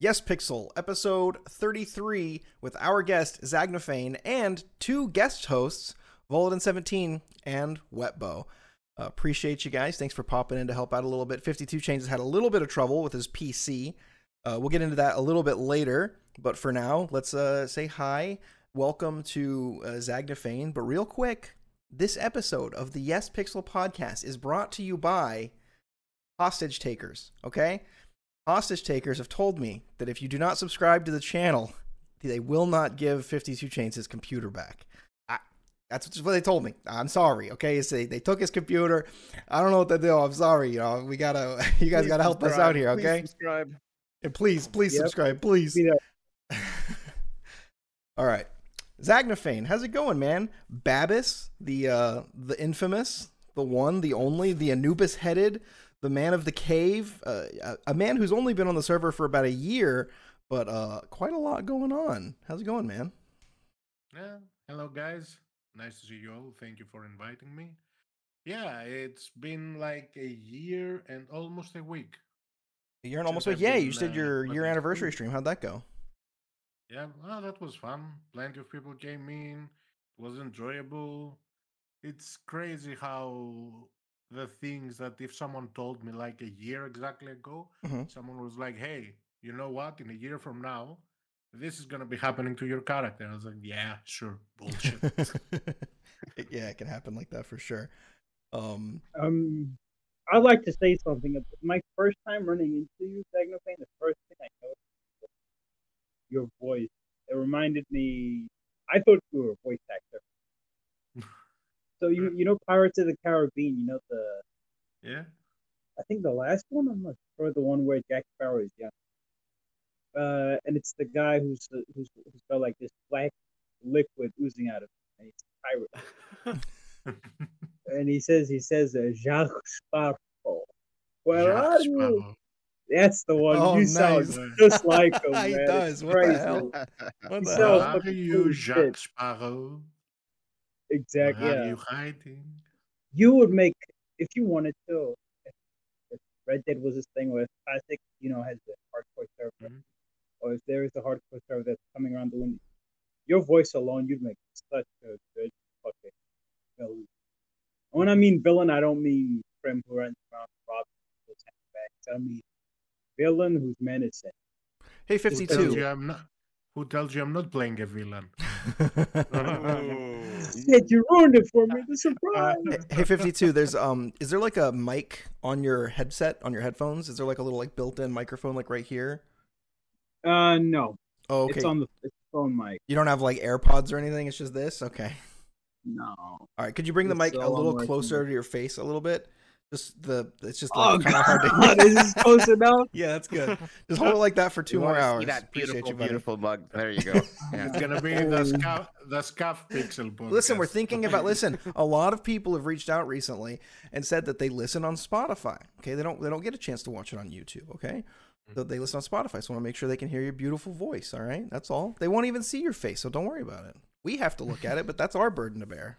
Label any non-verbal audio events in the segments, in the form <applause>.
Yes Pixel, episode 33, with our guest Zagnaphein and two guest hosts, Voladin17 and Wetbo. Uh, appreciate you guys. Thanks for popping in to help out a little bit. 52 Chains has had a little bit of trouble with his PC. Uh, we'll get into that a little bit later, but for now, let's uh, say hi. Welcome to uh, Zagnaphein. But real quick, this episode of the Yes Pixel podcast is brought to you by hostage takers, okay? Hostage takers have told me that if you do not subscribe to the channel, they will not give 52 Chains his computer back. I, that's what they told me. I'm sorry, okay? It's they, they took his computer. I don't know what to do. I'm sorry. You know, we gotta, <laughs> you guys Please gotta help us out here, Please okay? subscribe. And please, please Yep. subscribe, please. <laughs> All right. Zagnaphein, how's it going, man? Babis, the uh the infamous, the one, the only, the Anubis headed, the man of the cave, uh, a- a man who's only been on the server for about a year, but uh quite a lot going on. How's it going, man? Yeah. Hello, guys. Nice to see you all. Thank you for inviting me. Yeah, it's been like a year and almost a week. You're in almost Since like yeah, been, you did uh, your playing year anniversary stream. How'd that go? Yeah, well, that was fun. Plenty of people came in. It was enjoyable. It's crazy how the things that if someone told me like a year exactly ago, Mhm. someone was like, "Hey, you know what? In a year from now, this is gonna be happening to your character." I was like, "Yeah, sure, bullshit." <laughs> Yeah, it can happen like that for sure. Um Um, I'd like to say something. My first time running into you, Technophane, the first thing I noticed was your voice. It reminded me. I thought you were a voice actor. So you you know Pirates of the Caribbean. You know the yeah. I think the last one. I'm not sure the one where Jack Sparrow is young. Uh, and it's the guy who's who's who's got like this black liquid oozing out of him. And he's a pirate. <laughs> and he says he says uh, Jacques Sparrow. Where Jacques are you? Sparrow. That's the one. Oh, you sound nice. <laughs> just like him. <laughs> He man. does. It's What the hell? What the hell? Are you, Jacques shit. Sparrow? Exactly. Where are Yeah. you hiding? You would make if you wanted to. If, Red Dead was this thing where classic, you know, has the hardcore server, Mhm. or if there is a hardcore server that's coming around the window, your voice alone, you'd make such a good fucking villain. And when I mean villain, I don't mean Prim who runs around robbing people's handbags. I mean villain who's menacing. Hey tells 52. you I'm not? Who tells you I'm not playing a villain? <laughs> Shit, you ruined it for me. The surprise. hey 52 there's um is there like a mic on your headset on your headphones is there like a little like built-in microphone like right here Uh, no, oh okay it's on the it's phone mic. you don't have like airpods or anything it's just this okay No. all right could you bring the It's mic a little closer to your face a little bit just the it's just Oh like kind of hard god, to is this close <laughs> enough? yeah that's good <laughs> just hold it like that for two You more wanna see hours That appreciate beautiful, you beautiful mug. There you go. <laughs> Yeah. It's gonna be the scuff, the scuff pixel podcast. Listen, we're thinking about listen. A lot of people have reached out recently and said that they listen on Spotify. Okay, they don't they don't get a chance to watch it on YouTube. Okay, mm. so they listen on Spotify. So I want to make sure they can hear your beautiful voice. All right, that's all. They won't even see your face, so don't worry about it. We have to look at it, but that's our burden to bear.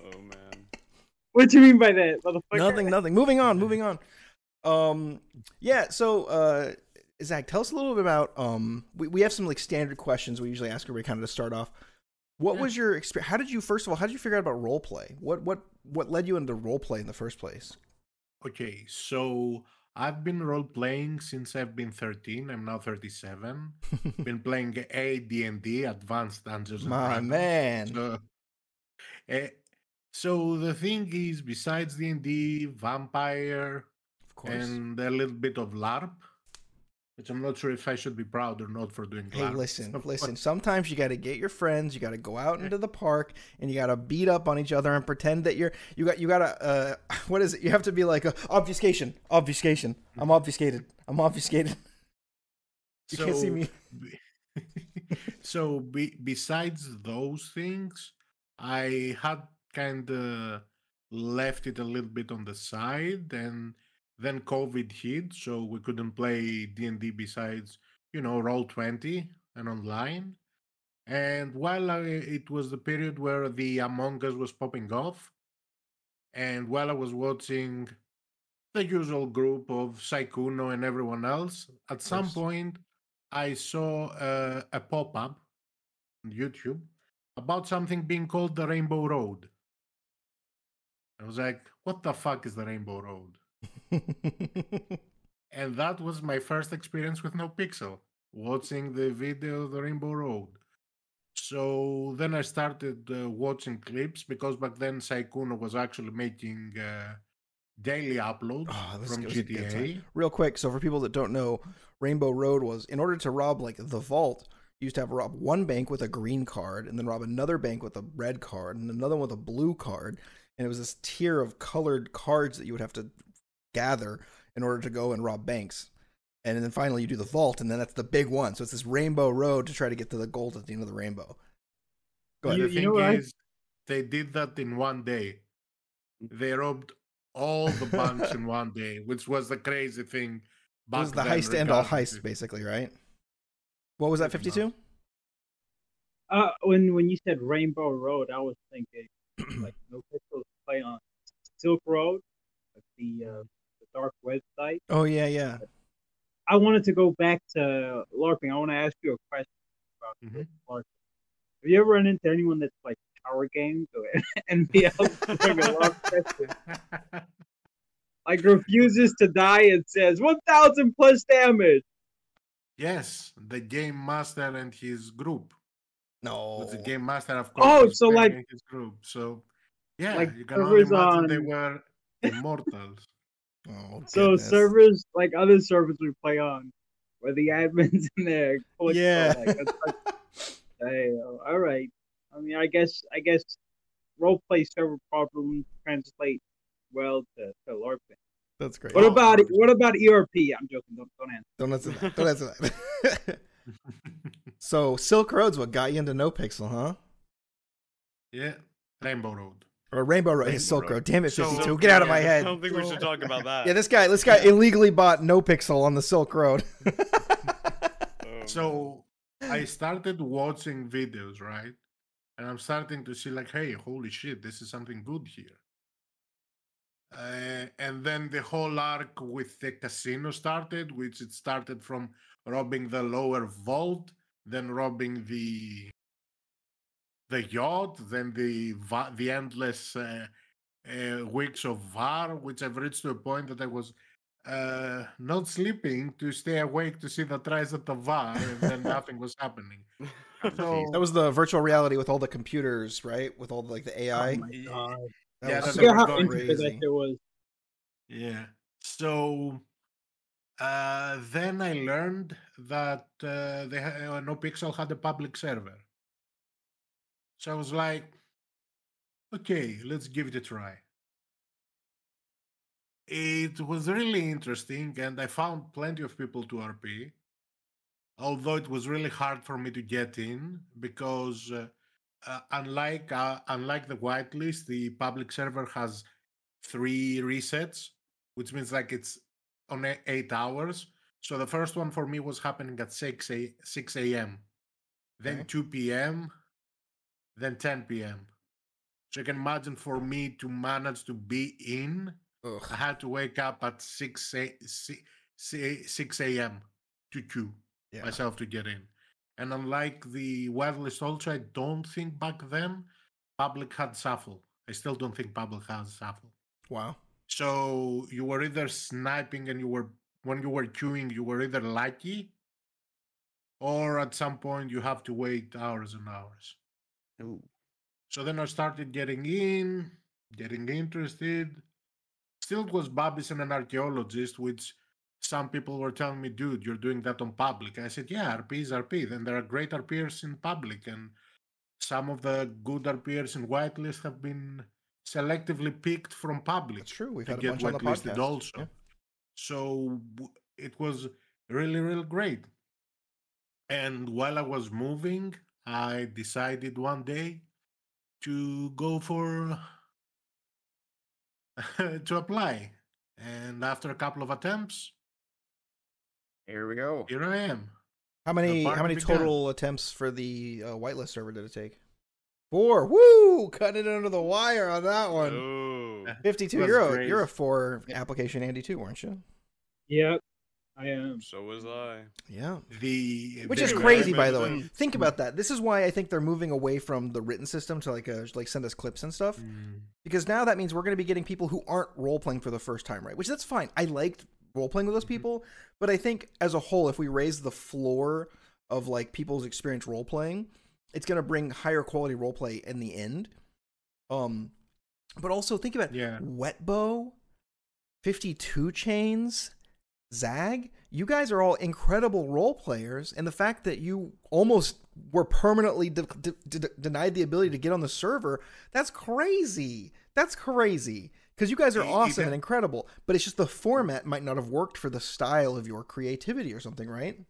Oh man. What do you mean by that, motherfucker? Nothing, nothing. Moving on, moving on. Um, yeah. So, uh, Zach, tell us a little bit about um. We we have some like standard questions we usually ask everybody kind of to start off. What Yeah. was your experience? How did you first of all? How did you figure out about role play? What what what led you into role play in the first place? Okay, so I've been role playing since I've been 13. I'm now 37. <laughs> been playing AD&D, Advanced Dungeons and My Dragons. man. So, eh, so the thing is, besides D&D, Vampire, Of course. and a little bit of LARP, which I'm not sure if I should be proud or not for doing Hey, LARP. listen, But- <laughs> listen. Sometimes you got to get your friends. You got to go out into the park and you got to beat up on each other and pretend that you're you got you got to uh <laughs> what is it? You have to be like obfuscation, obfuscation. I'm obfuscated. I'm obfuscated. <laughs> You can't see me. so be, besides those things, I had kind of left it a little bit on the side, and then COVID hit, so we couldn't play D and D besides you know Roll Twenty and online. And while I, it was the period where the Among Us was popping off, and while I was watching the usual group of Sykkuno and everyone else. At some point, I saw uh, a pop up on YouTube about something being called the Rainbow Road. I was like, what the fuck is the Rainbow Road? <laughs> And that was my first experience with No Pixel, watching the video of the Rainbow Road. So then I started uh, watching clips because back then Sykkuno was actually making uh, daily uploads Oh, from was a good time. GTA. Real quick, so for people that don't know, Rainbow Road was in order to rob like the vault, you used to have rob one bank with a green card, and then rob another bank with a red card, and another one with a blue card, and it was this tier of colored cards that you would have to gather in order to go and rob banks. And then finally, you do the vault, and then that's the big one. So it's this Rainbow Road to try to get to the gold at the end of the rainbow. Go ahead. You- the you thing know what I- is, they did that in one day. They robbed all the banks in <laughs> one day, which was the crazy thing. It was the then, heist to end all regardless heists, basically, right? What was that? Fifty-two. Uh, when when you said Rainbow Road, I was thinking <clears throat> like no pixels play on Silk Road, like the uh, the dark website. Oh yeah, yeah. I wanted to go back to LARPing. I want to ask you a question about Mhm. LARPing. Have you ever run into anyone that's like power games or <laughs> NBA <laughs> doing a LARP like refuses to die and says one thousand plus damage? yes, the game master and his group. No. With the game master, of oh, course. Oh, was so, like- playing his group. So yeah, like you can only servers imagine they were immortals. <laughs> Oh, So goodness. servers like other servers we play on, where the admins <laughs> in there, oh, Yeah. like, hey, oh, all right. I mean, I guess I guess role play server problems translate well to, to LARPing. That's great. What Oh, about obviously. what about ERP? I'm joking. Don't don't answer. Don't answer that. Don't answer that. <laughs> so Silk Road's what got you into No Pixel, huh? yeah, Rainbow Road. Or Rainbow Road, Rainbow Silk Road. Road. Damn it, So- 52. Silk Get out of Road, my head. I don't think we should talk about that. <laughs> Yeah, this guy, this guy illegally bought No Pixel on the Silk Road. <laughs> So I started watching videos, right? And I'm starting to see like, hey, holy shit, this is something good here. Uh, and then the whole arc with the casino started, which it started from robbing the lower vault, then robbing the the yacht, then the the endless uh, uh, weeks of VAR, which I've reached to a point that I was uh, not sleeping to stay awake to see the tries at the VAR, and then <laughs> nothing was happening. So that was the virtual reality with all the computers, right? With all the, like the AI. Oh my god! That Yeah, was so Forget how that crazy. was. Yeah. So uh, then I learned that uh, they uh, NoPixel had a public server. So I was like, okay, let's give it a try. It was really interesting, and I found plenty of people to RP. Although it was really hard for me to get in because, uh, uh, unlike uh, unlike the whitelist, the public server has three resets, which means like it's on eight hours. So the first one for me was happening at 6 a, 6 a.m., then Okay. 2 p.m., then 10 p.m. So you can imagine for me to manage to be in, I had to wake up at 6 a, 6, 6 a.m. to queue Yeah. myself to get in. And unlike the whitelist also, I don't think back then public had shuffle. I still don't think public has shuffle. Wow. So you were either sniping and you were when you were queuing, you were either lucky or at some point you have to wait hours and hours. Ooh. So then I started getting in, getting interested. Still it was Babis and an archaeologist, which some people were telling me, dude, you're doing that on public. I said, yeah, RP is RP. Then there are great RPers in public, and some of the good RPers in whitelist have been selectively picked from public That's true. We've to had a get bunch on the whitelisted podcast. also. Yeah. So it was really, really great. And while I was moving, I decided one day to go for <laughs> to apply. And after a couple of attempts, Here we go. here I am. How many how many began. total attempts for the uh, whitelist server did it take? Four. Woo! Cutting it under the wire on that one. Oh. 52. You're a you're a four application Andy too, weren't you? Yep, I am. So was I. Yeah. The Which is crazy, by the way. Think about that. This is why I think they're moving away from the written system to like a like send us clips and stuff. Mm. Because now that means we're going to be getting people who aren't role playing for the first time, right? Which that's fine. I liked role playing with those Mhm. people, but I think as a whole, if we raise the floor of like people's experience role playing, it's going to bring higher quality role play in the end. Um, but also think about Yeah. Wet Bow, Fifty Two Chains, Zag. You guys are all incredible role players, and the fact that you almost were permanently de- de- de- denied the ability to get on the server—that's crazy. That's crazy because you guys are awesome and incredible. But it's just the format might not have worked for the style of your creativity or something, right?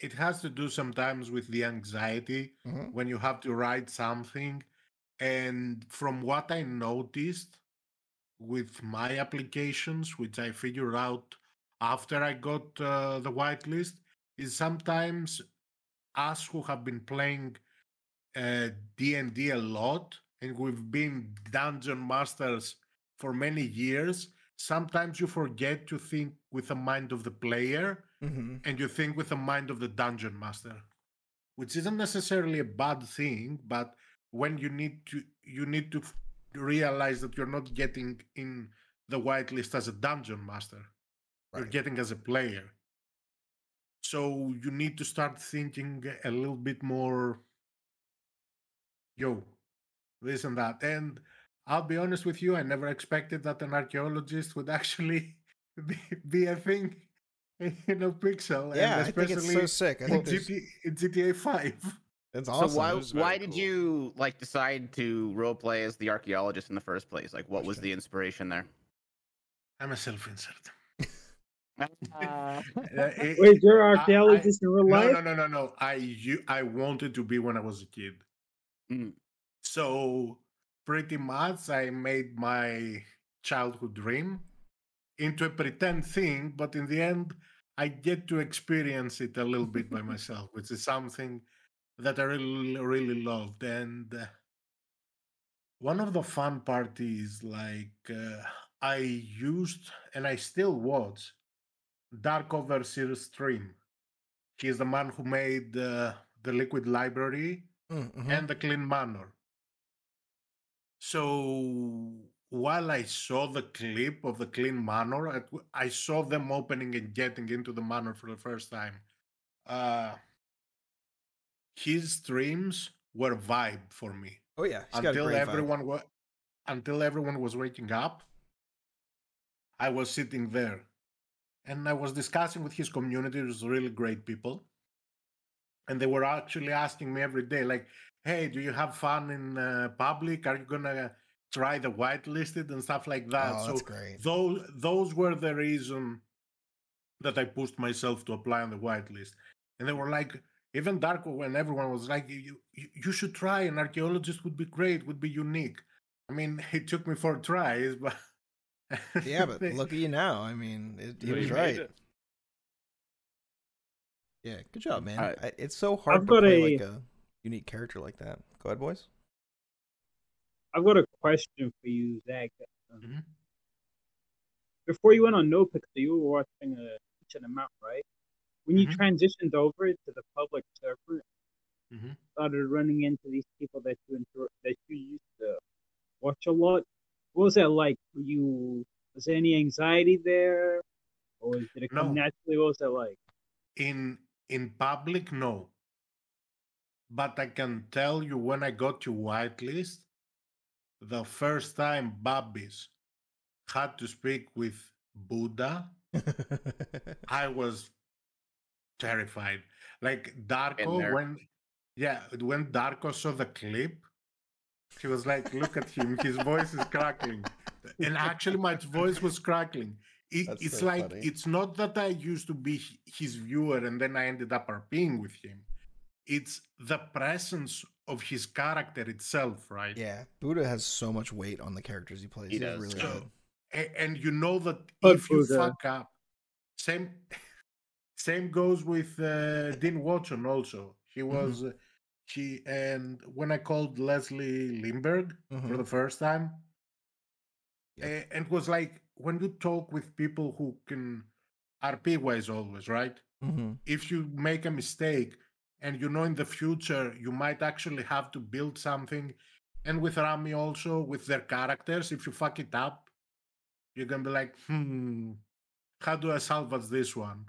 It has to do sometimes with the anxiety Mhm. when you have to write something. And from what I noticed with my applications, which I figured out after I got uh, the whitelist, is sometimes us who have been playing uh, D&D a lot and we've been dungeon masters for many years, sometimes you forget to think with the mind of the player Mm-hmm. and you think with the mind of the dungeon master which isn't necessarily a bad thing but when you need to you need to realize that you're not getting in the whitelist as a dungeon master. You're getting as a player. So you need to start thinking a little bit more yo this and that. And i'll be honest with you i never expected that an archaeologist would actually <laughs> be, be a thing <laughs> in a pixel Yeah, and I think it's especially so sick. I in, think there's- GTA, in GTA 5 it's So awesome. why It why did cool. you like decide to role play as the archaeologist in the first place? Like, what was the inspiration there? i'm a self-insert <laughs> Uh, Uh, it- Wait, you're an archaeologist in real no, life? no, no, no, no. I you, I wanted to be when I was a kid. Mm. So pretty much, I made my childhood dream into a pretend thing, but in the end, I get to experience it a little bit by <laughs> myself, which is something that I really, really loved. And uh, one of the fun parties, like uh, I used and I still watch Dark Overseer's stream. He's the man who made uh, the Liquid Library Mm, mhm. and the Clean Manor. So while I saw the clip of the Clean Manor, I, I saw them opening and getting into the manor for the first time. Uh, his streams were vibe for me oh yeah, he's got a until everyone was until everyone was waking up. I was sitting there, and I was discussing with his community. It was really great people, and they were actually asking me every day, like, "Hey, do you have fun in uh, public? Are you gonna try the whitelisted and stuff like that?" Oh, so great. those those were the reason that I pushed myself to apply on the whitelist, and they were like, even Darko, when everyone was like, "You you, you should try. An archaeologist would be great, would be unique." I mean, <laughs> it took me four tries, but <laughs> Yeah, but look at you now. I mean, it, he was right. it. Yeah, good job, man. Alright. I, it's so hard I've to got play a- like a unique character like that. Go ahead, boys. I've got a question for you, Zach. Um, Mhm. Before you went on No Pixel, you were watching a teaching them out, right? When you Mhm. transitioned over to the public server, Mhm. started running into these people that you enjoy, that you used to watch a lot. What was that like? Were you was there any anxiety there, or did it come No. naturally? What was that like? in in public, no. But I can tell you when I got to whitelist, the first time Babis had to speak with Buddha, <laughs> I was terrified. Like Darko, when yeah, when Darko saw the clip, he was like, "Look at him, his voice is crackling," and actually, my voice was crackling. It, it's so like funny. it's not that I used to be his viewer and then I ended up RPing with him. It's the presence of his character itself, right? yeah, Buddha has so much weight on the characters he plays. He does. really So- good. And you know that But if you Buddha- fuck up, same same goes with uh, Dean Watson also. He Mm-hmm. was uh, he and when I called Leslie Lindbergh for Mhm. the first time, Yeah. And it was like when you talk with people who can RP wise always, right? hmm If you make a mistake and you know in the future you might actually have to build something, and with Rami also with their characters, if you fuck it up, you're gonna be like, hmm, how do I salvage this one?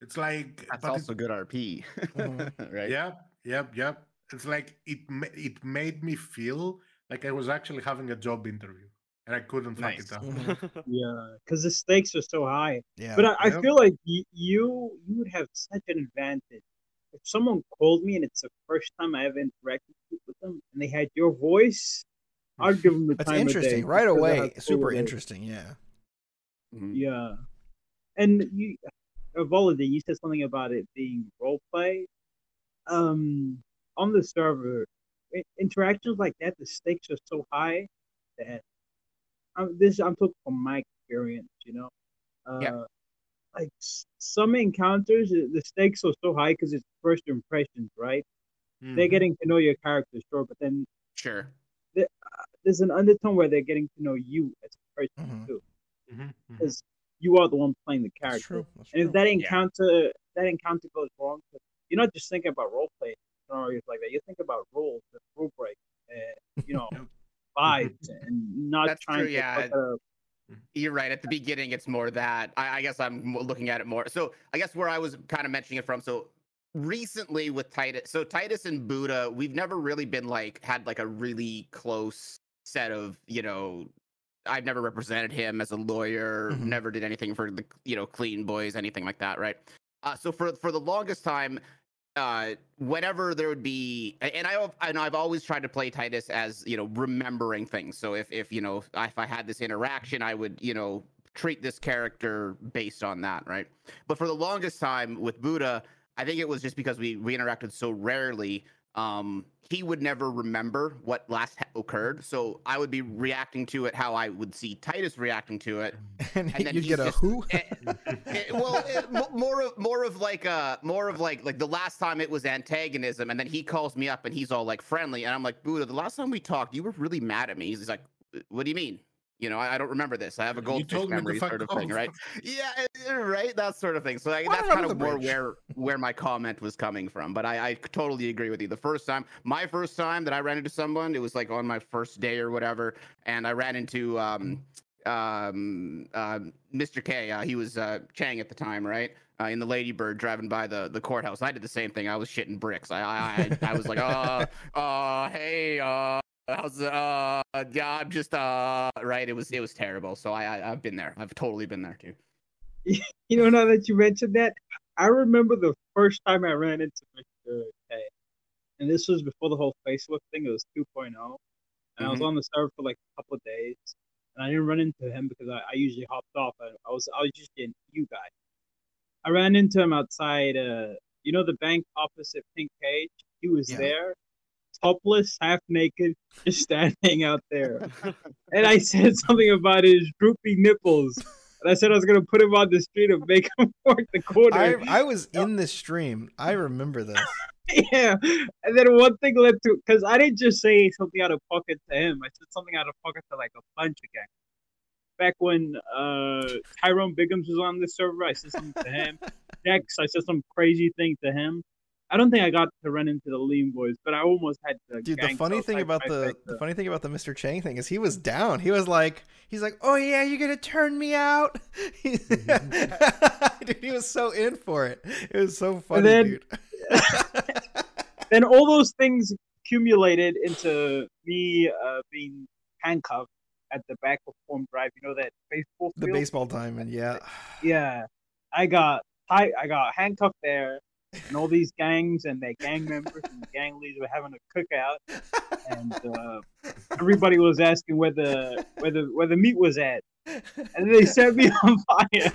Yeah. It's like, That's but it- also good RP, Mhm. <laughs> right? Yep, yep, yep. It's like it. It made me feel like I was actually having a job interview, and I couldn't fuck Nice. it up. Mhm. <laughs> Yeah, because the stakes are so high. Yeah. But I, I Yep. feel like you, you you would have such an advantage if someone called me and it's the first time I ever interacted with them and they had your voice. <laughs> I'd give them the That's time of interesting. day Right away. Super interesting. Yeah. Mhm. Yeah, and you, uh, Volody, you said something about it being role play. Um, on the server, interactions like that, the stakes are so high that I'm, this I'm talking from my experience. You know, uh, Yeah. like some encounters, uh, the stakes are so high because it's first impressions, right? They're Mhm. getting to know your character, sure, but then Sure. there's an undertone where they're getting to know you as a person Mhm. too, Mhm, mhm. because you are the one playing the character. That's true. That's And if that encounter that encounter goes wrong, you're not just thinking about role play scenarios like that. You think about rules, and rule break, and you know, <laughs> vibes, and not That's trying true, to yeah. fuck. You're right. At the beginning, it's more that I, I guess I'm looking at it more. So I guess where I was kind of mentioning it from. So recently with Titus, so Titus and Buddha, we've never really been like had like a really close set of you know. I've never represented him as a lawyer. Mhm. Never did anything for the you know clean boys, anything like that, right? Uh, so for for the longest time, uh, whenever there would be, and I and I've always tried to play Titus as you know remembering things. So if if you know if I had this interaction, I would you know treat this character based on that, right? But for the longest time with Buddha, I think it was just because we we interacted so rarely. Um, he would never remember what last ha- occurred, so I would be reacting to it how I would see Titus reacting to it, <laughs> and, and then you get a just- who? <laughs> Eh, eh, well, eh, mo- more of more of like uh more of like like the last time it was antagonism, and then he calls me up and he's all like friendly, and I'm like Buddha. The last time we talked, you were really mad at me. He's like, "What do you mean? You know, I, I don't remember this. I have a goldfish told me to memory, sort of thing, right? Yeah, eh, eh, right. That sort of thing. So that's kind of more where where my comment was coming from. But I, I totally agree with you. The first time, my first time that I ran into someone, it was like on my first day or whatever, and I ran into um um uh, Mr. K. Uh, he was uh, Chang at the time, right? Uh, in the Ladybird, driving by the the courthouse. I did the same thing. I was shitting bricks. I I I, I was like, uh, <laughs> uh, hey, uh. How's uh yeah I'm just uh right it was it was terrible so I, I I've been there I've totally been there too <laughs> You know, now that you mentioned that, I remember the first time I ran into Mr. K, and this was before the whole Facebook thing. It was 2.0, and I was Mhm. on the server for like a couple of days, and I didn't run into him because I, I usually hopped off. I, I was I was just getting you guys. I ran into him outside. Uh, you know the bank opposite Pink Cage. He was Yeah. there, topless, half naked, just standing out there. and I said something about his droopy nipples. And I said I was gonna put him on the street and make him <laughs> work the corner. I I was in the stream. I remember this. <laughs> yeah. And then one thing led to because I didn't just say something out of pocket to him. I said something out of pocket to like a bunch of guys. Back when uh Tyrone Biggums was on the server, I said something to him. <laughs> Dex, I said some crazy thing to him. I don't think I got to run into the lean boys, but I almost had to. Dude, the funny thing about the the funny thing about the Mr. Chang thing is he was down. He was like he's like, "Oh yeah, you're to turn me out." <laughs> <laughs> dude, he was so in for it. It was so funny, then- dude. <laughs> then all those things accumulated into me uh, being handcuffed at the back of Forum Drive. You know that baseball the baseball diamond, yeah. Yeah, I got I, I got handcuffed there, and all these gangs and their gang members and gang leaders were having a cookout, and uh, everybody was asking where the where the where the meat was at, and they set me on fire.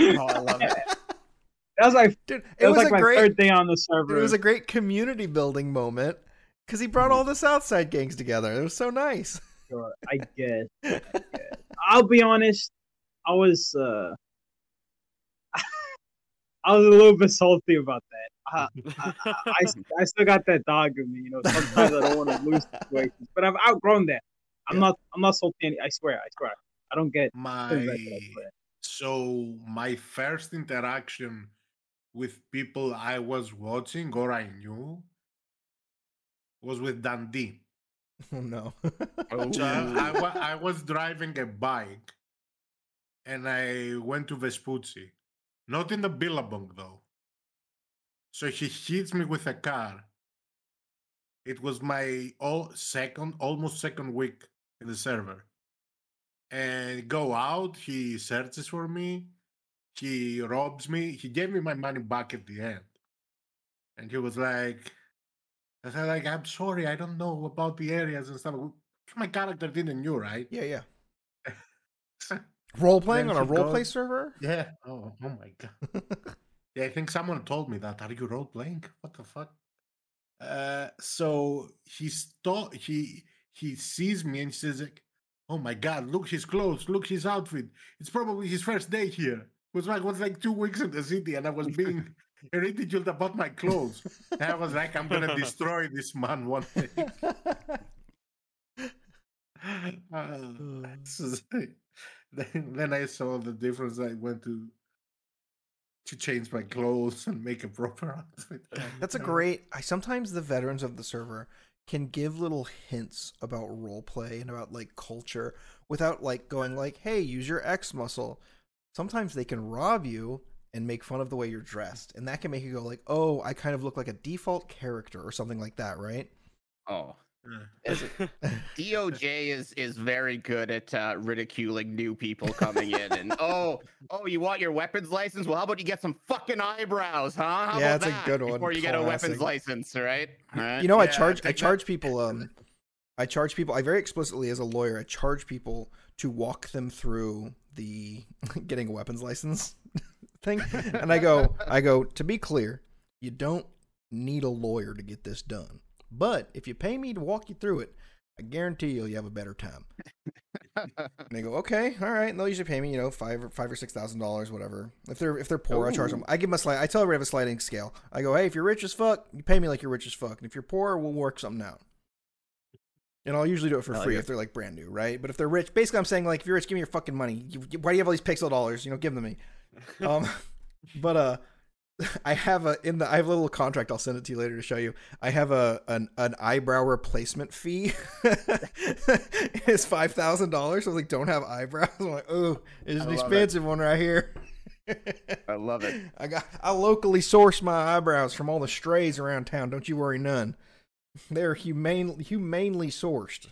oh I love it That was like Dude, it was, was, like my great third day on the server. it was a great community building moment because he brought all the Southside gangs together. It was so nice. Sure, I guess. I guess. I'll be honest. I was uh, I was a little bit salty about that. I, I, I, <laughs> I still got that dog in me. You know, sometimes I don't want to lose situations, but I've outgrown that. I'm Yeah. not. I'm not salty. any- I swear. I swear. I don't get. My so my first interaction with people I was watching or I knew was with Dundee. <laughs> Oh no. So I, <laughs> I, I was driving a bike and I went to Vespucci. Not in the Billabong though. So he hits me with a car. It was my all second, almost second week in the server. And go out, he searches for me, he robs me, he gave me my money back at the end. And he was like, I said, like, I'm sorry, I don't know about the areas and stuff. My character didn't knew, right? yeah, yeah. <laughs> Role playing on a role play server? Yeah. Oh, oh my god. <laughs> Yeah, I think someone told me that. Are you role playing? What the fuck? Uh, so he sto- he he sees me and he says like, "Oh my god, look his clothes, look his outfit. It's probably his first day here." It was like was like two weeks in the city, and I was being <laughs> ridiculed about my clothes. And I was like, "I'm gonna <laughs> destroy this man one day." Uh, is- <laughs> then, then I saw the difference. I went to to change my clothes and make a proper <laughs> outfit. <laughs> That's a great. I sometimes the veterans of the server can give little hints about role play and about like culture without like going like, "Hey, use your X muscle." Sometimes they can rob you and make fun of the way you're dressed, and that can make you go like, "Oh, I kind of look like a default character or something like that," right? oh, uh, <laughs> DOJ is is very good at uh, ridiculing new people coming in, and <laughs> oh, oh, you want your weapons license? Well, how about you get some fucking eyebrows, huh? How Yeah, about that's a good one. Before you get a weapons license, right? Right? You know, I charge I take that- charge people um I charge people I very explicitly as a lawyer, I charge people to walk them through the <laughs> getting a weapons license thing. And I go I go, to be clear, you don't need a lawyer to get this done. But if you pay me to walk you through it, I guarantee you'll have a better time. And they go, okay, all right. And they'll usually pay me, you know, five or five or six thousand dollars, whatever. If they're if they're poor, I charge them. I give them a slide. I tell everybody I have a sliding scale. I go, hey, if you're rich as fuck, you pay me like you're rich as fuck, and if you're poor, we'll work something out. And I'll usually do it for like free it. if they're like brand new, right? But if they're rich, basically, I'm saying like, if you're rich, give me your fucking money. You, you- why do you have all these pixel dollars? You know, give them to me. Um, <laughs> but uh, <laughs> I have a in the I have a little contract. I'll send it to you later to show you. I have a an, an eyebrow replacement fee. <laughs> it's five thousand dollars. I was like, don't have eyebrows. <laughs> I'm like, oh, it's an love it. expensive one right here. I love it. I got I locally source my eyebrows from all the strays around town. Don't you worry none. They're humane humanely sourced.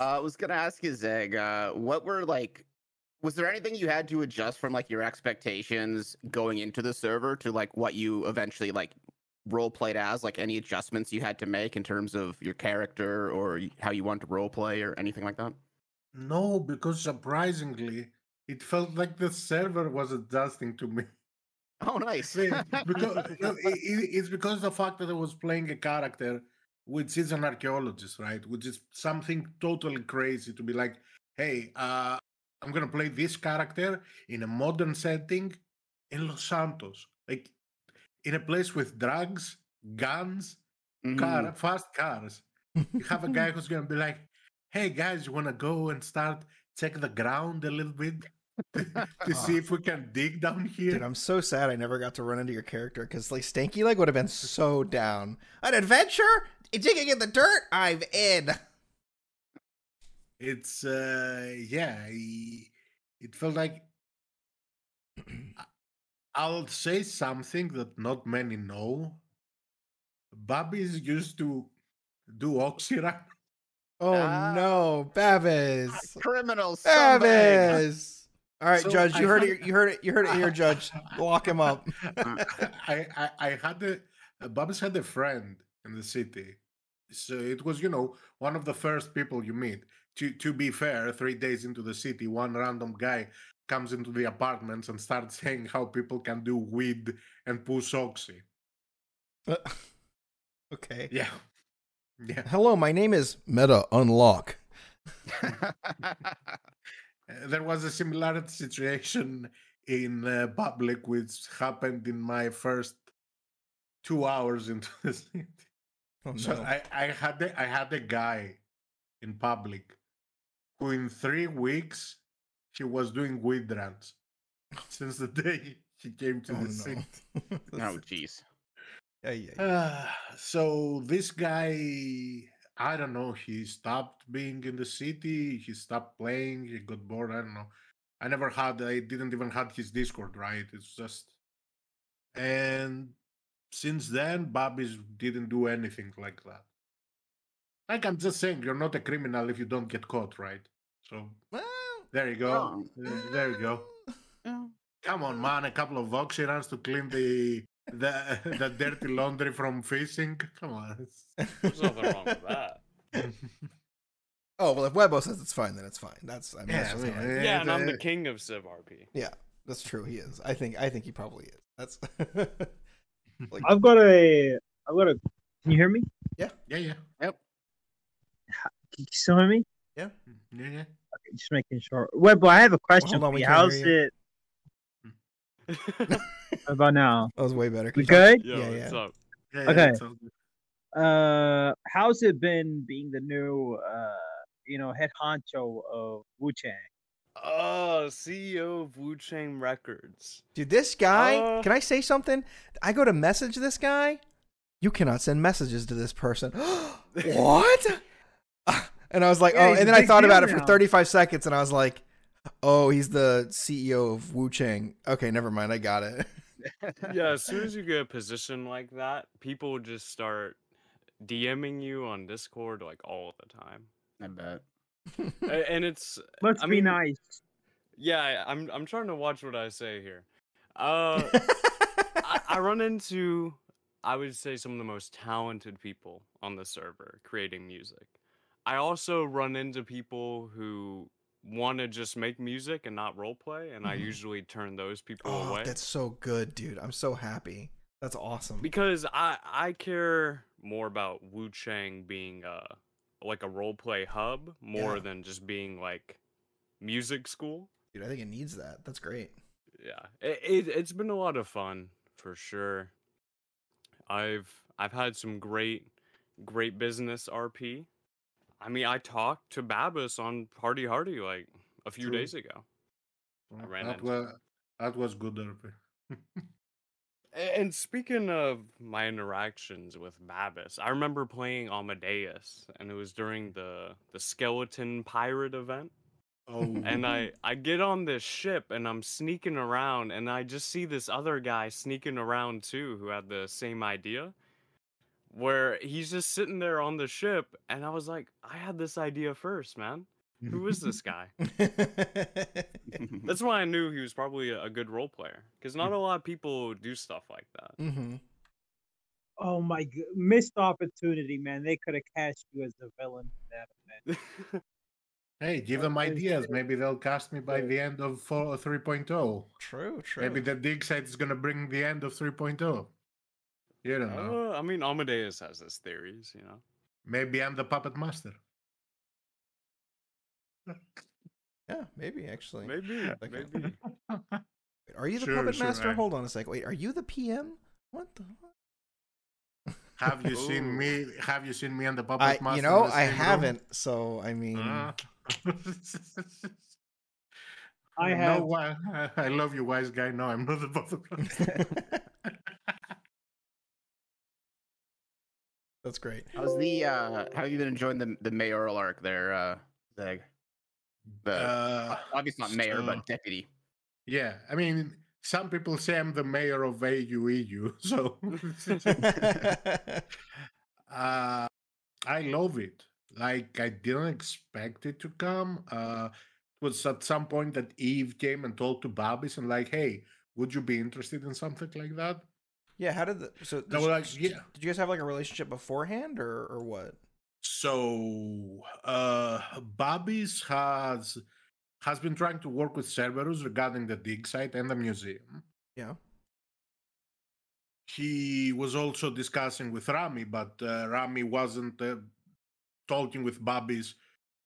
Uh, I was gonna ask you, Zeg, uh, what were like? Was there anything you had to adjust from like your expectations going into the server to like what you eventually like role played as? Like any adjustments you had to make in terms of your character or how you want to role play or anything like that? no, because surprisingly, it felt like the server was adjusting to me. Oh, nice. <laughs> Because no, i- i- it's because the fact that I was playing a character which is an archaeologist, right? Which is something totally crazy to be like, hey, uh, I'm gonna play this character in a modern setting in Los Santos, like in a place with drugs, guns, Mhm. car, fast cars. You have a guy <laughs> who's gonna be like, hey guys, you wanna go and start check the ground a little bit <laughs> to see if we can dig down here? Dude, I'm so sad I never got to run into your character because like Stanky Leg would have been so down. An adventure? Digging in the dirt? I'm in. <laughs> it's uh yeah I- it felt like <clears throat> I- i'll say something that not many know Babis used to do oxyra <laughs> Oh Ah. no, Babis. <laughs> Criminal scumbag. Babis. All right, So Judge, I you heard had- it. You heard it. You heard it here, Judge. <laughs> Lock him up. I, I i had a uh, Babis had a friend in the city so it was you know one of the first people you meet to to be fair three days into the city one random guy comes into the apartments and starts <laughs> saying how people can do weed and push oxy <laughs> okay. Yeah. Yeah. Hello, my name is Meta Unlock. Uh, <laughs> There was a similar situation in uh, public which happened in my first two hours into the city. Oh, So. I, I had a, I had a guy in public, who in three weeks she was doing weed runs <laughs> since the day she came to Oh the city. no. <laughs> Oh, jeez. yeah, yeah. Uh, so this guy, I don't know. He stopped being in the city. He stopped playing. He got bored. I don't know. I never had. I didn't even had his Discord. Right? It's just. And since then, Babis didn't do anything like that. Like I'm just saying, you're not a criminal if you don't get caught, right? So Well, there you go. Uh, There you go. Oh. Come on, man! A couple of oxy runs to clean the the <laughs> the dirty laundry from fishing. Come on. There's nothing wrong with that. <laughs> oh well, if Webo says it's fine, then it's fine. That's I mean, Yeah, that's, just I how I- mean, Yeah, and I'm the king of Civ RP. yeah, that's true. He is. I think. I think he probably is. That's. <laughs> like, I've got a. I've got a. Can you hear me? Yeah, yeah, Can you still hear me? yeah, yeah. Okay, just making sure. Webbo, I have a question hold on, for you. How's hear it <laughs> how about now? that was way better. We good? Yo, Yeah, what's yeah. up? yeah, yeah, Okay. it's. Uh, how's it been being the new, uh, you know, head honcho of Wu Chang? Oh, CEO of Wu Chang Records. Dude, this guy. Uh, can I say something? I go to message this guy. You cannot send messages to this person. <gasps> what? <laughs> <laughs> and I was like, Yeah, oh, and then I thought about deal it for 35 seconds, and I was like, oh, he's the CEO of Wu Chang. Okay, never mind. I got it. <laughs> yeah, as soon as you get a position like that, people just start DMing you on Discord like all the time. I bet. <laughs> And it's Must I be mean- nice. yeah, I- I'm I'm trying to watch what I say here. Uh I, I run into I would say some of the most talented people on the server creating music. I also run into people who want to just make music and not roleplay, and I Mhm. usually turn those people oh, away that's so good, dude. I'm so happy. That's awesome. because I I care more about Wu Chang being uh like a roleplay hub more Yeah. than just being like music school. Dude, I think it needs that. That's great. yeah it, it it's been a lot of fun for sure i've i've had some great great business rp i mean i talked to Babis on party hardy like a few True. days ago I ran that into was that was good. <laughs> A- and speaking of my interactions with Babis i remember playing amadeus and it was during the the skeleton pirate event Oh, and I I get on this ship and I'm sneaking around and I just see this other guy sneaking around too who had the same idea where he's just sitting there on the ship and I was like I had this idea first man who is this <laughs> guy that's why I knew he was probably a, a good role player because not a lot of people do stuff like that Mm-hmm. Oh my god, missed opportunity, man. They could have cast you as the villain for that event. <laughs> hey, give them ideas. Maybe they'll cast me by Yeah. the end of 4, or 3.0. True, true. Maybe the dig site is gonna bring the end of 3.0. You don't know. Uh, I mean Amadeus has his theories you know Maybe I'm the puppet master. <laughs> yeah, maybe actually. maybe <laughs> Okay. maybe <laughs> Wait, Are you the Sure, puppet sure, master? I- Hold on a sec. Wait, are you the PM? What the? Have you seen me? Have you seen me and the puppet I, master? you know, I room? haven't. So I mean, Ah. I no, have. why- I love you, wise guy. No, I'm not the puppet master. That's great. How's the uh how have you been enjoying the the mayoral arc there, uh Zeg? The Uh, obviously not mayor, so- but deputy. yeah, I mean, some people say I'm the mayor of AUEU, <laughs> so <laughs> <laughs> uh, I love it. Like I didn't expect it to come. Uh, it was at some point that Eve came and told to Babis and like, hey, would you be interested in something like that? Yeah. How did the so? Did, you- like, yeah. Did you guys have like a relationship beforehand, or or what? So uh Babis has has been trying to work with Cerberus regarding the dig site and the museum. Yeah. He was also discussing with Rami, but uh, Rami wasn't uh, talking with Babis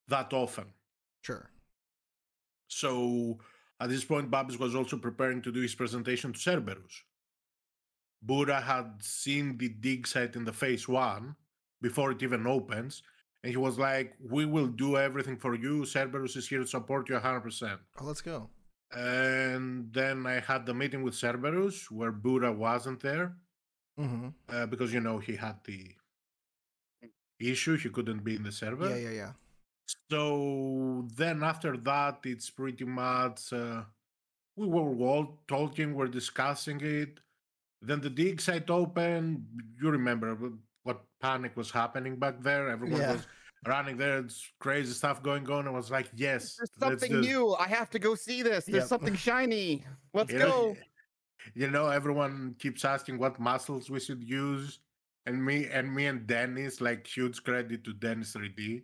that often. Sure. So at this point, Babis was also preparing to do his presentation to Cerberus. Bura had seen the dig site in the phase one before it even opens, and he was like, "We will do everything for you. Cerberus is here to support you 100." percent Oh, let's go. And then I had the meeting with Cerberus where Buddha wasn't there Mm-hmm. uh, because you know he had the issue; he couldn't be in the server. Yeah, yeah, yeah. So then after that, it's pretty much uh, we were all talking, we're discussing it. Then the dig site opened. You remember what panic was happening back there? Everyone Yeah. was running there. It's crazy stuff going on. I was like, yes, There's something just- new. I have to go see this. There's Yep. something shiny. <laughs> Let's you know, go. You know, everyone keeps asking what muscles we should use, and me and me and Dennis, like huge credit to Dennis 3D,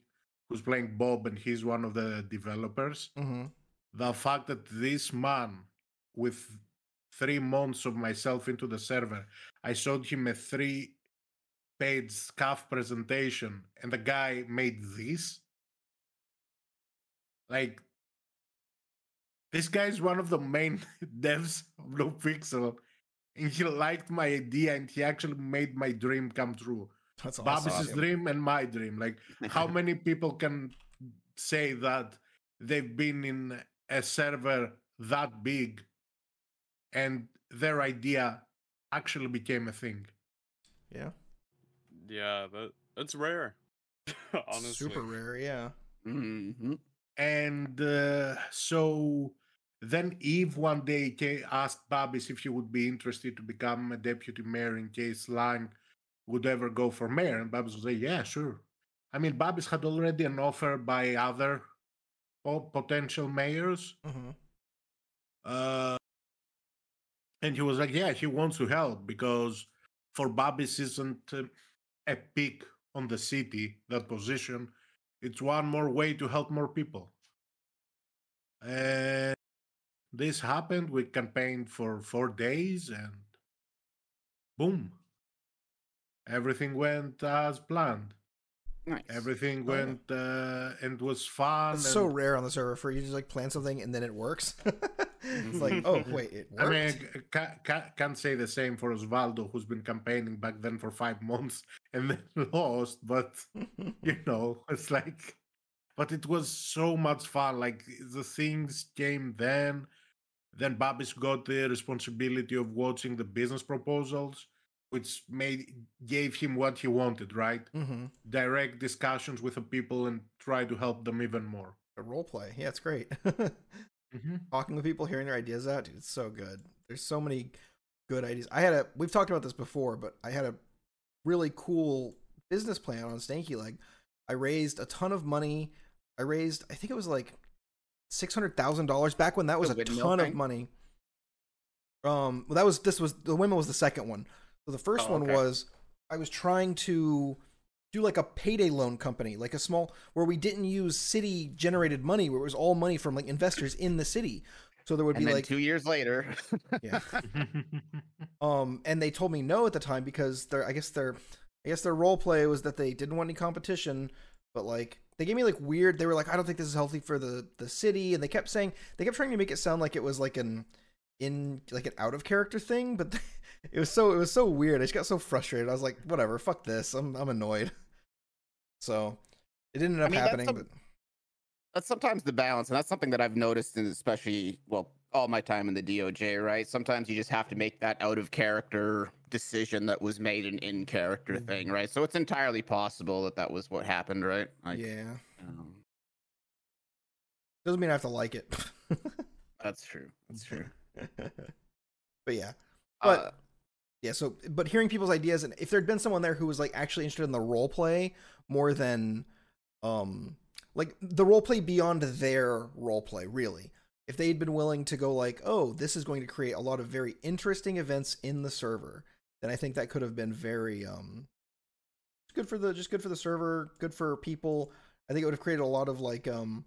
who's playing Bob, and he's one of the developers. Mm-hmm. The fact that this man, with three months of myself into the server, I showed him a three-page SCAF presentation, and the guy made this. Like this guy is one of the main <laughs> devs of NoPixel, and he liked my idea, and he actually made my dream come true. That's Babis's awesome. dream and my dream. Like, how <laughs> many people can say that they've been in a server that big, and their idea actually became a thing? Yeah. Yeah, that that's rare. <laughs> Honestly. Super rare. Yeah. hmm And uh, so then Eve one day ca- asked Babis if he would be interested to become a deputy mayor in case Lang would ever go for mayor. And Babis would say, yeah, sure. I mean, Babis had already an offer by other po- potential mayors. Mm-hmm. Uh, and he was like, yeah, he wants to help because for Babis isn't a peak on the city, that position. It's one more way to help more people. And this happened. We campaigned for four days and boom. Everything went as planned. Nice. Everything Oh, yeah. went uh, and was fun. It's so rare on the server for you to just like plan something and then it works. <laughs> it's like, oh <laughs> wait, it I mean, I ca- ca- can't say the same for Osvaldo, who's been campaigning back then for five <laughs> months and then lost. But you know, it's like, but it was so much fun. Like the things came then. Then Babis got the responsibility of watching the business proposals, which made gave him what he wanted. Right, mm-hmm. direct discussions with the people and try to help them even more. Role play. Yeah, it's great. <laughs> Mhm. Talking with people, hearing their ideas out, dude, it's so good. There's so many good ideas. I had a we've talked about this before, but I had a really cool business plan on Stanky Leg. I raised a ton of money. I raised I think it was like six hundred thousand dollars back when that was The a windmill ton of money. Um well that was this was the women was the second one. So the first Oh, one okay. was I was trying to do like a payday loan company, like a small where we didn't use city generated money, where it was all money from like investors in the city. So there would And be then like two years later, <laughs> yeah. <laughs> Um, and they told me no at the time because their I guess their I guess their role play was that they didn't want any competition, but like they gave me like weird. They were like, I don't think this is healthy for the the city, and they kept saying they kept trying to make it sound like it was like an in like an out of character thing, but <laughs> it was so it was so weird. I just got so frustrated. I was like, whatever, fuck this. I'm I'm annoyed. <laughs> So it didn't end up mean, that's happening, some- but that's sometimes the balance, and that's something that I've noticed, in especially well, all my time in the DOJ. Right? Sometimes you just have to make that out of character decision that was made an in character thing, right? So it's entirely possible that that was what happened, right? Like, yeah, um, doesn't mean I have to like it. <laughs> that's true. That's true. <laughs> but yeah, But- Uh, Yeah, so but hearing people's ideas and if there'd been someone there who was like actually interested in the role play more than um like the role play beyond their role play, really. If they'd been willing to go like, "Oh, this is going to create a lot of very interesting events in the server." Then I think that could have been very um good for the just good for the server, good for people. I think it would have created a lot of like um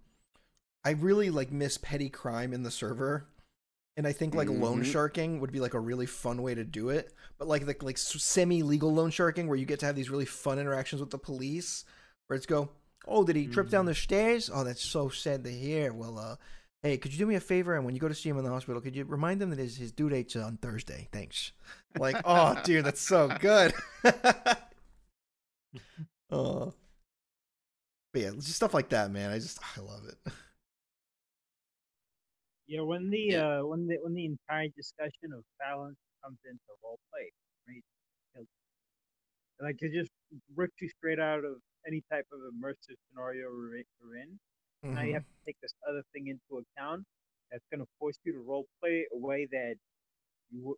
I really like miss petty crime in the server. And I think like loan Mhm. sharking would be like a really fun way to do it. But like the like semi legal loan sharking where you get to have these really fun interactions with the police where it's go, Oh, did he trip down the stairs? Oh, that's so sad to hear. Well, uh hey, could you do me a favor and when you go to see him in the hospital, could you remind him that his, his due date's on Thursday? Thanks. Like, <laughs> oh dude, that's so good. oh. <laughs> <laughs> But yeah, just stuff like that, man. I just I love it. Yeah, when the Yeah. uh when the when the entire discussion of balance comes into role play, right? Like it just rips you straight out of any type of immersive scenario we're in. in. Now you Mhm. have to take this other thing into account. That's going to force you to role play a way that you w-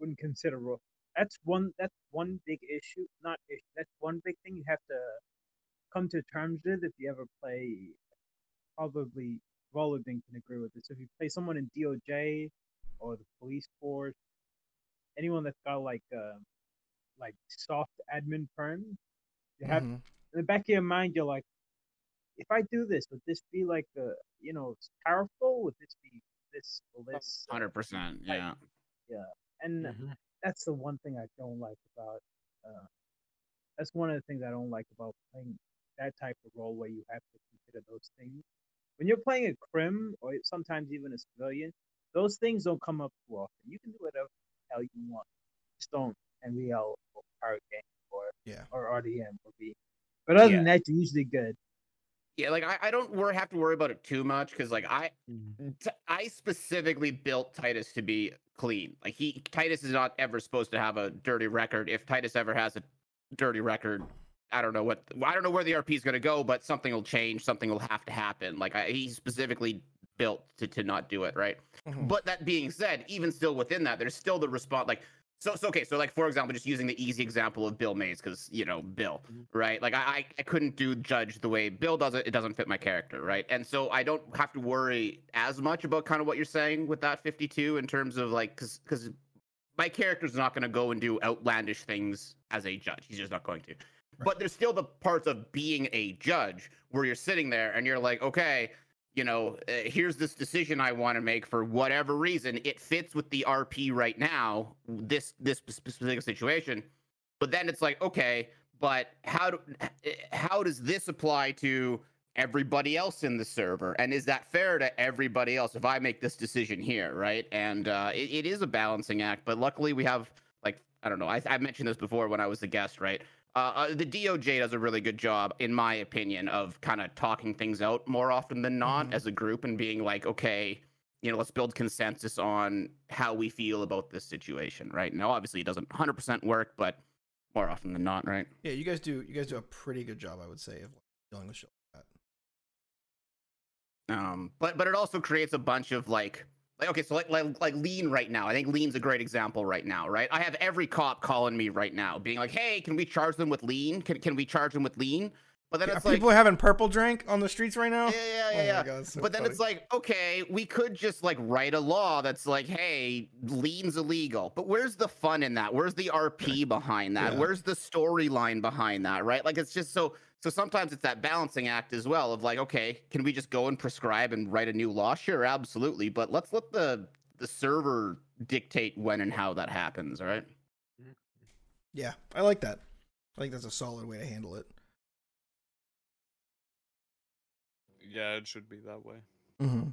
wouldn't consider role. That's one. That's one big issue. Not issue. That's one big thing you have to come to terms with if you ever play. Probably Rolling can agree with this. If you play someone in DOJ or the police force, anyone that's got like uh, like soft admin firms, you have Mhm. in the back of your mind, you're like, if I do this, would this be like a, you know, it's powerful? Would this be this will this? uh, Hundred percent. like- Yeah. And Mhm. that's the one thing I don't like about. Uh, that's one of the things I don't like about playing that type of role where you have to consider those things. When you're playing a crim or sometimes even a civilian, those things don't come up too often. You can do whatever the hell you want. Just don't NVL or power game or Yeah. or RDM or B. But other Yeah. than that, you're usually good. Yeah, like I, I don't worry, have to worry about it too much because like I mm-hmm. T- I specifically built Titus to be clean. Like he Titus is not ever supposed to have a dirty record. If Titus ever has a dirty record, I don't know what I don't know where the RP is going to go, but something will change. Something will have to happen. Like I, he's specifically built to to not do it, right? Mhm. But that being said, even still within that, there's still the response. Like so, so okay. So like for example, just using the easy example of Bill Mays, because you know Bill, Mhm. right? Like I, I I couldn't do Judge the way Bill does it. It doesn't fit my character, right? And so I don't have to worry as much about kind of what you're saying with that 52 in terms of like because because my character's not going to go and do outlandish things as a judge. He's just not going to. But there's still the parts of being a judge where you're sitting there and you're like, okay, you know, uh, here's this decision I want to make for whatever reason. It fits with the RP right now, this this specific situation. But then it's like, okay, but how do eh, how does this apply to everybody else in the server? And is that fair to everybody else if I make this decision here, right? And uh, it, it is a balancing act. But luckily, we have like I don't know. I, I mentioned this before when I was a guest, right? Uh, uh, the DOJ does a really good job, in my opinion, of kind of talking things out more often than not Mhm. as a group and being like, okay, you know, let's build consensus on how we feel about this situation, right? Now, obviously, it doesn't 100% work, but more often than not, right? Yeah, you guys do you guys do a pretty good job, I would say, of dealing with shit like that. Um, but but it also creates a bunch of like like okay, so like like like lean right now. I think lean's a great example right now, right? I have every cop calling me right now, being like, "Hey, can we charge them with lean? Can can we charge them with lean?" But then Are it's like, people having purple drink on the streets right now? yeah, yeah, Oh yeah, my yeah. God, so but then it's like, okay, we could just like write a law that's like, hey, lean's illegal. But where's the fun in that? Where's the RP behind that? Yeah. Where's the storyline behind that? Right? Like it's just so so sometimes it's that balancing act as well of like, okay, can we just go and prescribe and write a new law? Sure, absolutely. But let's let the the server dictate when and how that happens, all right? Yeah, I like that. I think that's a solid way to handle it. Yeah, it should be that way. Mm-hmm.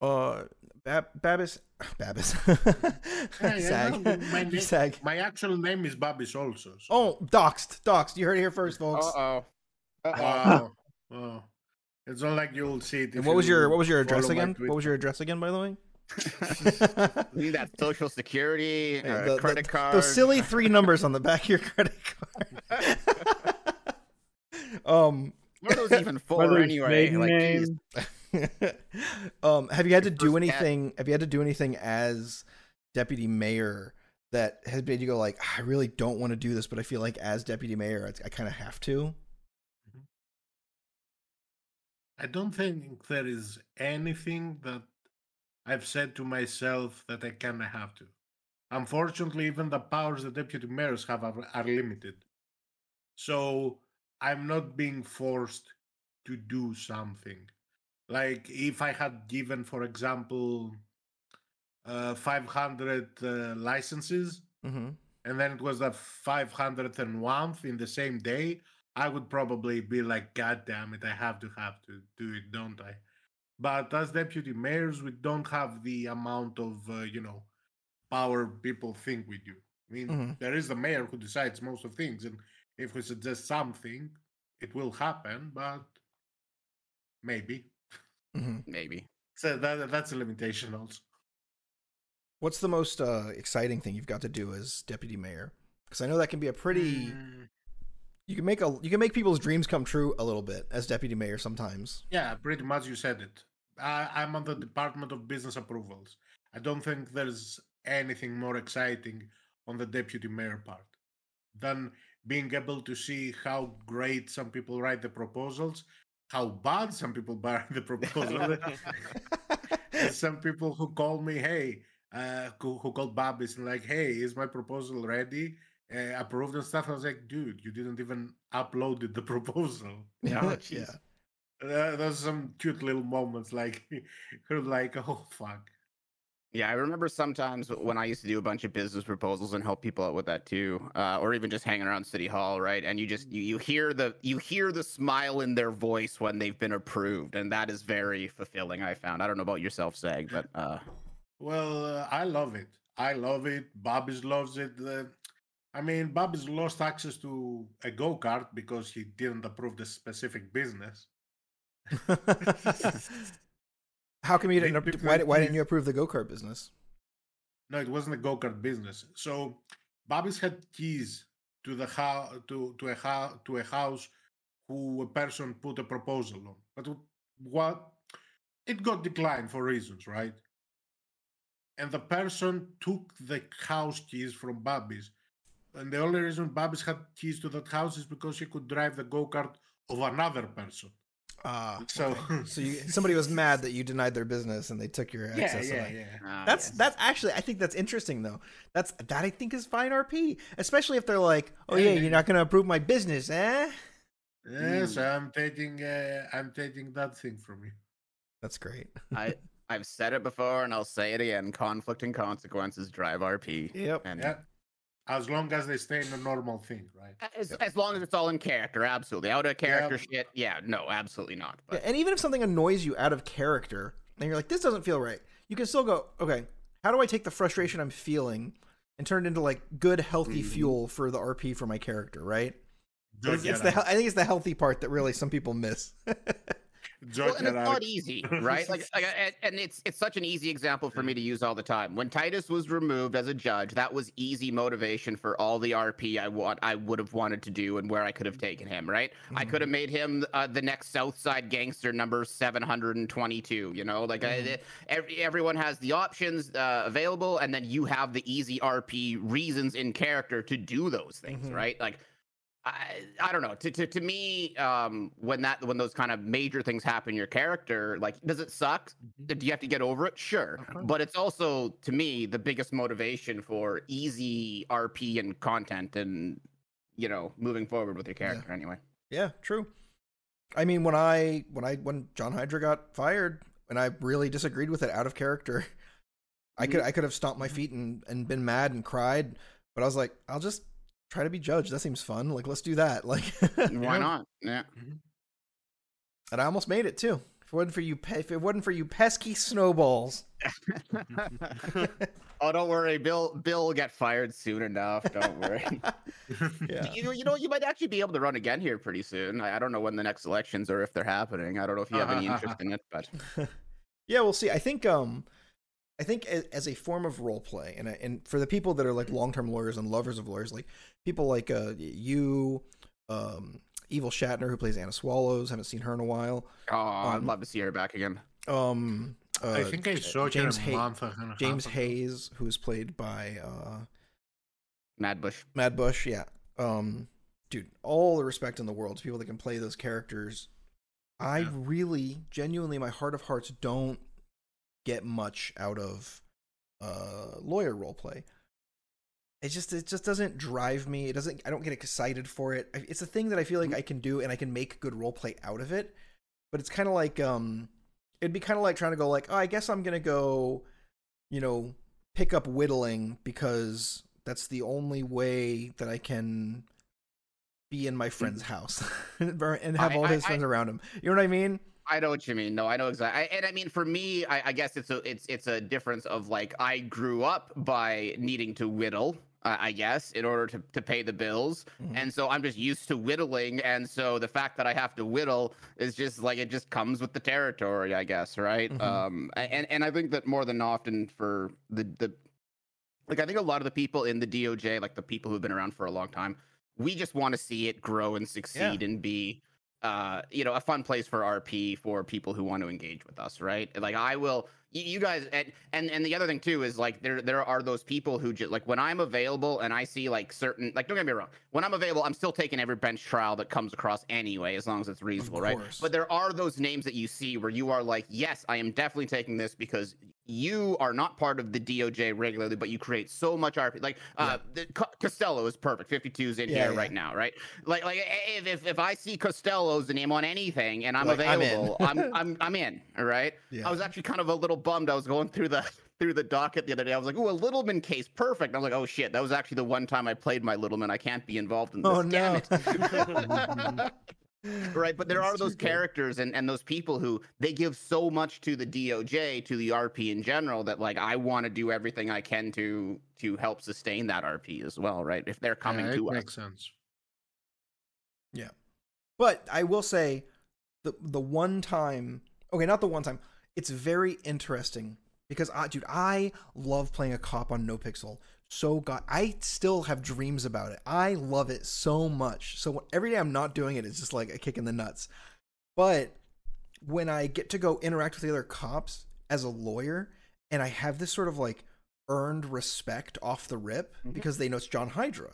Uh, Bab- Babis, <sighs> Babis, Yeah, yeah, Zag, no, my, <laughs> name- Zag. my actual name is Babis also. so- Oh, doxed, doxed. You heard it here first, folks. oh. Oh, oh. It's not like you'll see it. And what was your what was your address again? What was your address again, by the way? <laughs> We need that social security, Yeah, uh, the- the- credit card. Those silly three numbers on the back of your credit card. <laughs> um, What are those even for anyway? Like, geez. name, <laughs> um, have you had to do first cat. anything? Have you had to do anything as deputy mayor that has made you go like, I really don't want to do this, but I feel like as deputy mayor, I, I kind of have to. I don't think there is anything that I've said to myself that I kind of have to. Unfortunately, even the powers the deputy mayors have are, are limited. So I'm not being forced to do something. Like if I had given, for example, uh, 500 uh, licenses, Mm-hmm. and then it was the 501th in the same day, I would probably be like, God damn it, I have to have to do it, don't I? But as deputy mayors, we don't have the amount of, uh, you know, power people think we do. I mean, Mhm. there is the mayor who decides most of things, and if we suggest something, it will happen, but maybe. Mhm. Maybe. So that that's a limitation also. What's the most uh, exciting thing you've got to do as deputy mayor? Because I know that can be a pretty. Mm, You can make a you can make people's dreams come true a little bit as deputy mayor sometimes. yeah, pretty much you said it. I, I'm on the Department of Business Approvals. I don't think there's anything more exciting on the deputy mayor part than being able to see how great some people write the proposals, how bad some people write the proposal. <laughs> Some people who call me, hey, uh, who, who called Babis and like, hey, is my proposal ready? Uh, approved and stuff. I was like, dude, you didn't even uploaded the proposal. <laughs> Yeah, yeah. jeez. Uh, there's some cute little moments like, you're <laughs> like, oh fuck. Yeah, I remember sometimes when I used to do a bunch of business proposals and help people out with that too, uh, or even just hanging around City Hall, right? And you just you, you hear the you hear the smile in their voice when they've been approved, and that is very fulfilling. I found. I don't know about yourself, Zag, but uh, Well, uh, I love it. I love it. Babis loves it. Uh, I mean, Babis lost access to a go kart because he didn't approve the specific business. <laughs> <laughs> <laughs> How come you didn't? Why, why didn't you approve the go kart business? No, it wasn't a go kart business. So Babis had keys to the house to to a house to a house who a person put a proposal on, but what it got declined for reasons, right? And the person took the house keys from Babis, and the only reason Babis had keys to that house is because he could drive the go kart of another person. Ah, <laughs> So- <laughs> so you, somebody was mad that you denied their business and they took your access yeah, away. yeah. ah, That's yes. that's actually I think that's interesting though. That's that I think is fine RP, especially if they're like, oh yeah, you're not gonna approve my business, eh? Yes, I'm taking uh, I'm taking that thing from you. That's great. I <laughs> I've said it before and I'll say it again. Conflict and consequences drive RP. Yep. And Yeah. As long as they stay in the normal thing, right? as, as long as it's all in character, absolutely. Out of character shit, yeah, no, absolutely not. Yeah, and even if something annoys you out of character, and you're like, this doesn't feel right, you can still go, okay, how do I take the frustration I'm feeling and turn it into like good, healthy Mhm. fuel for the RP for my character, right? It's, it's the I think it's the healthy part that really some people miss. <laughs> Well, and it's not easy, right? Like, like <laughs> and, it's it's such an easy example for me to use all the time. When Titus was removed as a judge, that was easy motivation for all the RP I want I would have wanted to do and where I could have taken him. Right? I could have made him uh, the next Southside gangster number seven hundred and twenty-two. You know, like I, every, everyone has the options uh, available, and then you have the easy RP reasons in character to do those things. Mhm. Right? Like. I, I don't know. To, to to me, um, when that when those kind of major things happen your character, like, does it suck? Mm-hmm. Do you have to get over it? Sure, but it's also to me the biggest motivation for easy RP and content, and you know, moving forward with your character. Anyway, Yeah, true. I mean, when I when I when John Hydra got fired, and I really disagreed with it out of character, <laughs> I could I could have stomped my feet and and been mad and cried, but I was like, I'll just try to be judged. That seems fun. Like, let's do that. <laughs> Like, why Yeah. not? Yeah. and I almost made it too. If it wasn't for you, pe- if it wasn't for you pesky snowballs. <laughs> oh, don't worry, Bill. Bill will get fired soon enough. Don't worry. <laughs> yeah. You know, you know, you might actually be able to run again here pretty soon. I, I don't know when the next elections are, if they're happening. I don't know if you have any interest in it, but Yeah, we'll see. I think um I think as, as a form of role play and and for the people that are like long-term lawyers and lovers of lawyers like people like uh you um Evil Shatner who plays Anna Swallows, haven't seen her in a while. oh, I'd Um, love to see her back again. Um uh, I think I saw James it Hay- a month and James. Hayes who's played by uh Mad Bush. Mad Bush, yeah. Um dude, all the respect in the world to people that can play those characters. I Yeah. really genuinely my heart of hearts don't get much out of uh lawyer role play. It just it just doesn't drive me. It doesn't I don't get excited for it. It's a thing that I feel like I can do and I can make good role play out of it. But it's kind of like um it'd be kind of like trying to go like, "Oh, I guess I'm going to go you know, pick up whittling because that's the only way that I can be in my friend's house <laughs> and have all I- his I- friends around him. You know what I mean? I know what you mean. No, I know exactly. I, and I mean, for me, I, I guess it's a it's it's a difference of like I grew up by needing to whittle, uh, I guess, in order to, to pay the bills. Mhm. And so I'm just used to whittling. And so the fact that I have to whittle is just like it just comes with the territory, I guess, right? Mhm. Um, and and I think that more than often for the the like I think a lot of the people in the DOJ, like the people who've been around for a long time, we just want to see it grow and succeed and be uh you know a fun place for rp for people who want to engage with us right? Like i will you, guys and, and and the other thing too is like there there are those people who just like when i'm available and i see like certain like don't get me wrong when i'm available i'm still taking every bench trial that comes across anyway as long as it's reasonable right? but there are those names that you see where you are like yes i am definitely taking this because you are not part of the doj regularly but you create so much rp like uh the, costello is perfect. 52 is in Yeah, here yeah. right now right? Like like if, if if i see costello's name on anything and i'm Like, I'm available <laughs> I'm, I'm i'm in all right i was actually kind of a little bummed. I was going through the through the docket the other day. I was like oh a littleman case perfect. And i was like oh shit. That was actually the one time i played my littleman. I can't be involved in this. Oh, damn no. <laughs> <laughs> right but there That's are those good. characters and, and those people who they give so much to the doj to the rp in general that like i want to do everything i can to to help sustain that rp as well right if they're coming Yeah, to us makes sense. Yeah but I will say the the one time okay, not the one time. It's very interesting because I dude, I love playing a cop on No Pixel. So god I still have dreams about it. I love it so much. So every day I'm not doing it, it's just like a kick in the nuts. But when I get to go interact with the other cops as a lawyer and I have this sort of like earned respect off the rip Mhm. because they know it's John Hydra.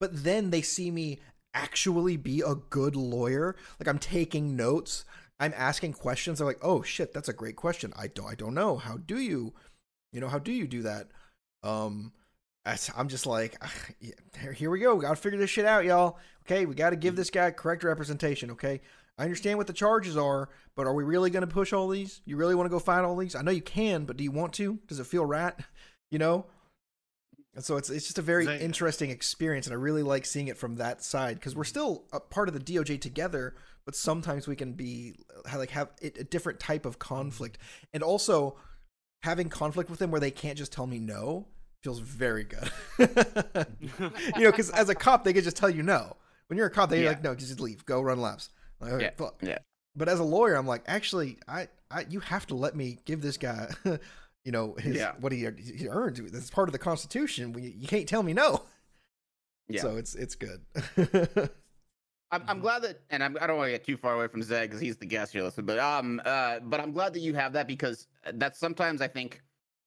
But then they see me actually be a good lawyer. Like I'm taking notes, I'm asking questions. They're like, "Oh shit, that's a great question. I don't I don't know. How do you you know, how do you do that?" Um I'm just like, "Ah, here- we go. Got to figure this shit out, y'all. Okay, we got to give this guy correct representation. Okay, I understand what the charges are, but are we really going to push all these? You really want to go fight all these? I know you can, but do you want to? Does it feel right? <laughs> You know. And so it's it's just a very They- interesting experience, and I really like seeing it from that side because we're still a part of the DOJ together, but sometimes we can be like have a different type of conflict, and also having conflict with them where they can't just tell me no feels very good. <laughs> you know, because as a cop, they can just tell you no. When you're a cop, they're Yeah. like, no, just leave, go run laps. Like, okay, Yeah, fuck. yeah. But as a lawyer, I'm like, actually, I, I, you have to let me give this guy, <laughs> you know, his Yeah. what he he earned. That's part of the Constitution. We, you can't tell me no. Yeah. So it's it's good. I'm, I'm glad that, and I'm, I don't want to get too far away from Zag because he's the guest here, listen. But um, uh, but I'm glad that you have that because that's sometimes I think,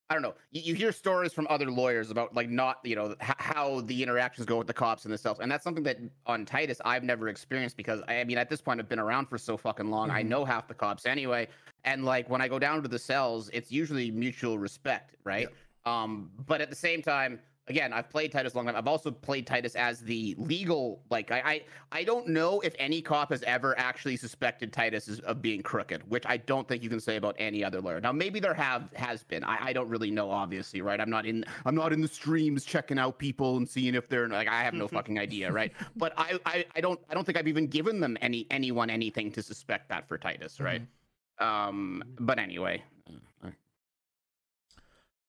I don't know, you, you hear stories from other lawyers about like not, you know, h- how the interactions go with the cops and the stuff, and that's something that on Titus I've never experienced because I, I mean at this point I've been around for so fucking long, I Mhm. know half the cops anyway, and like when I go down to the cells, it's usually mutual respect, right? Um, but at the same time, again, I've played Titus a long time. I've also played Titus as the legal. Like, I, I, I don't know if any cop has ever actually suspected Titus of being crooked, which I don't think you can say about any other lawyer. Now, maybe there have has been. I, I don't really know, obviously, right? I'm not in. I'm not in the streams checking out people and seeing if they're like. I have no fucking idea, right? <laughs> But I, I, I don't. I don't think I've even given them any anyone anything to suspect that for Titus, right? Um. But anyway.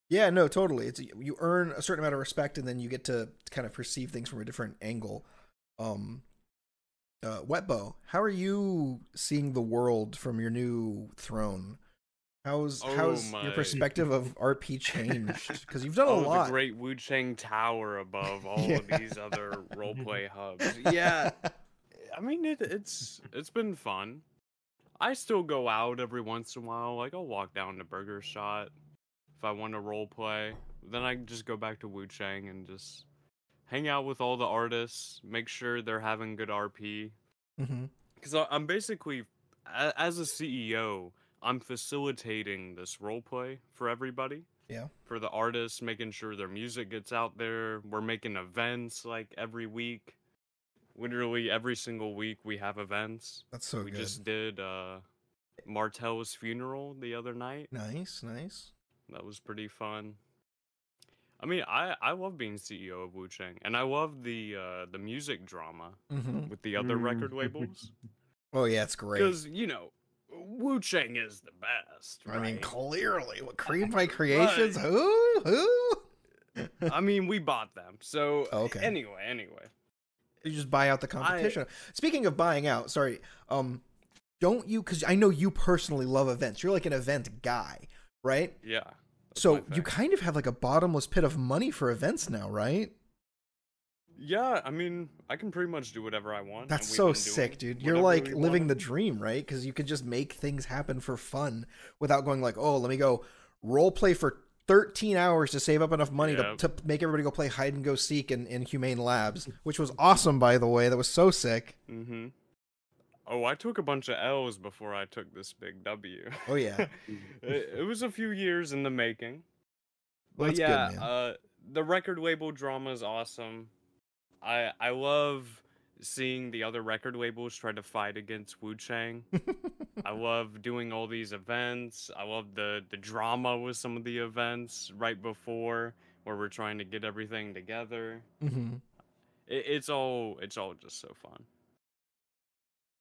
Yeah, no, totally. It's you earn a certain amount of respect, and then you get to kind of perceive things from a different angle. Um, uh, Wetbow, how are you seeing the world from your new throne? How's Oh how's my. your perspective of RP <laughs> changed? Because you've done a oh, lot. the great Wu Chang Tower above <laughs> all Yeah. of these other roleplay <laughs> hubs. Yeah, I mean it, it's it's been fun. I still go out every once in a while. Like I'll walk down to Burger Shot if I want to role play. Then I just go back to Wu Chang and just hang out with all the artists, make sure they're having good RP. Because I'm basically, as a CEO, I'm facilitating this role play for everybody. Yeah. For the artists, making sure their music gets out there. We're making events like every week. Literally every single week we have events. That's so we good. We just did uh, Martel's funeral the other night. Nice, nice. That was pretty fun. I mean, I, I love being CEO of Wu Chang, and I love the uh, the music drama hmm with the other Mm. record labels. <laughs> Oh yeah, it's great. Because you know, Wu Chang is the best. I mean, clearly, what Cream by <laughs> Creations? Who? Who? I mean, we bought them. So Oh, okay. anyway, anyway. You just buy out the competition. Speaking of buying out, sorry, um, don't you? Because I know you personally love events. You're like an event guy, right? Yeah. so you kind of have like a bottomless pit of money for events now, right? Yeah, I mean, I can pretty much do whatever I want. That's so sick, dude. You're like living the dream, right? Because you could just make things happen for fun without going like, oh, let me go role play for 13 hours to save up enough money Yeah. to, to make everybody go play hide and go seek in, in Humane Labs, which was awesome, by the way. That was so sick. Mm-hmm. Oh, I took a bunch of L's before I took this big W. Oh, yeah. <laughs> it, it was a few years in the making. Well, But good, yeah, man. uh, the record label drama is awesome. I I love seeing the other record labels try to fight against Wu Chang. <laughs> I love doing all these events. I love the the drama with some of the events right before where we're trying to get everything together. hmm It, it's all it's all just so fun.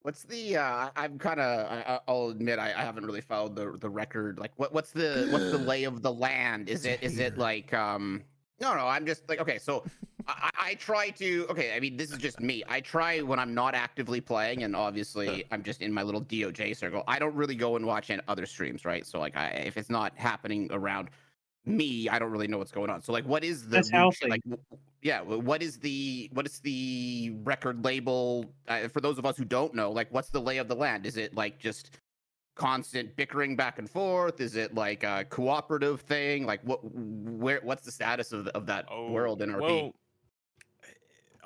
What's the? Uh, I'm kind of. I'll admit I, I haven't really followed the the record. Like, what what's the what's the <sighs> lay of the land? Is it is it like um? No, no. I'm just like okay. So I, I I try to. Okay, I mean this is just me. I try when I'm not actively playing, and obviously I'm just in my little DOJ circle. I don't really go and watch any other streams, right? So like, I if it's not happening around me, I don't really know what's going on. So like, what is the That's Wu like? Yeah, what is the what is the record label? Uh, for those of us who don't know, like, what's the lay of the land? Is it like just constant bickering back and forth? Is it like a cooperative thing? Like, what where what's the status of of that world in RP? Well,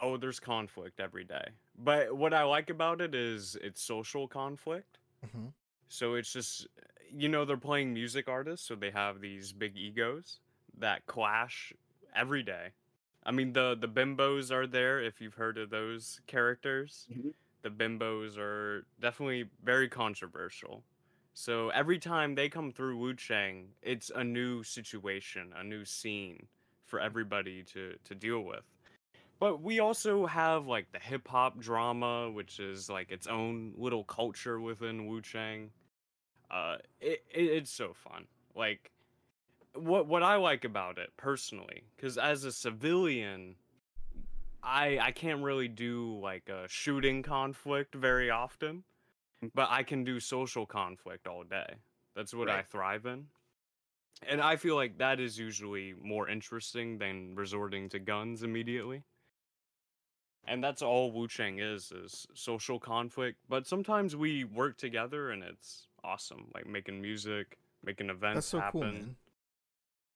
oh, there's conflict every day. But what I like about it is it's social conflict. hmm So it's just, you know, they're playing music artists, so they have these big egos that clash every day. I mean, the the bimbos are there. If you've heard of those characters, Mhm. the bimbos are definitely very controversial. So every time they come through Wu Chang, it's a new situation, a new scene for everybody to to deal with. But we also have like the hip hop drama, which is like its own little culture within Wu Chang. Uh, it, it it's so fun. Like, what what I like about it personally, because as a civilian, I I can't really do like a shooting conflict very often, but I can do social conflict all day. That's what I thrive in. And I feel like that is usually more interesting than resorting to guns immediately. And that's all Wu Chang is, is social conflict. But sometimes we work together and it's awesome. Like making music, making events That's so happen, cool, man.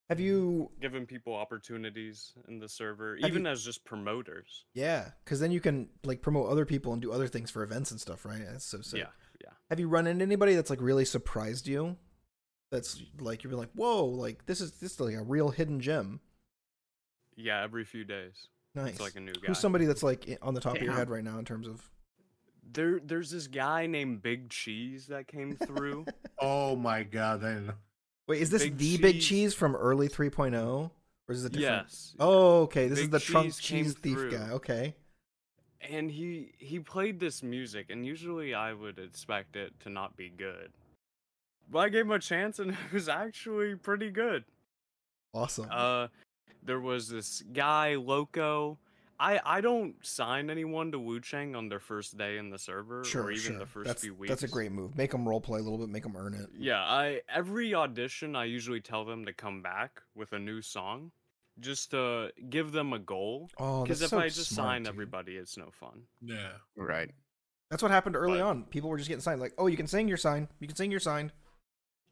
Have you? given people opportunities in the server, even you- as just promoters. Yeah, because then you can like promote other people and do other things for events and stuff, right? That's so sick. Yeah, yeah. Have you run into anybody that's like really surprised you? That's like you've been like, whoa, like this is this is like a real hidden gem. Yeah, every few days. Nice. It's like a new guy. Who's somebody that's like on the top of your head right now in terms of? There there's this guy named Big Cheese that came through. <laughs> Oh my god! I know. Wait, is this Big the Big Cheese. Cheese from early 3.0, or is it different? yes. Oh, okay. This is the trunk Cheese came cheese thief through. guy. Okay. and he he played this music and usually i would expect it to not be good but i gave him a chance and <laughs> it was actually pretty good Awesome. uh there was this guy loco i i don't sign anyone to wu chang on their first day in the server sure, or even sure. the first that's few weeks that's a great move. Make them role play a little bit. Make them earn it. yeah i every audition i usually tell them to come back with a new song just to give them a goal Oh, because if so i just smart, sign dude. everybody it's no fun Yeah. Right. That's what happened early But- on. People were just getting signed. Like, oh, you can sing your sign. You can sing your sign.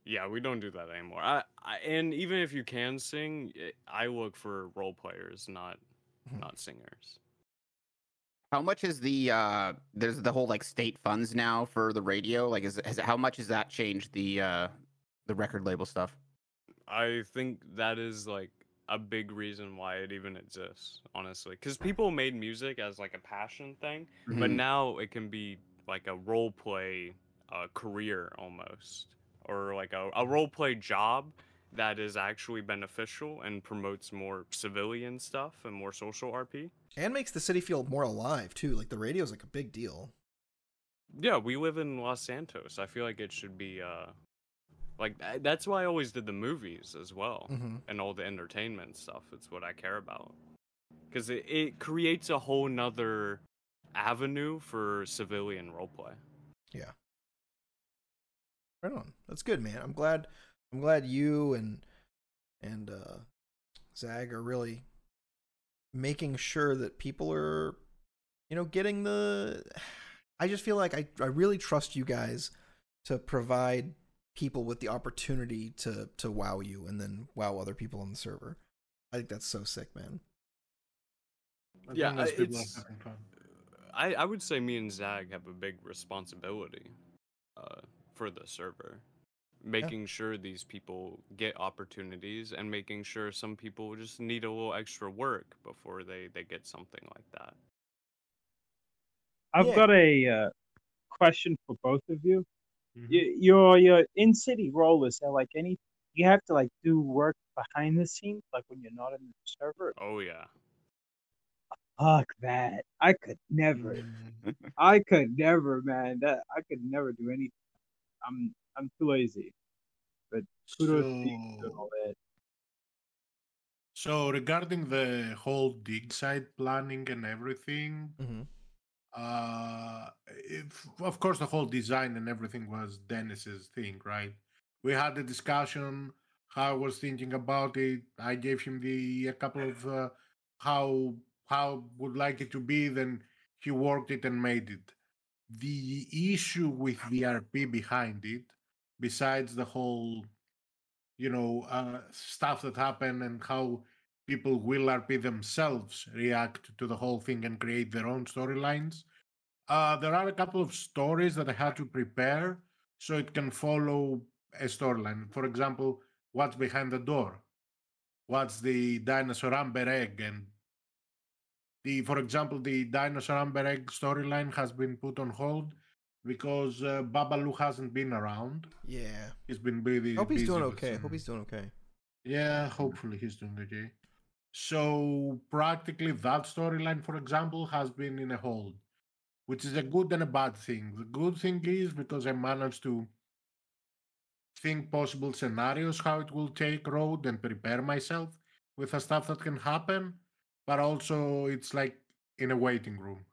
Yeah, we don't do that anymore. I, I and even if you can sing, eh, I look for role players, not. Not singers. How much is the uh there's the whole like state funds now for the radio? Like is has how much has that changed the uh the record label stuff? I think that is like a big reason why it even exists, honestly, because people made music as like a passion thing, but Mhm. now it can be like a role play uh, career almost, or like a, a role play job that is actually beneficial and promotes more civilian stuff and more social RP. And makes the city feel more alive too. Like the radio is like a big deal. Yeah, we live in Los Santos. I feel like it should be uh Like that's why I always did the movies as well hmm and all the entertainment stuff. It's what I care about because it, it creates a whole nother avenue for civilian roleplay. Yeah. Right on. That's good, man. I'm glad. I'm glad you and and uh, Zag are really making sure that people are, you know, getting the. I just feel like I I really trust you guys to provide people with the opportunity to to wow you and then wow other people on the server. I think that's so sick, man. As Yeah, I- it's- I, I would say me and Zag have a big responsibility uh, for the server. Making sure these people get opportunities and making sure some people just need a little extra work before they, they get something like that. I've Yeah. got a uh, question for both of you. Mhm. Y- Your your in city role is there like any? You have to like do work behind the scenes, like when you're not in the server. Oh, yeah. Fuck that! I could never. <laughs> I could never, man. That I could never do anything. I'm I'm too lazy. Kudos to you for doing all that. So regarding the whole dig site planning and everything, hmm uh, if, of course the whole design and everything was Dennis's thing, right? We had a discussion. How I was thinking about it. I gave him the a couple of uh, how how would like it to be. Then he worked it and made it. The issue with the RP behind it, besides the whole you know uh, stuff that happened and how people will RP themselves react to the whole thing and create their own storylines. Uh, there are a couple of stories that I had to prepare so it can follow a storyline. For example, what's behind the door? What's the dinosaur amber egg? And the, for example, the dinosaur amber egg storyline has been put on hold because uh, Babalu hasn't been around. Yeah. He's been busy. Hope he's busy doing okay. some- Hope he's doing okay. yeah, hopefully he's doing okay. So practically that storyline, for example, has been in a hold, which is a good and a bad thing. The good thing is because I managed to think possible scenarios how it will take road and prepare myself with the stuff that can happen, but also it's like in a waiting room.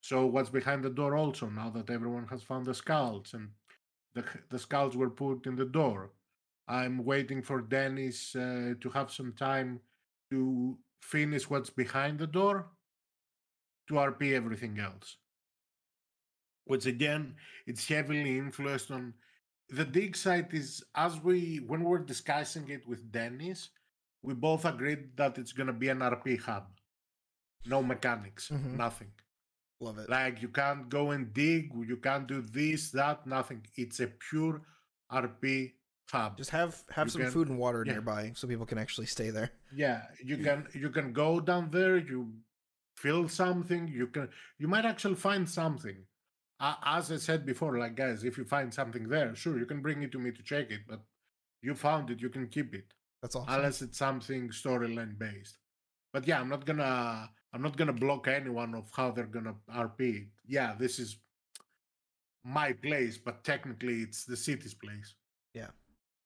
So what's behind the door also now that everyone has found the skulls and the the skulls were put in the door. I'm waiting for Dennis uh, to have some time to finish what's behind the door to RP everything else. Which again, it's heavily influenced on the dig site is as we when we're discussing it with Dennis, we both agreed that it's gonna be an RP hub. No mechanics, Mhm. nothing. Love it. Like you can't go and dig, you can't do this, that, nothing. It's a pure RP hub. Just have have You some can- food and water yeah. nearby so people can actually stay there. Yeah, you <laughs> can you can go down there, you feel something, you can you might actually find something. Uh, as I said before, like guys, if you find something there, sure, you can bring it to me to check it, but you found it, you can keep it. That's awesome. Unless it's something storyline based. But yeah, I'm not gonna I'm not gonna block anyone of how they're gonna RP. Yeah, this is my place, but technically it's the city's place. Yeah.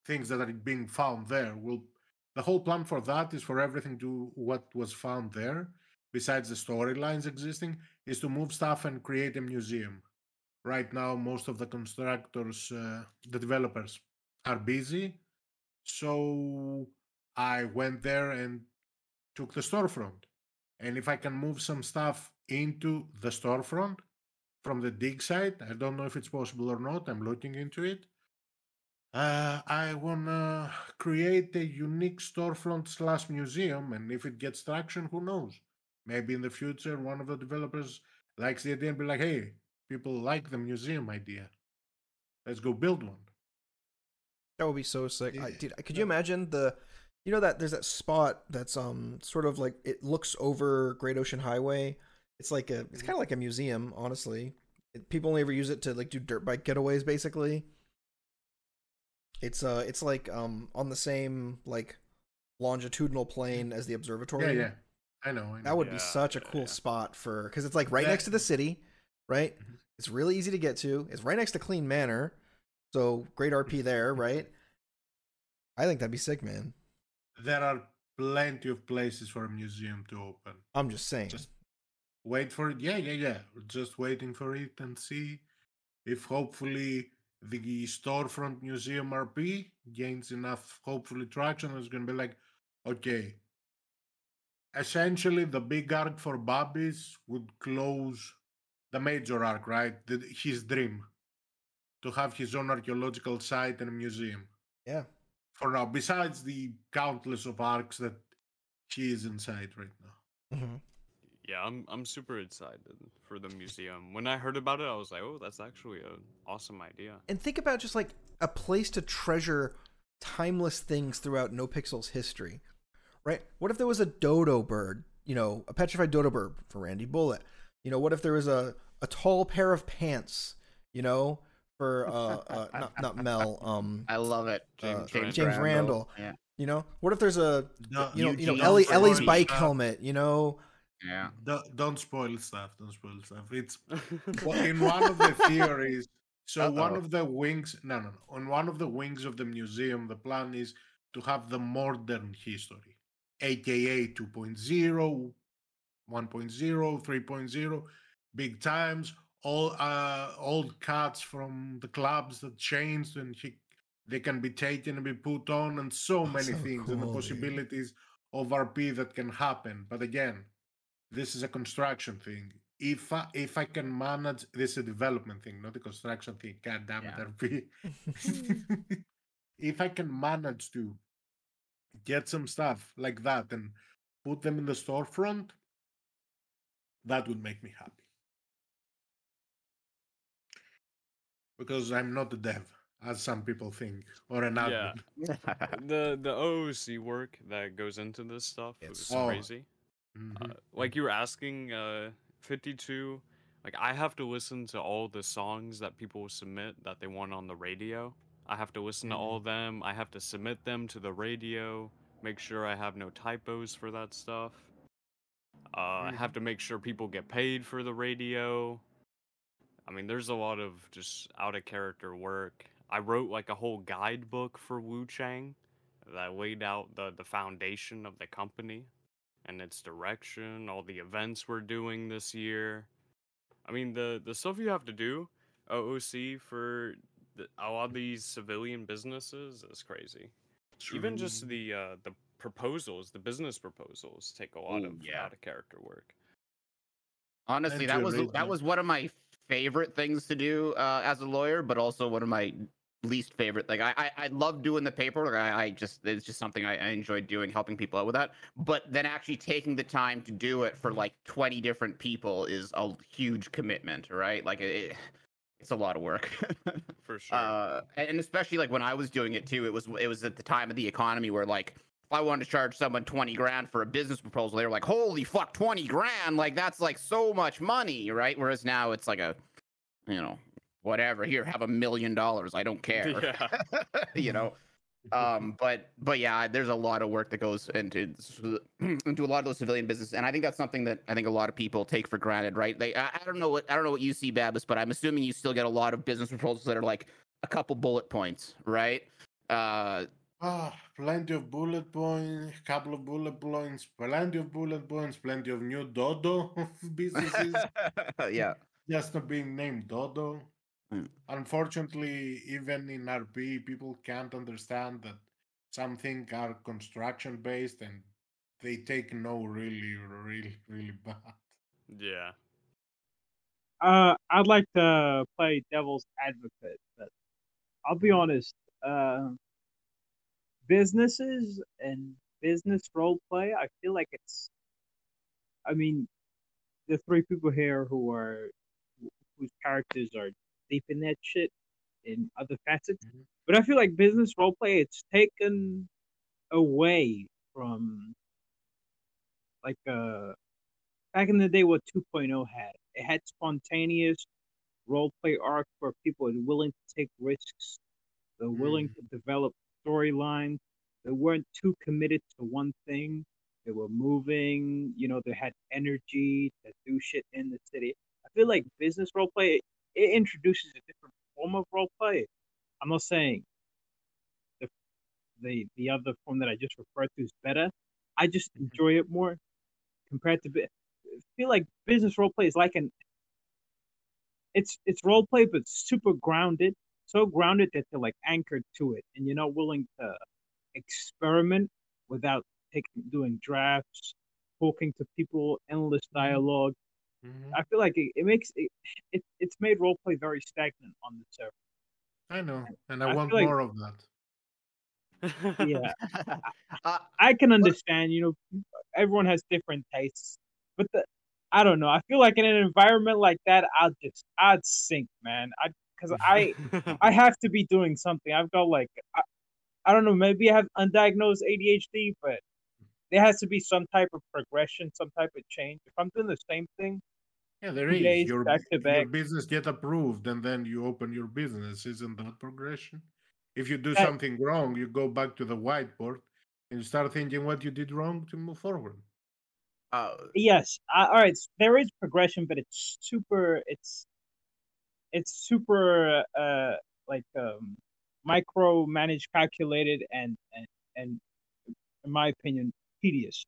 Things that are being found there will the whole plan for that is for everything to what was found there, besides the storylines existing, is to move stuff and create a museum. Right now, most of the constructors, uh, the developers, are busy. So I went there and took the storefront. And if I can move some stuff into the storefront from the dig site, I don't know if it's possible or not. I'm looking into it. Uh, I want to create a unique storefront slash museum, and if it gets traction, who knows? Maybe in the future, one of the developers likes the idea and be like, "Hey, people like the museum idea. Let's go build one." That would be so sick. I, dude, could you imagine the, you know that there's that spot that's um sort of like it looks over Great Ocean Highway. It's like a, it's kind of like a museum, honestly. It, people only ever use it to like do dirt bike getaways, basically. It's uh, it's like um on the same like longitudinal plane as the observatory. Yeah, yeah, I know. I know. That would Yeah, be such a cool yeah. spot for because it's like right next to the city, right? Mhm. It's really easy to get to. It's right next to Clean Manor, So great RP there, right? I think that'd be sick, man. There are plenty of places for a museum to open. I'm just saying. Just wait for it. Yeah, yeah, yeah. Just waiting for it and see if hopefully the storefront museum RP gains enough, hopefully, traction. It's going to be like, okay, essentially the big arc for Babis would close the major arc, right? The, his dream to have his own archaeological site and a museum. Yeah. For now, besides the countless of arcs that she is inside right now. hmm Yeah, I'm I'm super excited for the museum. When I heard about it, I was like, "Oh, that's actually an awesome idea." And think about just like a place to treasure timeless things throughout NoPixel's history, right? What if there was a dodo bird, you know, a petrified dodo bird for Randy Bullet? You know, what if there was a, a tall pair of pants, you know, for uh, uh not not Mel, um, I love it. uh, James, James Randall. Yeah. you know, what if there's a No, you know you know Ellie Ellie's bike stuff. helmet, you know, Yeah. Don't, don't spoil stuff. Don't spoil stuff. It's <laughs> Well, in one of the theories so one Uh-oh. of the wings no no no on one of the wings of the museum the plan is to have the modern history aka 2.0 1.0 3.0 big times all uh old cuts from the clubs that changed and he, they can be taken and be put on and so Oh, many so things and the cool, possibilities of rp that can happen but again this is a construction thing. If I if I can manage this is a development thing, not a construction thing. God damn it, RP. <laughs> <laughs> if I can manage to get some stuff like that and put them in the storefront, that would make me happy. Because I'm not a dev, as some people think, or an admin. <laughs> Yeah. the the OOC work that goes into this stuff It's is so- crazy. Mhm. Uh, like you were asking, uh, 52. Like I have to listen to all the songs that people submit that they want on the radio. I have to listen to all of them. I have to submit them to the radio. Make sure I have no typos for that stuff. Uh, I have to make sure people get paid for the radio. I mean, there's a lot of just out of character work. I wrote like a whole guidebook for Wu Chang that laid out the, the foundation of the company and its direction, all the events we're doing this year. I mean, the the stuff you have to do, OOC for the, a lot of these civilian businesses is crazy. Even just the uh, the proposals, the business proposals, take a lot Ooh, of yeah. out of character work. Honestly, that was that was one of my favorite things to do uh, as a lawyer, but also one of my least favorite. Like I, I, I love doing the paperwork. I, I just it's just something I, I enjoy doing, helping people out with that. But then actually taking the time to do it for like twenty different people is a huge commitment, right? Like it, it's a lot of work. For <laughs> sure. Uh, and especially like when I was doing it too, it was it was at the time of the economy where like I wanted to charge someone twenty grand for a business proposal, they were like, "Holy fuck, twenty grand! Like that's like so much money, right?" Whereas now it's like a, you know, whatever. Here, have a million dollars. I don't <laughs> care. yeah. <laughs> you know. Um, but but yeah, there's a lot of work that goes into into a lot of those civilian businesses, and I think that's something that I think a lot of people take for granted, right? They, I, I don't know what I don't know what you see, Babis, but I'm assuming you still get a lot of business proposals that are like a couple bullet points, right? Uh, Ah, plenty of bullet points, couple of bullet points, plenty of bullet points, plenty of new Dodo <laughs> businesses <laughs> yeah, just not being named Dodo. Mm. Unfortunately, even in RP, people can't understand that something are construction based and they take no really, really, really bad. yeah. Uh, I'd like to play devil's advocate, but I'll be honest. Uh, businesses and business role play, I feel like it's. I mean, the three people here who are whose characters are deep in that shit in other facets, Mhm. but I feel like business role play it's taken away from like uh back in the day what 2.0 had. It had spontaneous role play arc where people are willing to take risks. They're willing to develop storylines. They weren't too committed to one thing. They were moving, you know, they had energy to do shit in the city. I feel like business role play it introduces a different form of role play. I'm not saying the the the other form that I just referred to is better. I just Mm-hmm. enjoy it more compared to. I feel like business role play is like an. It's it's role play, but super grounded, so grounded that they're like anchored to it, and you're not willing to experiment without taking doing drafts, talking to people, endless dialogue. Mhm. I feel like it, it makes it, it it's made role play very stagnant on the server. I know, and I, I want feel like- more of that. Yeah, <laughs> <laughs> uh, I can understand. You know, everyone has different tastes, but the I don't know. I feel like in an environment like that, I'd just I'd sink, man. I because I I <laughs> have to be doing something. I've got like I, I don't know. Maybe I have undiagnosed ADHD, but there has to be some type of progression, some type of change. If I'm doing the same thing, Yeah, there is. Days Your, back to your business get approved, and then you open your business. Isn't that progression? If you do That- something wrong, you go back to the whiteboard and you start thinking what you did wrong to move forward. uh, yes, I, all right. There is progression, but it's super. It's it's super uh like um micro managed, calculated, and and and in my opinion, tedious.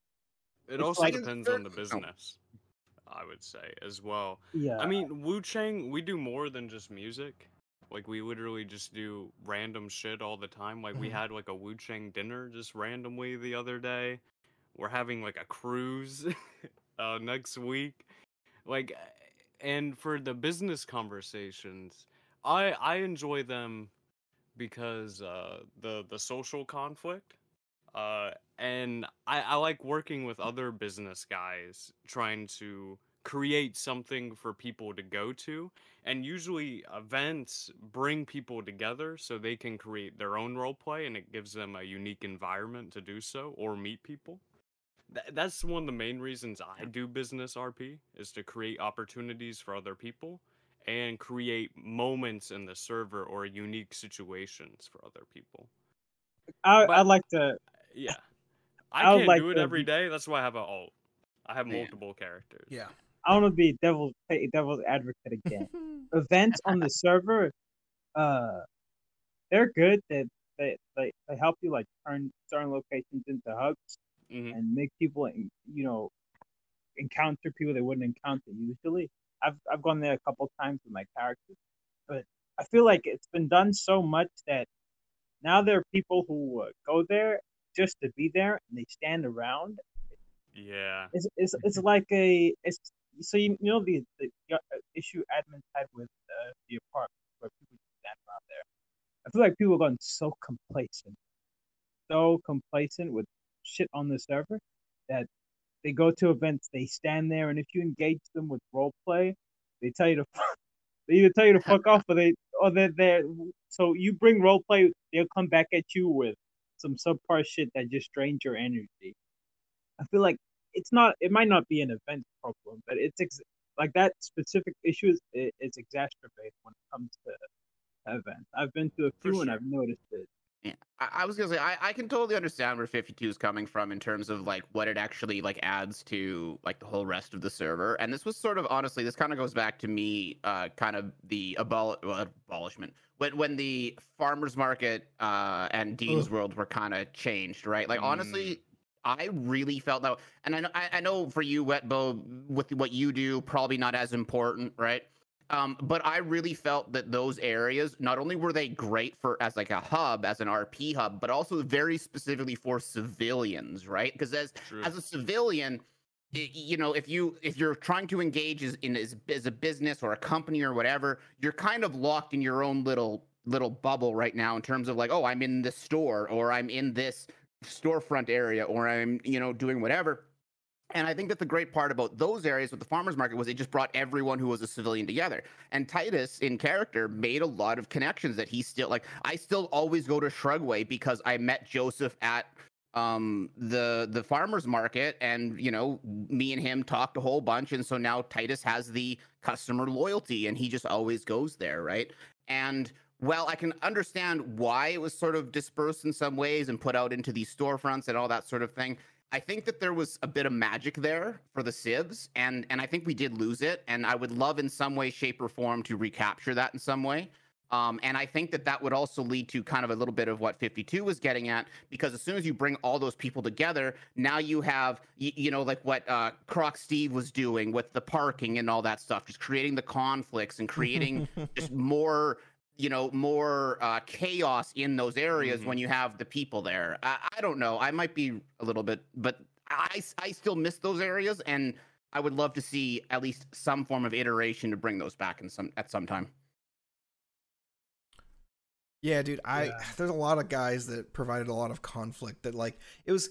It It's also like- depends on the business, I would say as well. Yeah, I mean, Wu Chang, we do more than just music. Like we literally just do random shit all the time. Like we Mhm. had like a Wu Chang dinner just randomly the other day. We're having like a cruise <laughs> uh, next week. Like, and for the business conversations, I I enjoy them because uh, the the social conflict. Uh, and I, I like working with other business guys trying to create something for people to go to and usually events bring people together so they can create their own role play and it gives them a unique environment to do so or meet people Th- that's one of the main reasons i do business rp is to create opportunities for other people and create moments in the server or unique situations for other people I but- I'd like to. yeah <laughs> I i can't like do it to every be- day that's why i have a alt i have Yeah. multiple characters Yeah. I want to be devil's devil's advocate again. <laughs> Events on the server, uh, they're good. That they, they they help you like turn certain locations into hubs hmm and make people you know encounter people they wouldn't encounter usually. I've I've gone there a couple times with my characters, but I feel like it's been done so much that now there are people who uh, go there just to be there and they stand around yeah it's, it's, <laughs> it's like a it's so you, you know the, the uh, issue admins had with uh, the apartment where people stand around there. I feel like people have gotten so complacent, so complacent with shit on the server that they go to events, they stand there, and if you engage them with role play, they tell you to <laughs> fuck, they either tell you to <laughs> fuck off or they or they're there. So you bring role play, they'll come back at you with some subpar shit that just drains your energy. I feel like it's not it might not be an event problem, but it's ex- like that specific issue is it, it's exacerbated when it comes to events. I've been to a few and. I've noticed it. Yeah, I, I was gonna say I, I can totally understand where 52 is coming from in terms of like what it actually like adds to like the whole rest of the server. And this was sort of honestly, this kind of goes back to me, uh, kind of the abol- well, abolishment when when the farmers market uh and Dean's Ugh. World were kind of changed, right? Like Mm. honestly. I really felt that, and I know, I, I know for you, Wetbo, with what you do, probably not as important, right? Um, but I really felt that those areas not only were they great for as like a hub, as an RP hub, but also very specifically for civilians, right? Because as True. as a civilian, you know, if you if you're trying to engage as, in as, as a business or a company or whatever, you're kind of locked in your own little little bubble right now in terms of like, oh, I'm in this store or I'm in this storefront area or I'm you know doing whatever. And I think that the great part about those areas with the farmers market was it just brought everyone who was a civilian together. And Titus, in character, made a lot of connections that he still like. I still always go to Shrugway because I met Joseph at um the the farmers market and you know me and him talked a whole bunch and so now titus has the customer loyalty and he just always goes there right and well i can understand why it was sort of dispersed in some ways and put out into these storefronts and all that sort of thing i think that there was a bit of magic there for the civs and and i think we did lose it and i would love in some way shape or form to recapture that in some way. Um, and I think that that would also lead to kind of a little bit of what 52 was getting at, because as soon as you bring all those people together, now you have, you, you know, like what uh, Croc Steve was doing with the parking and all that stuff, just creating the conflicts and creating <laughs> just more, you know, more uh, chaos in those areas Mhm. when you have the people there. I, I don't know. I might be a little bit, but I, I still miss those areas, and I would love to see at least some form of iteration to bring those back in some at some time. Yeah, dude. I Yeah. <sighs> there's a lot of guys that provided a lot of conflict that like it was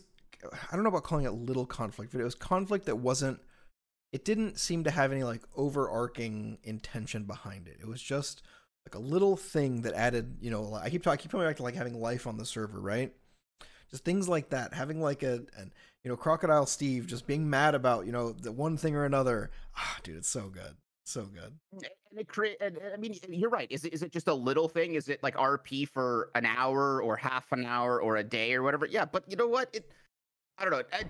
I don't know about calling it little conflict, but it was conflict that wasn't it didn't seem to have any like overarching intention behind it. It was just like a little thing that added, you know, I keep talking, I keep coming back to like having life on the server, right? Just things like that, having like a, an, you know, Crocodile Steve just being mad about, you know, the one thing or another. Ah, dude, it's so good, so good. And it create. I mean, you're right. Is it is it just a little thing? Is it like RP for an hour or half an hour or a day or whatever? Yeah, but you know what? It. I don't know. I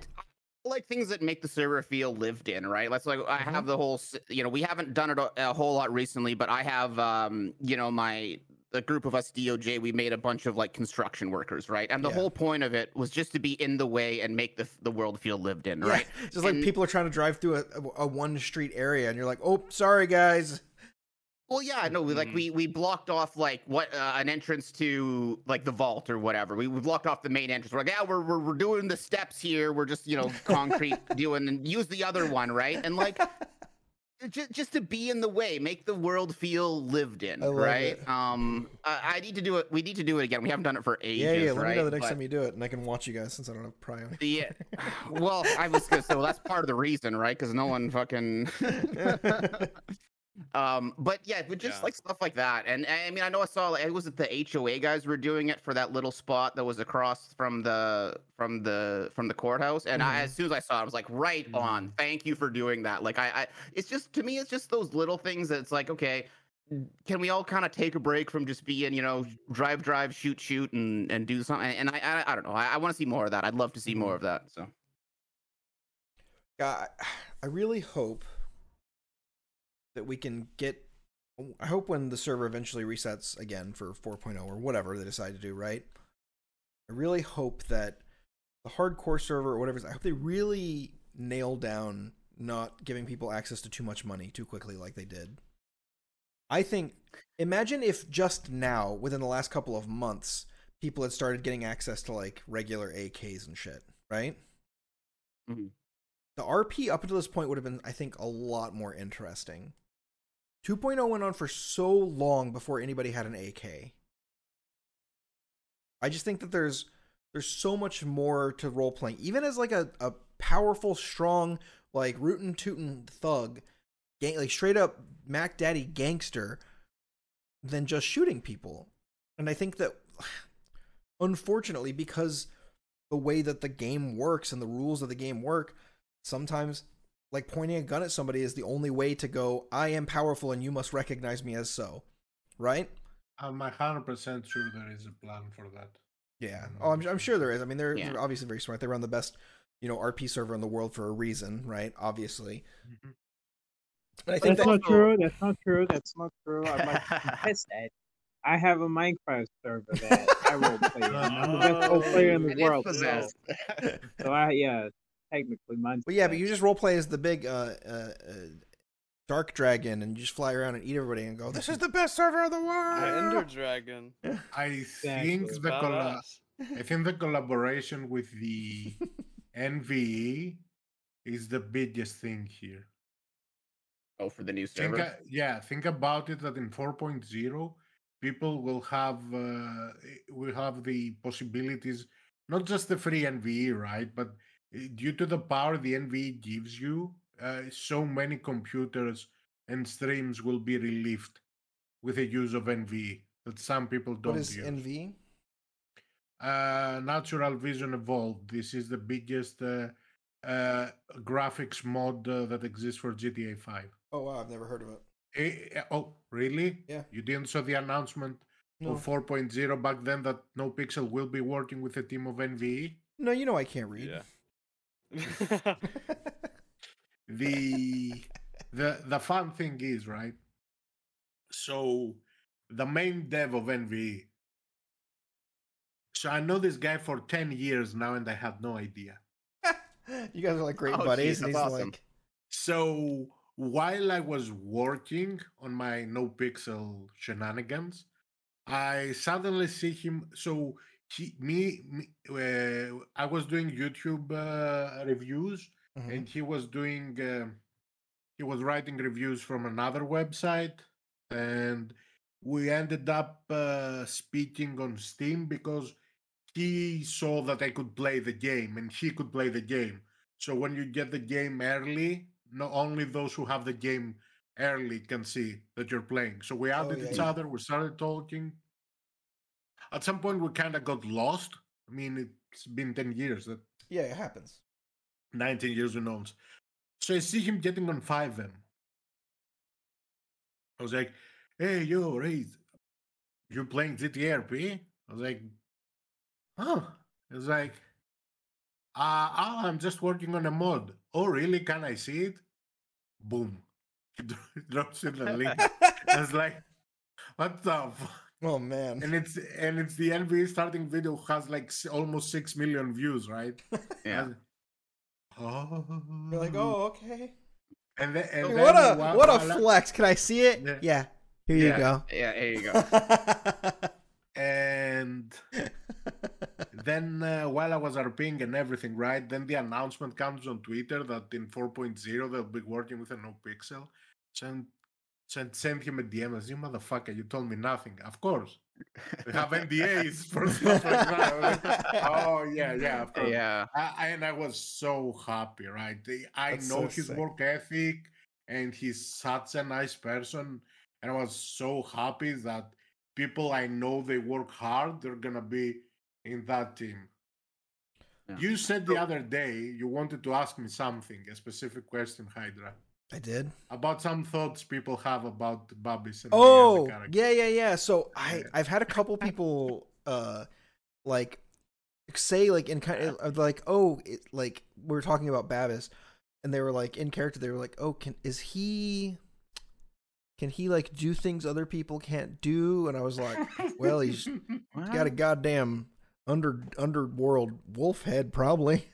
like things that make the server feel lived in, right? Let's like I have the whole. You know, we haven't done it a, a whole lot recently, but I have. Um, you know, my the group of us DOJ, we made a bunch of like construction workers, right? And the Yeah. whole point of it was just to be in the way and make the the world feel lived in, Yeah, right? Just like people are trying to drive through a, a one street area, and you're like, "Oh, sorry, guys." Well, yeah, no, we, like Mhm. we we blocked off like what uh, an entrance to like the vault or whatever. We, we blocked off the main entrance. We're like, yeah, we're, we're we're doing the steps here. We're just you know concrete <laughs> doing and use the other one, right? And like just just to be in the way, make the world feel lived in, right? it. Um, I, I need to do it. We need to do it again. We haven't done it for ages, yeah, yeah. Let right? me know the next But- time you do it, and I can watch you guys since I don't have Prime. Yeah. <laughs> Well, I was gonna say, well, that's part of the reason, right? Because no one fucking. <laughs> um, but yeah, but just Yeah. like stuff like that, and I mean, I know I saw like, it was it the HOA guys were doing it for that little spot that was across from the from the from the courthouse, and I, Mhm. as soon as I saw it, I was like, right on. Thank you for doing that. Like, I, I, it's just to me, it's just those little things that it's like, okay. Can we all kind of take a break from just being, you know, drive, drive, shoot, shoot, and and do something? And I, I, I don't know. I, I want to see more of that. I'd love to see more of that. So. Yeah, I, <sighs> I really hope that we can get. I hope when the server eventually resets again for 4.0 or whatever they decide to do, right? I really hope that the hardcore server or whatever, I hope they really nail down not giving people access to too much money too quickly like they did. I think, imagine if just now, within the last couple of months, people had started getting access to like regular AKs and shit, right? Mhm. The RP up until this point would have been, I think, a lot more interesting. 2.0 went on for so long before anybody had an AK. I just think that there's there's so much more to role playing. Even as like a, a powerful, strong, like rootin' tootin' thug, gang, like straight up Mac Daddy gangster, than just shooting people. And I think that <sighs> unfortunately, because the way that the game works and the rules of the game work, sometimes like pointing a gun at somebody is the only way to go, I am powerful and you must recognize me as so. Right? I'm hundred percent sure there is a plan for that. Yeah. Oh, I'm, I'm sure there is. I mean, they're, Yeah. they're obviously very smart. They run the best, you know, RP server in the world for a reason, right? Obviously. Mhm. And I think That's that, not true. That's not true. That's not true. <laughs> I might confess that. I have a Minecraft server that I role <laughs> play. I'm the best role player in the And world. So, so I yeah, technically mine's. Well, yeah, but you just role play as the big uh, uh, uh, dark dragon, and you just fly around and eat everybody, and go, "This is the best server of the The world." Ender Dragon. <laughs> I Exactly. think the colla- I think the collaboration with the NVE is the biggest thing here. Oh, for the new Think, server. a- yeah, think about it that in 4.0, people will have uh, will have the possibilities, not just the free NVE, right? But due to the power the NVE gives you, uh, so many computers and streams will be relieved with the use of NVE that some people don't What is use. NV? uh, Natural Vision Evolved. This is the biggest uh, uh, graphics mod uh, that exists for GTA 5. Oh wow, I've never heard of it. Eh, eh, oh, really? Yeah. You didn't saw the announcement No, of 4.0 back then that NoPixel will be working with a team of NVE? no, you know I can't read. Yeah. <laughs> the the the fun thing is right so the main dev of NVE. So I know this guy for 10 years now and I had no idea. <laughs> you guys are like great Oh, buddies, geez, and he's awesome. like, So while I was working on my NoPixel shenanigans, I suddenly see him. So he, me, me uh, I was doing YouTube uh, reviews, mhm. and he was doing. Uh, he was writing reviews from another website, and we ended up uh, speaking on Steam because he saw that I could play the game and he could play the game. So when you get the game early, not only those who have the game early can see that you're playing. So we Oh, added yeah, each yeah. other, we started talking. At some point, we kind of got lost. I mean, it's been 10 years, that yeah, it happens. 19 years who knows. So I see him getting on FiveM. I was like, hey, yo, Ray, you playing GTA RP? I was like, oh. He was like, uh, oh, I'm just working on a mod. Oh, really? Can I see it? Boom. <laughs> Drops in the link. I was like, what the fuck? Oh man. And it's and it's the NBA starting video has like almost six million views, right? <laughs> Yeah. Oh. You're like, oh, okay. And then, and then what a while- what a flex! Can I see it? Yeah. Yeah. Here you go. Yeah, here you go. <laughs> and then uh, while I was RPing and everything, right? Then the announcement comes on Twitter that in 4.0 they'll be working with a no pixel. Send send send him a DM as you motherfucker, you told me nothing. Of course. We have NDAs <laughs> for stuff like that. Oh yeah, yeah, of course. yeah. I, I- and I was so happy, right? I That's know so his sick. work ethic and he's such a nice person. And I was so happy that people I know they work hard, they're gonna be in that team. Yeah. You said the other day you wanted to ask me something, a specific question, Hydra, I did. about some thoughts people have about Babis and the Oh, yeah, yeah, yeah. So I Yeah. I've had a couple <laughs> people uh like say like in kind of like oh it, like we are talking about Babis and they were like in character they were like oh can is he can he like do things other people can't do and I was like well he's <laughs> got a goddamn under underworld wolf head probably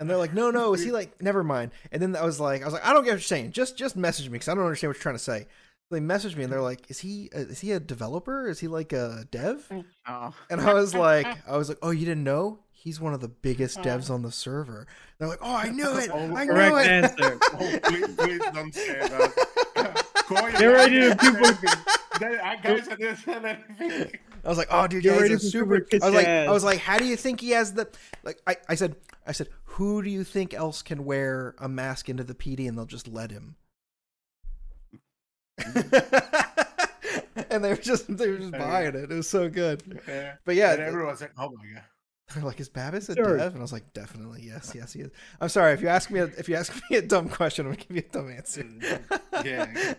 and they're like no no is he <laughs> like never mind. And then i was like i was like i don't get what you're saying. Just just message me because i don't understand what you're trying to say. They messaged me and they're like is he uh, is he a developer? Is he like a dev? Oh. and i was like <laughs> i was like oh you didn't know? He's one of the biggest devs on the server. They're like oh i knew <laughs> it. Oh, i knew Correct it. answer. Oh, please, please don't say that. Koi, Get ready to I people- didn't say anything. I guys, I didn't say anything. I was like, "Oh, dude, Get yeah, he's a super." Super I was like, "I was like, how do you think he has the like?" I, I said, "I said, who do you think else can wear a mask into the PD and they'll just let him?" <laughs> and they were just they were just buying it. It was so good. Yeah. But yeah, and everyone's like, "Oh my god." they're like, "Is Babis a Sure. dev?" And I was like, "Definitely, yes, yes, he is." I'm sorry if you ask me a, if you ask <laughs> me a dumb question, I'm gonna give you a dumb answer. Mm, yeah.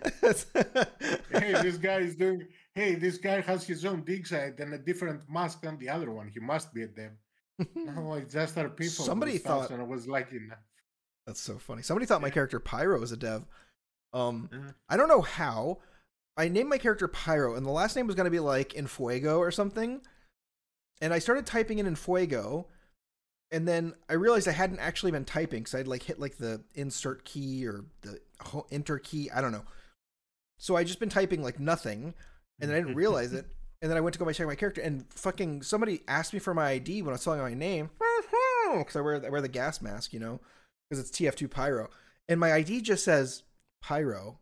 <laughs> Hey, this guy is doing. Hey, this guy has his own dig site and a different mask than the other one. He must be a dev. <laughs> No, it's just our people. Somebody thought- and I was like, enough. That's so funny. Somebody thought my character Pyro was a dev. Um, Mhm. I don't know how. I named my character Pyro, and the last name was going to be like Infuego or something. And I started typing in Infuego, and then I realized I hadn't actually been typing because I'd like hit like the insert key or the enter key. I don't know. So I just been typing like nothing, and then I didn't realize it. And then I went to go check my character, and fucking somebody asked me for my ID when I was telling my name <laughs> because I wear I wear the gas mask, you know, because it's TF2 Pyro, and my ID just says Pyro,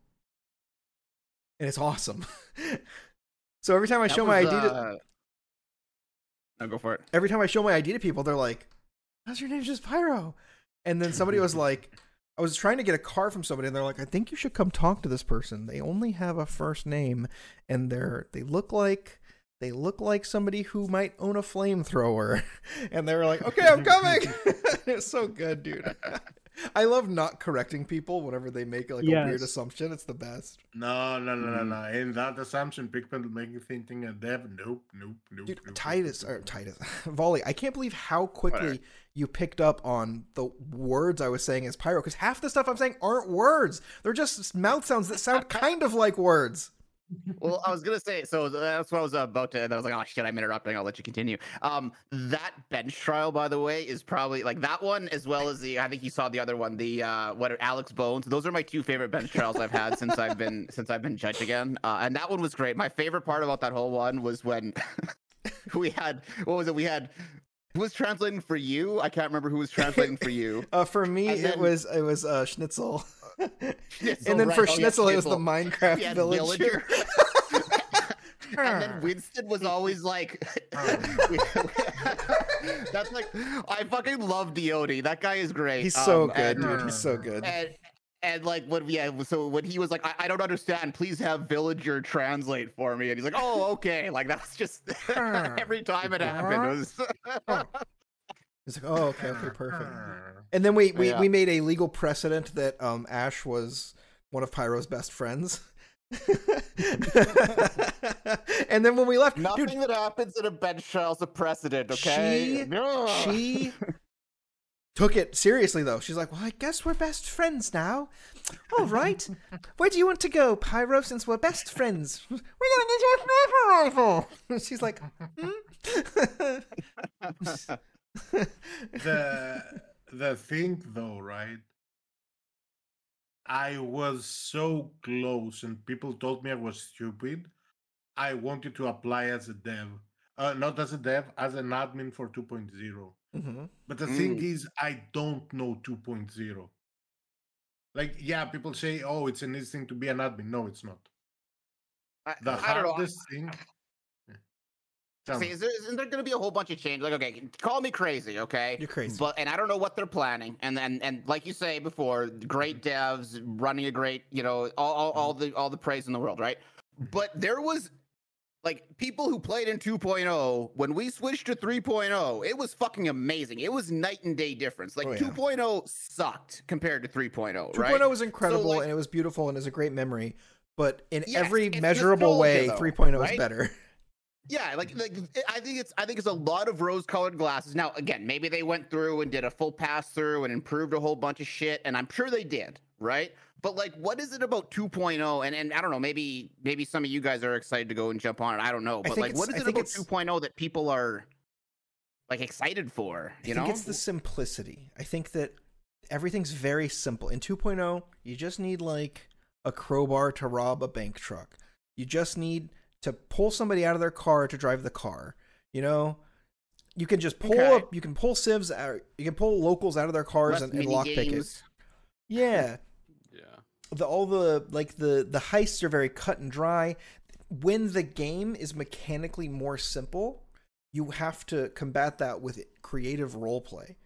and it's awesome. <laughs> so every time I That show my was, ID to uh, No, go for it. every time I show my ID to people, they're like, "How's your name just Pyro?" And then somebody was <laughs> like, I was trying to get a car from somebody, and they're like, "I think you should come talk to this person. They only have a first name, and they're they look like they look like somebody who might own a flamethrower." <laughs> And they were like, "Okay, I'm coming." <laughs> it's so good, dude. <laughs> I love not correcting people whenever they make like a weird assumption. It's the best. No, no, no, no, Mm. no. In that assumption, people make you thinking a dev. Nope, nope, nope. Dude, nope, Titus nope, or nope. Titus <laughs> Volley. I can't believe how quickly Whatever. you picked up on the words I was saying as pyro because half the stuff I'm saying aren't words. They're just mouth sounds that sound <laughs> kind of like words. Well, I was gonna say, so that's what I was about to. And I was like, oh shit, I'm interrupting. I'll let you continue. Um, that bench trial, by the way, is probably like that one as well as the. I think you saw the other one, the uh, what Alex Bones. Those are my two favorite bench trials I've had since I've been since I've been judge again. Uh, and that one was great. My favorite part about that whole one was when <laughs> we had what was it? We had who was translating for you? I can't remember who was translating for you. <laughs> Uh, for me, And it was it was uh, Schnitzel, <laughs> <laughs> and then right. for Oh, yeah, Schnitzel, it was the Minecraft He had villager. <laughs> and then Winston was always like, <laughs> "That's like, I fucking love Diodi. That guy is great. He's so Um, good, and, dude. He's so good. And, and like when yeah, so when he was like, I, I don't understand. Please have villager translate for me. And he's like, Oh, okay. Like that's just every time it happened. It was It's like, oh, okay, okay, perfect. <laughs> And then we we, Yeah. we made a legal precedent that um Ash was one of Pyro's best friends. <laughs> and then when we left, nothing dude, that happens in a bench trial is a precedent. Okay. She- No. she <laughs> took it seriously though. She's like, "Well, I guess we're best friends now. All right, where do you want to go, Pyro? Since we're best friends, we're going into your sniper rifle." She's like, hmm? The <laughs> the thing though, right? I was so close, and people told me I was stupid. I wanted to apply as a dev, uh, not as a dev, as an admin for 2.0. Mhm. But the thing Mm. is, I don't know 2.0. Like, yeah, people say, "Oh, it's an easy thing to be an admin." No, it's not. I, The I don't know. hardest thing. Tell See, is there, isn't there going to be a whole bunch of change? Like, okay, call me crazy, okay? You're crazy. But and I don't know what they're planning. And and and like you say before, great mm-hmm. devs running a great, you know, all all, all mm-hmm. the all the praise in the world, right? Mm-hmm. But there was like people who played in 2.0 when we switched to 3.0 it was fucking amazing it was night and day difference like Oh, yeah. 2.0 sucked compared to 3.0 2.0 right was incredible like- and it was beautiful and is a great memory. But in Yes, every measurable way, nostalgia, 3.0 though, is better. <laughs> Yeah, like, like I think it's I think it's a lot of rose-colored glasses. Now, again, maybe they went through and did a full pass-through and improved a whole bunch of shit, and I'm sure they did, right? But like, what is it about 2.0? And and I don't know, maybe maybe some of you guys are excited to go and jump on it. I don't know, but like, what is I it about it's- 2.0 that people are like excited for? I You think know, it's the simplicity. I think that everything's very simple. In 2.0, you just need like a crowbar to rob a bank truck. You just need to pull somebody out of their car to drive the car. You know, you can just pull Okay. up. You can pull civs out. You can pull locals out of their cars Less and, and mini lockpick it. Yeah, Yeah. the all the like the the heists are very cut and dry. When the game is mechanically more simple, you have to combat that with creative role play.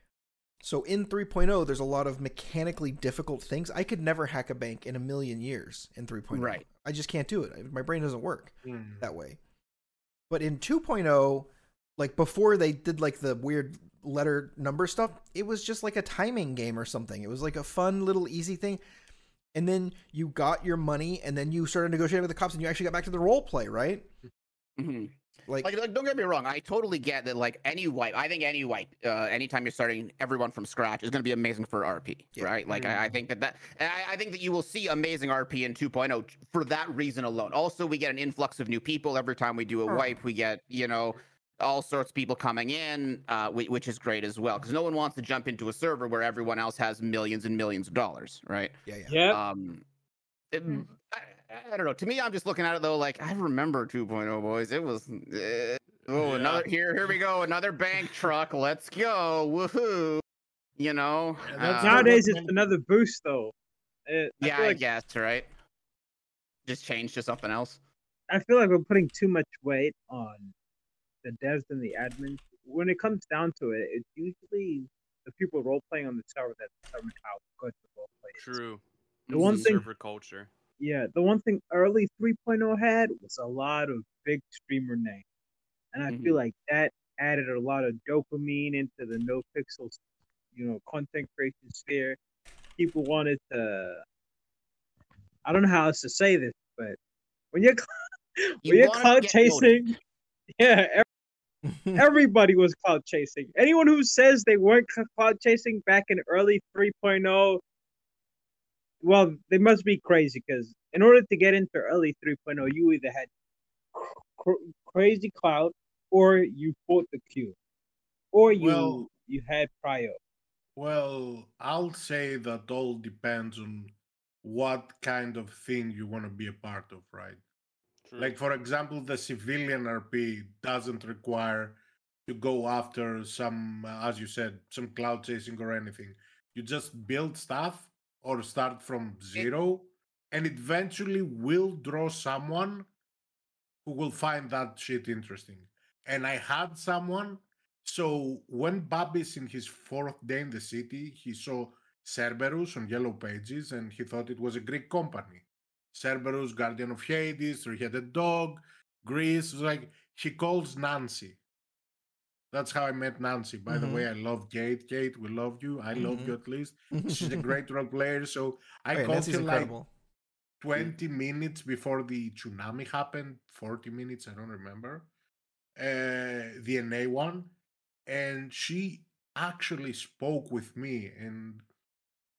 So in 3.0, there's a lot of mechanically difficult things. I could never hack a bank in a million years in 3.0. Right. I just can't do it. My brain doesn't work Mm. that way. But in 2.0, like before they did like the weird letter number stuff, it was just like a timing game or something. It was like a fun little easy thing. And then you got your money and then you started negotiating with the cops and you actually got back to the role play, right? Mhm. Like, like, like don't get me wrong i totally get that like any wipe i think any wipe uh anytime you're starting everyone from scratch is going to be amazing for rp Yeah. right? Like I, I think that that I, I think that you will see amazing rp in 2.0 for that reason alone. Also we get an influx of new people every time we do a wipe. We get you know all sorts of people coming in uh which is great as well because no one wants to jump into a server where everyone else has millions and millions of dollars right? Yeah, yeah. Yeah. um, it- I, I don't know. To me, I'm just looking at it though. Like I remember 2.0, boys. It was. eh, oh, Yeah. another here. Here we go. Another bank truck. Let's go. Woohoo! You know. Yeah, that's uh, Nowadays, it's another boost, though. Uh, I yeah, feel I guess right. Just change to something else. I feel like we're putting too much weight on the devs and the admins. When it comes down to it, it's usually the people role playing on the server that determine how good the role play is. True. The one It's thing- server culture. Yeah, the one thing early 3.0 had was a lot of big streamer names. And I feel Mhm. like that added a lot of dopamine into the no pixels, you know, content creation sphere. People wanted to I don't know how else to say this, but when you're <laughs> when You you're cloud chasing, <laughs> yeah, ev- <laughs> everybody was cloud chasing. Anyone who says they weren't cloud chasing back in early 3.0 well, they must be crazy because in order to get into early 3.0, you either had cr- crazy cloud or you fought the queue, or you Well- you had prio. Well, I'll say that all depends on what kind of thing you want to be a part of, right? True. Like, for example, the civilian RP doesn't require to go after some, uh, as you said, some cloud chasing or anything. You just build stuff or start from eh, zero, and eventually will draw someone who will find that shit interesting. And I had someone. So when Babis in his fourth day in the city, he saw Cerberus on Yellow Pages and he thought it was a Greek company. Cerberus, Guardian of Hades, three-headed dog, Greece. Was like he calls Nancy. That's how I met Nancy. By the way, I love Kate. Kate, we love you. I love you at least. <laughs> She's a great role player. So I Oh, called her like incredible. 20 minutes before the tsunami happened 40 minutes i don't remember uh the na one and she actually spoke with me and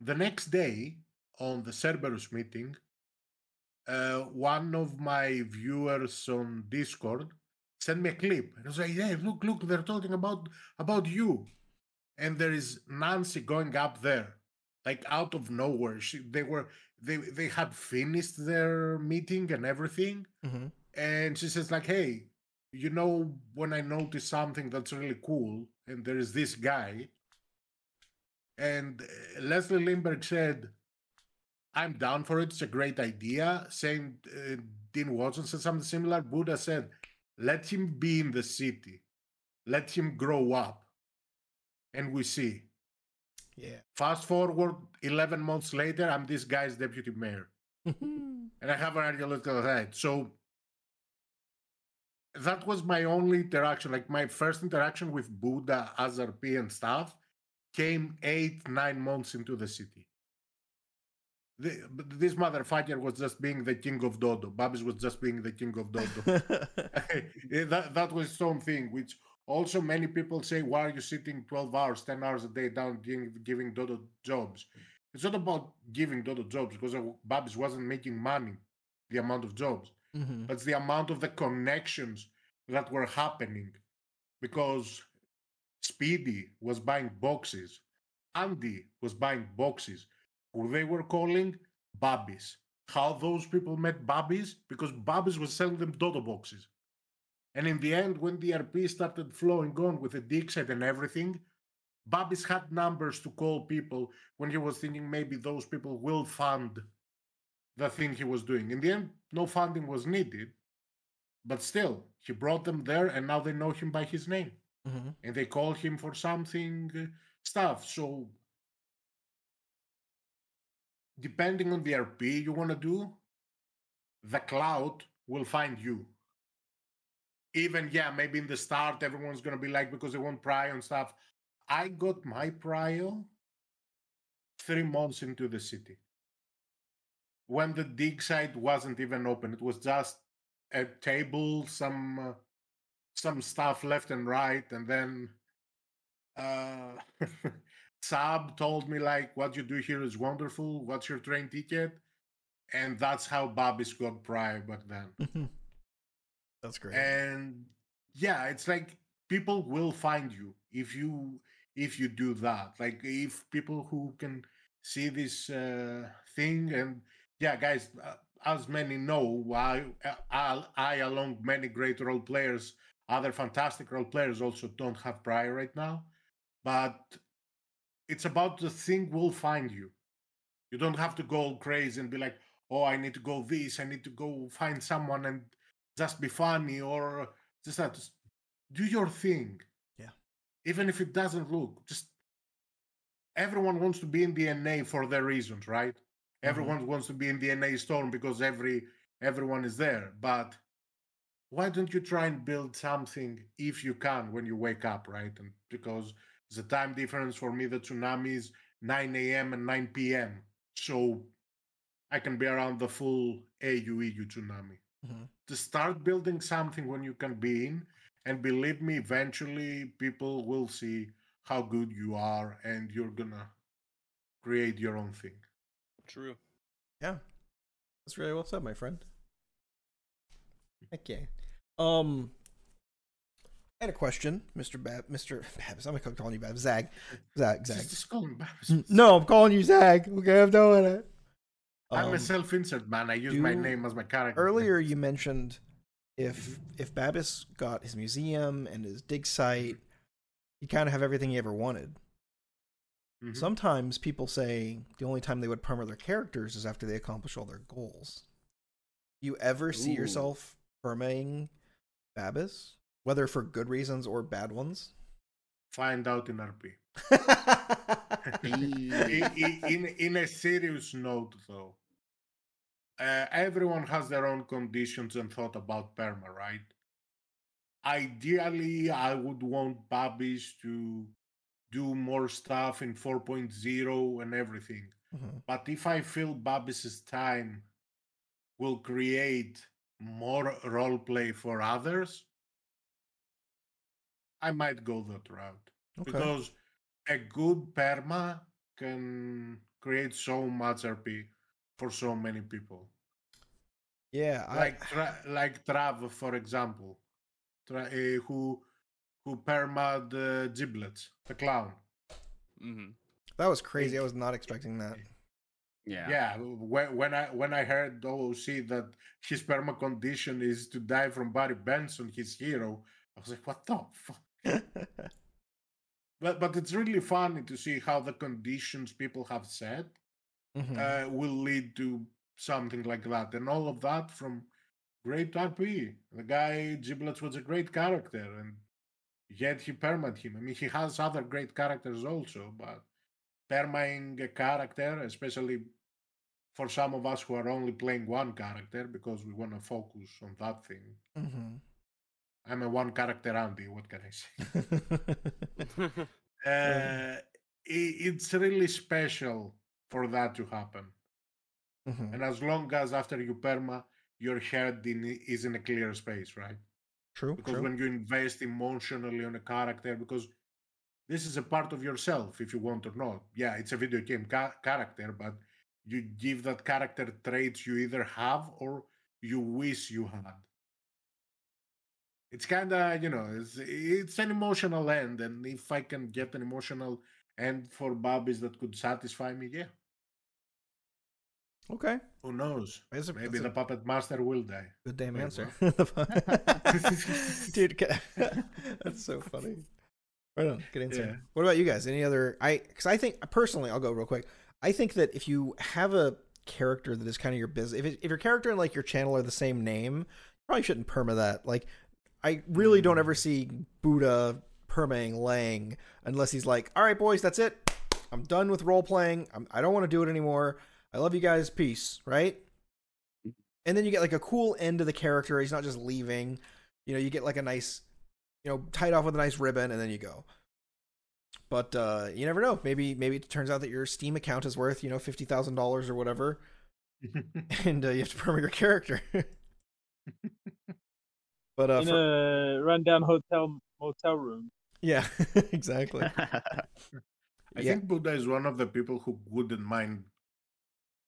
the next day on the cerberus meeting uh one of my viewers on discord sent me a clip. And i was like hey look look they're talking about about you. And there is nancy going up there like out of nowhere. She they were they they had finished their meeting and everything. Hmm and she says like hey you know when i notice something that's really cool and there is this guy. And uh, leslie lindbergh said i'm down for it. It's a great idea. Same uh, dean watson said something similar. Buddha said let him be in the city let him grow up and we see Yeah. fast forward 11 months later i'm this guy's deputy mayor <laughs> and I have an ideological head. So that was my only interaction. Like my first interaction with Buddha, as RP, and stuff came eight, nine months into the city. The, this motherfucker was just being the king of Dodo. Babis was just being the king of Dodo. <laughs> <laughs> Eh, that, that was something which also many people say, why are you sitting 12 hours, 10 hours a day down giving, giving Dodo jobs? It's not about giving Dodo jobs because Babis wasn't making money, the amount of jobs, hmm but it's the amount of the connections that were happening because Speedy was buying boxes, Andy was buying boxes, who they were calling Babis. How those people met Babis? Because Babis was selling them Dodo boxes. And in the end, when the RP started flowing on with the set and everything, Babis had numbers to call people when he was thinking maybe those people will fund the thing he was doing. In the end, no funding was needed, but still, he brought them there and now they know him by his name hmm and they call him for something uh, stuff. So, depending on the RP you want to do, the cloud will find you. Even, yeah, maybe in the start, everyone's going to be like, because they want prio and stuff. I got my prio three months into the city when the dig site wasn't even open. It was just a table, some. Uh, some stuff left and right and then uh <laughs> Saab told me like what you do here is wonderful. What's your train ticket? And that's how Babis got prio back then. <laughs> That's great. and yeah it's like people will find you if you if you do that. Like if people who can see this uh, thing and yeah guys uh, as many know I, I i along many great role players other fantastic role players also don't have prio right now. But it's about the thing will find you. You don't have to go crazy and be like oh i need to go this i need to go find someone and just be funny or just that. Just do your thing. Yeah. even if it doesn't look just everyone wants to be in the na for their reasons right? Mm-hmm. Everyone wants to be in the na storm because every everyone is there but why don't you try and build something if you can when you wake up right? And because the time difference for me the tsunami is 9 a.m and 9 p.m so i can be around the full aueu tsunami Mhm. to start building something when you can be in and believe me eventually people will see how good you are and you're gonna create your own thing True. Yeah. That's really well said, my friend. okay. Um, I had a question, Mister Bab, Mister <laughs> Babs. I'm gonna call you Babs. Zag, Zag, Zag. Just, call him Babs. No, I'm calling you Zag. Okay, I'm doing it. I'm Um, a self-insert man. I use my name as my character. earlier you mentioned if if Babis got his museum and his dig site, he kind of have everything he ever wanted. Mhm. Sometimes people say the only time they would perma their characters is after they accomplish all their goals. Do you ever see Ooh. yourself permaing Babis, whether for good reasons or bad ones? Find out in RP. Eee. I- I- in in a serious note though uh, everyone has their own conditions and thought about perma right ideally i would want Babis to do more stuff in 4.0 and everything Mhm. but if i feel Babis' time will create more role play for others i might go that route Okay. because a good perma can create so much RP for so many people. yeah, I, Like tra- like Trav, for example, tra- uh, who who permad uh, Giblets, the clown. hmm that was crazy. I was not expecting that. Yeah. Yeah, when, when I when I heard OOC that his perma condition is to die from Barry Benson, his hero, I was like, what the fuck? <laughs> But but it's really funny to see how the conditions people have set Mhm. uh, will lead to something like that. And all of that from great RP. The guy Giblets was a great character, and yet he permad him. I mean, he has other great characters also, but permaing a character, especially for some of us who are only playing one character because we want to focus on that thing. Mhm. I'm a one character Andy. What can I say? Mm-hmm. <laughs> Uh, it's really special for that to happen. Mhm. And as long as after you perma, your head in, is in a clear space, right? True. Because True. when you invest emotionally on a character, because this is a part of yourself, if you want or not. Yeah, it's a video game ca- character, but you give that character traits you either have or you wish you had. It's kind of, you know, it's, it's an emotional end. And if I can get an emotional end for Babis that could satisfy me, yeah, Okay. who knows? A, Maybe the a puppet master will die. good damn answer. <laughs> <laughs> Dude, <laughs> that's so funny. Right on. Good answer. Yeah. What about you guys? Any other? I because I think personally, I'll go real quick. I think that if you have a character that is kind of your business, if, it, if your character and like your channel are the same name, you probably shouldn't perma that. Like, I really don't ever see Buddha permaing Lang unless he's like, "All right, boys, that's it. I'm done with role playing. I'm, I don't want to do it anymore. I love you guys. Peace." Right? And then you get like a cool end to the character. He's not just leaving. You know, you get like a nice, you know, tied off with a nice ribbon, and then you go. But uh, you never know. Maybe maybe it turns out that your Steam account is worth you know fifty thousand dollars or whatever, <laughs> and uh, you have to perma your character. <laughs> but uh, in for- a rundown hotel motel room. yeah, <laughs> exactly. <laughs> I Yeah. think Buddha is one of the people who wouldn't mind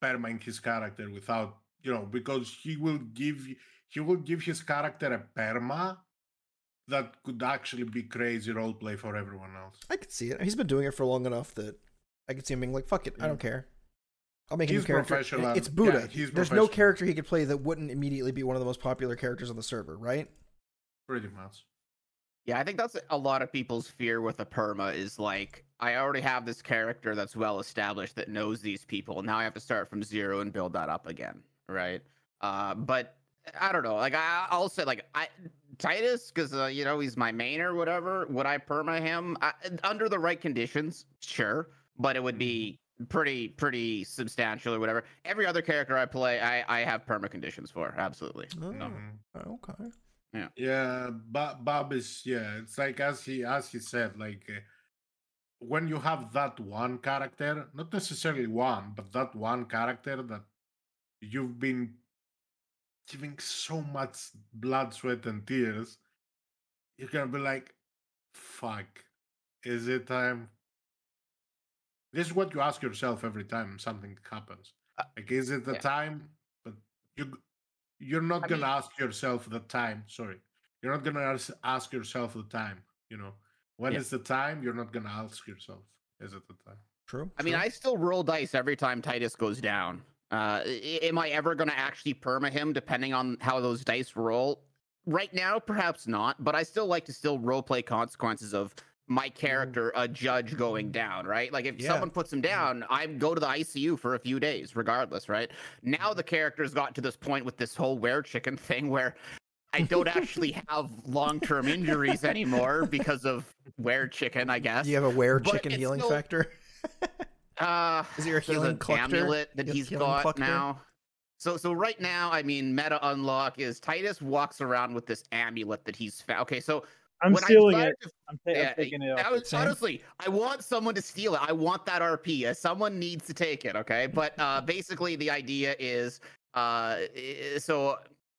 permaing his character without, you know, because he will give he will give his character a perma that could actually be crazy roleplay for everyone else. I could see it. He's been doing it for long enough that I could see him being like, "Fuck it, I don't care. I'll make a new He's character." professional. It's Yeah, Buddha. he's There's no character he could play that wouldn't immediately be one of the most popular characters on the server, right? Pretty much. Yeah, I think that's a lot of people's fear with a perma is like, I already have this character that's well established that knows these people. Now I have to start from zero and build that up again, right? Uh, but I don't know. Like I, I'll say, like I Titus, because uh, you know he's my main or whatever. Would I perma him I, under the right conditions? Sure, but it would be pretty pretty substantial or whatever. Every other character I play, I I have perma conditions for. Absolutely. Oh, Mhm. okay. Yeah, yeah. but Bob is yeah. It's like as he as he said, like uh, when you have that one character, not necessarily one, but that one character that you've been giving so much blood, sweat, and tears, you're gonna be like, "Fuck, is it time?" This is what you ask yourself every time something happens. Like, is it the yeah. time? But you, you're not I gonna mean- ask yourself the time. Sorry, you're not gonna ask, ask yourself the time. You know, when Yeah. is the time? You're not gonna ask yourself, is it the time? True. I mean. I still roll dice every time Titus goes down. Uh, am I ever going to actually perma him depending on how those dice roll? Right now, perhaps not, but I still like to still role play consequences of my mm-hmm. character, a judge going down, right? Like if Yeah. someone puts him mm-hmm. down, I go to the ICU for a few days, regardless, right? Now mm-hmm. the character's got to this point with this whole were chicken <laughs> thing where I don't actually <laughs> have long term injuries anymore because of were chicken, I guess. Do you have a but chicken healing still- factor? <laughs> Uh, Is he a healing collector? amulet that He has got now. So so right now, I mean, meta unlock is Titus walks around with this amulet that he's found. Okay, so I'm when stealing it. to- I'm, ta- yeah, I'm taking it off. was, honestly, I want someone to steal it. I want that RP. Uh, Someone needs to take it. Okay, <laughs> but uh, basically the idea is, uh, so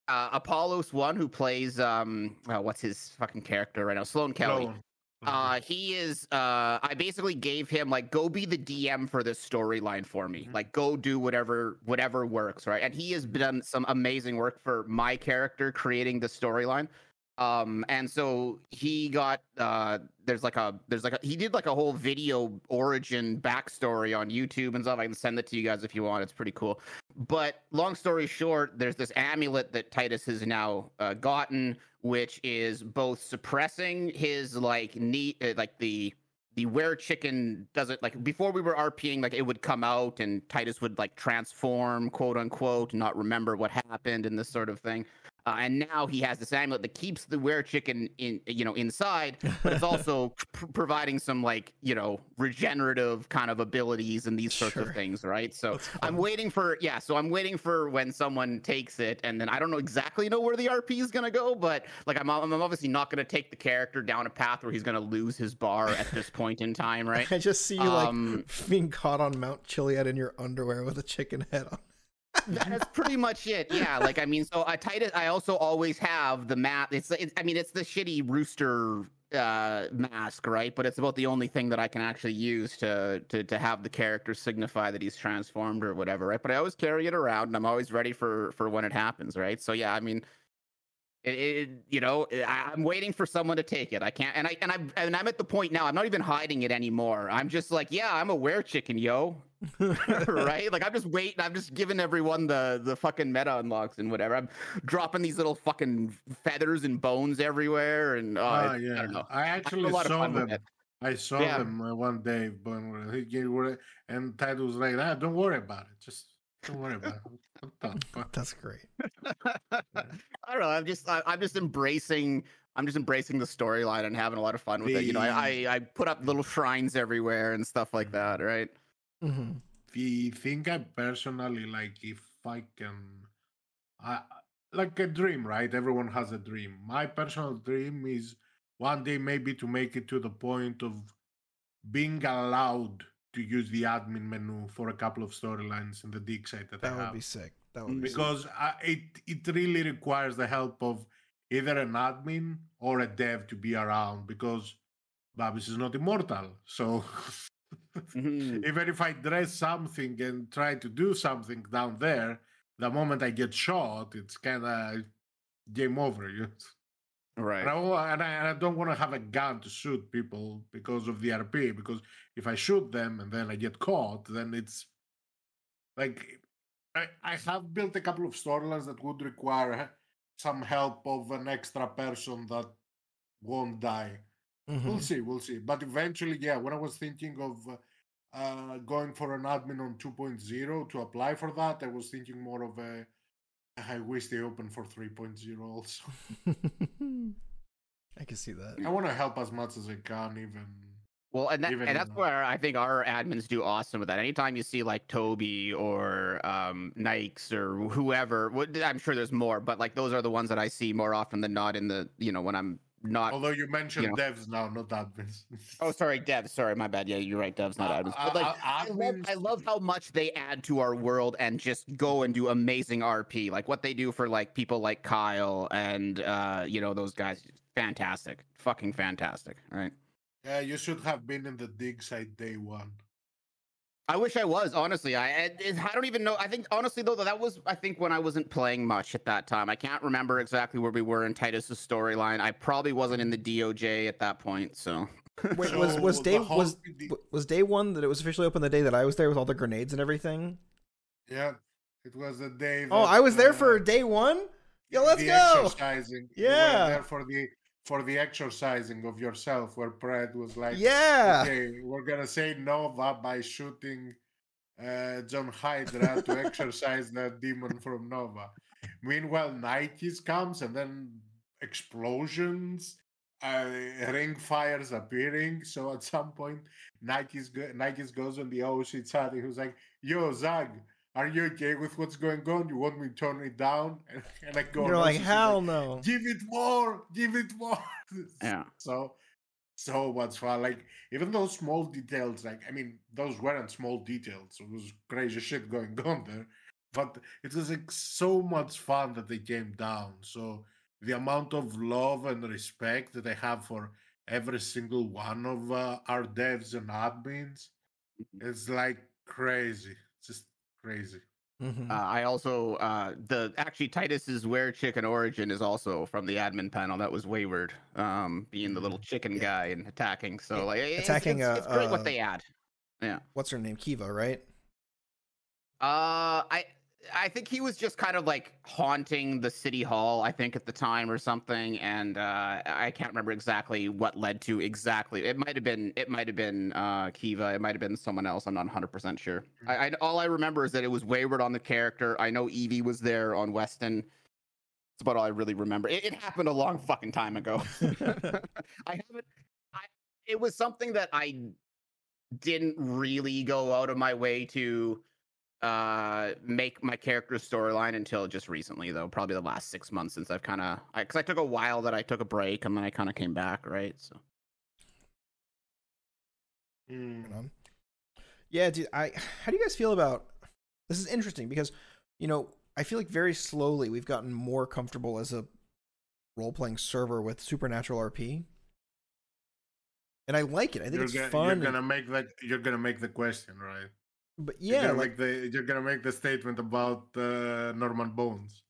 uh, Apollos one who plays um, uh, what's his fucking character right now, Sloan Kelly. Sloan. Uh, he is. Uh, I basically gave him like, go be the DM for this storyline for me. Mhm. Like, go do whatever whatever works, right? And he has done some amazing work for my character creating the storyline. Um, and so he got uh, there's like a there's like a, he did like a whole video origin backstory on YouTube and stuff. I can send it to you guys if you want. It's pretty cool. But long story short, there's this amulet that Titus has now uh, gotten, which is both suppressing his like need, uh, like the the where chicken doesn't like before we were RPing, like it would come out and Titus would like transform, quote unquote, not remember what happened and this sort of thing. Uh, and now he has this amulet that keeps the were chicken in, you know, inside, but it's <laughs> also pr- providing some like, you know, regenerative kind of abilities and these sorts Sure. of things, right? So I'm waiting for yeah, so I'm waiting for when someone takes it, and then I don't know exactly know where the RP is gonna go, but like I'm I'm obviously not gonna take the character down a path where he's gonna lose his bar at this point in time, <laughs> right? I just see you like Um, being caught on Mount Chiliad in your underwear with a chicken head on. That's pretty much it. Yeah, like I mean, so I Titus. I also always have the map. It's, it's I mean, it's the shitty rooster uh mask, right? But it's about the only thing that I can actually use to to to have the character signify that he's transformed or whatever, right? But I always carry it around, and I'm always ready for for when it happens, right? So yeah, I mean. It, it, you know, I, I'm waiting for someone to take it. I can't, and I and I'm and I'm at the point now. I'm not even hiding it anymore. I'm just like, yeah, I'm a were chicken, yo. <laughs> <laughs> right? Like I'm just waiting. I'm just giving everyone the the fucking meta unlocks and whatever. I'm dropping these little fucking feathers and bones everywhere, and oh, Ah, it's- yeah. I don't know. I I actually a lot of saw fun them. I saw Yeah. them uh, one day, but he gave were- and Ted was like, "Ah, don't worry about it. Just don't worry about it." What the <laughs> fuck? That's great. I don't know. I'm just I, I'm just embracing. I'm just embracing the storyline and having a lot of fun with it. You know, I, I I put up little shrines everywhere and stuff like that. Right? Hmm the thing I personally like, if I can, I like a dream, right? Everyone has a dream. My personal dream is one day maybe to make it to the point of being allowed to use the admin menu for a couple of storylines in the dig site that, I have. That would be sick. That would be sick. because I, it it really requires the help of either an admin or a dev to be around because Babis is not immortal. So <laughs> Mhm. even if I dress something and try to do something down there, the moment I get shot, it's kind of game over. You. Right. And I, and I, and I don't want to have a gun to shoot people because of the RP. Because if I shoot them and then I get caught, then it's like I, I have built a couple of storylines that would require some help of an extra person that won't die. Mhm. We'll see, we'll see. But eventually, yeah, when I was thinking of uh, going for an admin on 2.0 to apply for that, I was thinking more of a. I wish they open for 3.0 also. <laughs> I can see that. I want to help as much as I can, even. Well, and that, Even and that's in- where I think our admins do awesome with that. Anytime you see like Toby or um, Nikes or whoever, I'm sure there's more, but like those are the ones that I see more often than not in the you know when I'm not. Although you mentioned know. devs now, not admins. Oh, sorry, <laughs> Devs. Sorry, my bad. Yeah, you're right. Devs, not Uh, admins. uh, But like, uh, I love, I love how much they add to our world and just go and do amazing RP. Like what they do for like people like Kyle and uh, you know those guys. Fantastic, fucking fantastic. Right. Yeah, you should have been in the dig site day one. I wish I was honestly. I I, I don't even know. I think honestly though that was I think when I wasn't playing much at that time. I can't remember exactly where we were in Titus's storyline. I probably wasn't in the DOJ at that point. So Wait, was was So day the was was day one that it was officially open the day that I was there with all the grenades and everything? yeah, it was the day. Oh, I was there uh, for day one. Yo, let's the go. Exercising. You were Yeah. there for the for the exercising of yourself, where Pred was like, Yeah. okay, we're gonna say Nova by shooting uh, John Hydra to exorcise that demon from Nova. Meanwhile, Nikes comes and then explosions, uh, ring fires appearing. So at some point, Nikes go- Nikes goes on the OC chat and he was like, "Yo, Zag." Are you okay with what's going on? You want me to turn it down? <laughs> And, and I go. You're on like, OCC, hell no. give it more, give it more. <laughs> Yeah. So, so much fun. Like even those small details. Like I mean, those weren't small details. It was crazy shit going <laughs> on there, but it was like so much fun that they came down. So the amount of love and respect that I have for every single one of uh, our devs and admins is like crazy. Just crazy. Mhm. uh, I also uh, the actually Titus's where chicken origin is also from the admin panel. That was Wayward, um, being the little chicken Yeah. guy and attacking. So Yeah, like it's, attacking, it's, uh, it's great uh, what they add. Yeah. What's her name? Kiva, right? Uh, I I think he was just kind of like haunting the city hall. I think at the time or something, and uh, I can't remember exactly what led to exactly. It might have been it might have been uh, Kiva. It might have been someone else. I'm not 100 percent sure. I, I all I remember is that it was Wayward on the character. I know Evie was there on Weston. That's about all I really remember. It, it happened a long fucking time ago. <laughs> I haven't. I it was something that I didn't really go out of my way to uh make my character's storyline until just recently though probably the last six months since i've kind of because I, took a while that i took a break and then i kind of came back right so Mm. Yeah, dude. I <sighs> how do you guys feel about this? Is interesting because you know I feel like very slowly we've gotten more comfortable as a role playing server with Supernatural RP, and I like it. I think You're, it's gonna, fun. you're gonna make that. You're gonna make the question, right? But You're yeah, gonna like make the you're gonna make the statement about uh, Norman Bones.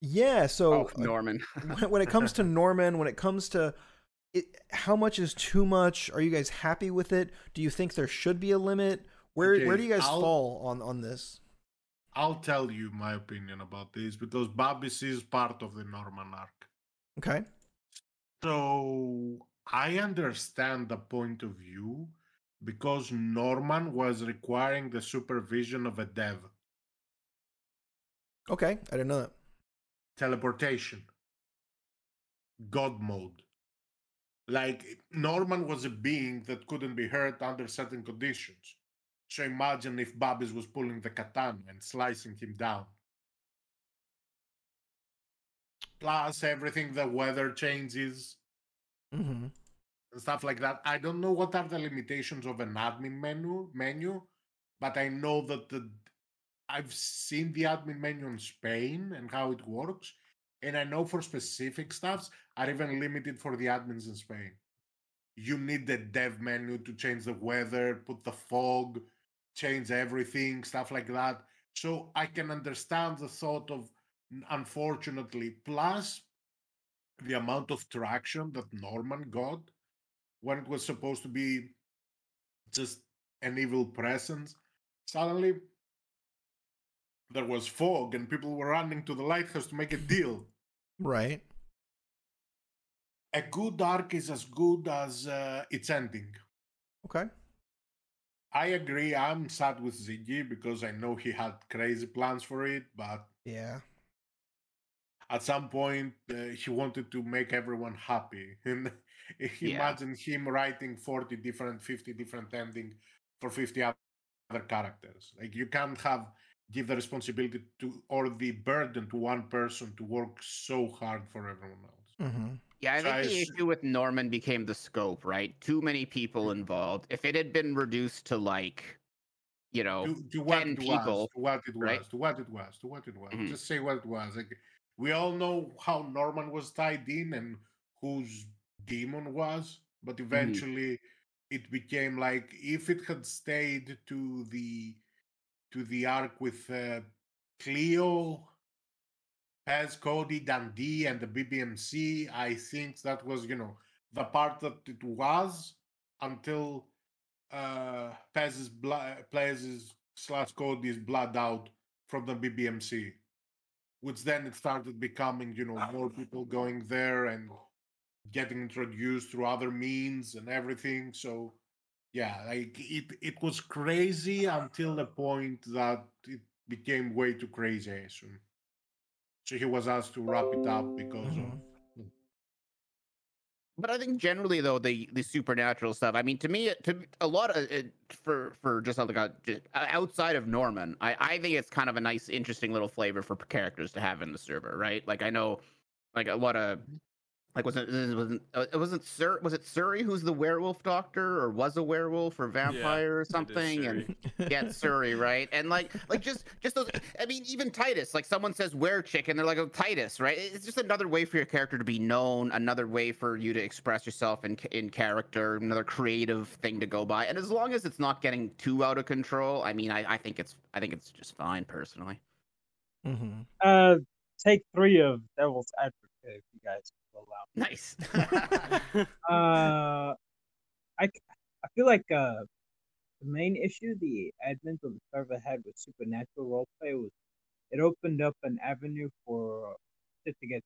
yeah. So oh norman <laughs> when, when it comes to Norman, when it comes to it, how much is too much? Are you guys happy with it? Do you think there should be a limit? Where where do you guys I'll- fall on on this? I'll tell you my opinion about this because Babis is part of the Norman arc. Okay. So I understand the point of view because Norman was requiring the supervision of a dev. Okay, I didn't know that. teleportation, God mode. Like Norman was a being that couldn't be hurt under certain conditions. So imagine if Babis was pulling the katana and slicing him down. Plus everything, the weather changes Mm-hmm. Stuff like that. I don't know what are the limitations of an admin menu menu, but I know that the I've seen the admin menu in Spain and how it works, and I know for specific stuffs are even limited for the admins in Spain. You need the dev menu to change the weather, put the fog, change everything, stuff like that. So I can understand the thought of unfortunately, plus the amount of traction that Norman got when it was supposed to be just an evil presence. Suddenly, there was fog, and people were running to the lighthouse to make a deal. Right. A good arc is as good as uh, its ending. Okay. I agree. I'm sad with Ziggy because I know he had crazy plans for it, but Yeah. at some point uh, he wanted to make everyone happy <laughs> and Yeah. imagine him writing 40 different 50 different ending for 50 other characters like you can't have give the responsibility to or the burden to one person to work so hard for everyone else Mm-hmm. yeah i So I think the s- issue with norman became the scope right too many people involved if it had been reduced to like you know to, to what 10 it people, was to what it was right? to what it was to what it was Mhm. just say what it was like we all know how norman was tied in and whose demon was but Mm-hmm. eventually it became like if it had stayed to the to the arc with uh, Cleo, Pez, Cody, Dundee, and the BBMC, I think that was you know the part that it was until uh Pez's blood Pez's slash Cody's blood out from the BBMC. Which then it started becoming, you know, more people going there and getting introduced through other means and everything. So yeah, like it it was crazy until the point that it became way too crazy, I assume. So he was asked to wrap it up because Mhm. of But I think generally though the the supernatural stuff. I mean, to me, to a lot of it for for just like a, outside of Norman, I I think it's kind of a nice, interesting little flavor for characters to have in the server, right? Like I know, like a lot of. Like wasn't it wasn't uh, it wasn't Sur was it Surrey who's the werewolf doctor or was a werewolf or vampire or something and Surrey. yeah, <laughs> Surrey, right? And like, like just, just those. I mean, even Titus. Like, someone says "where chick," and they're like, "Oh, Titus," right? It's just another way for your character to be known, another way for you to express yourself in in character, another creative thing to go by. And as long as it's not getting too out of control, I mean, I, I think it's, I think it's just fine personally. hmm Uh, take three of Devil's Advocate, if you guys allow. Nice. <laughs> Uh, I, I feel like uh, the main issue the admins of the server had with supernatural roleplay was it opened up an avenue for it to get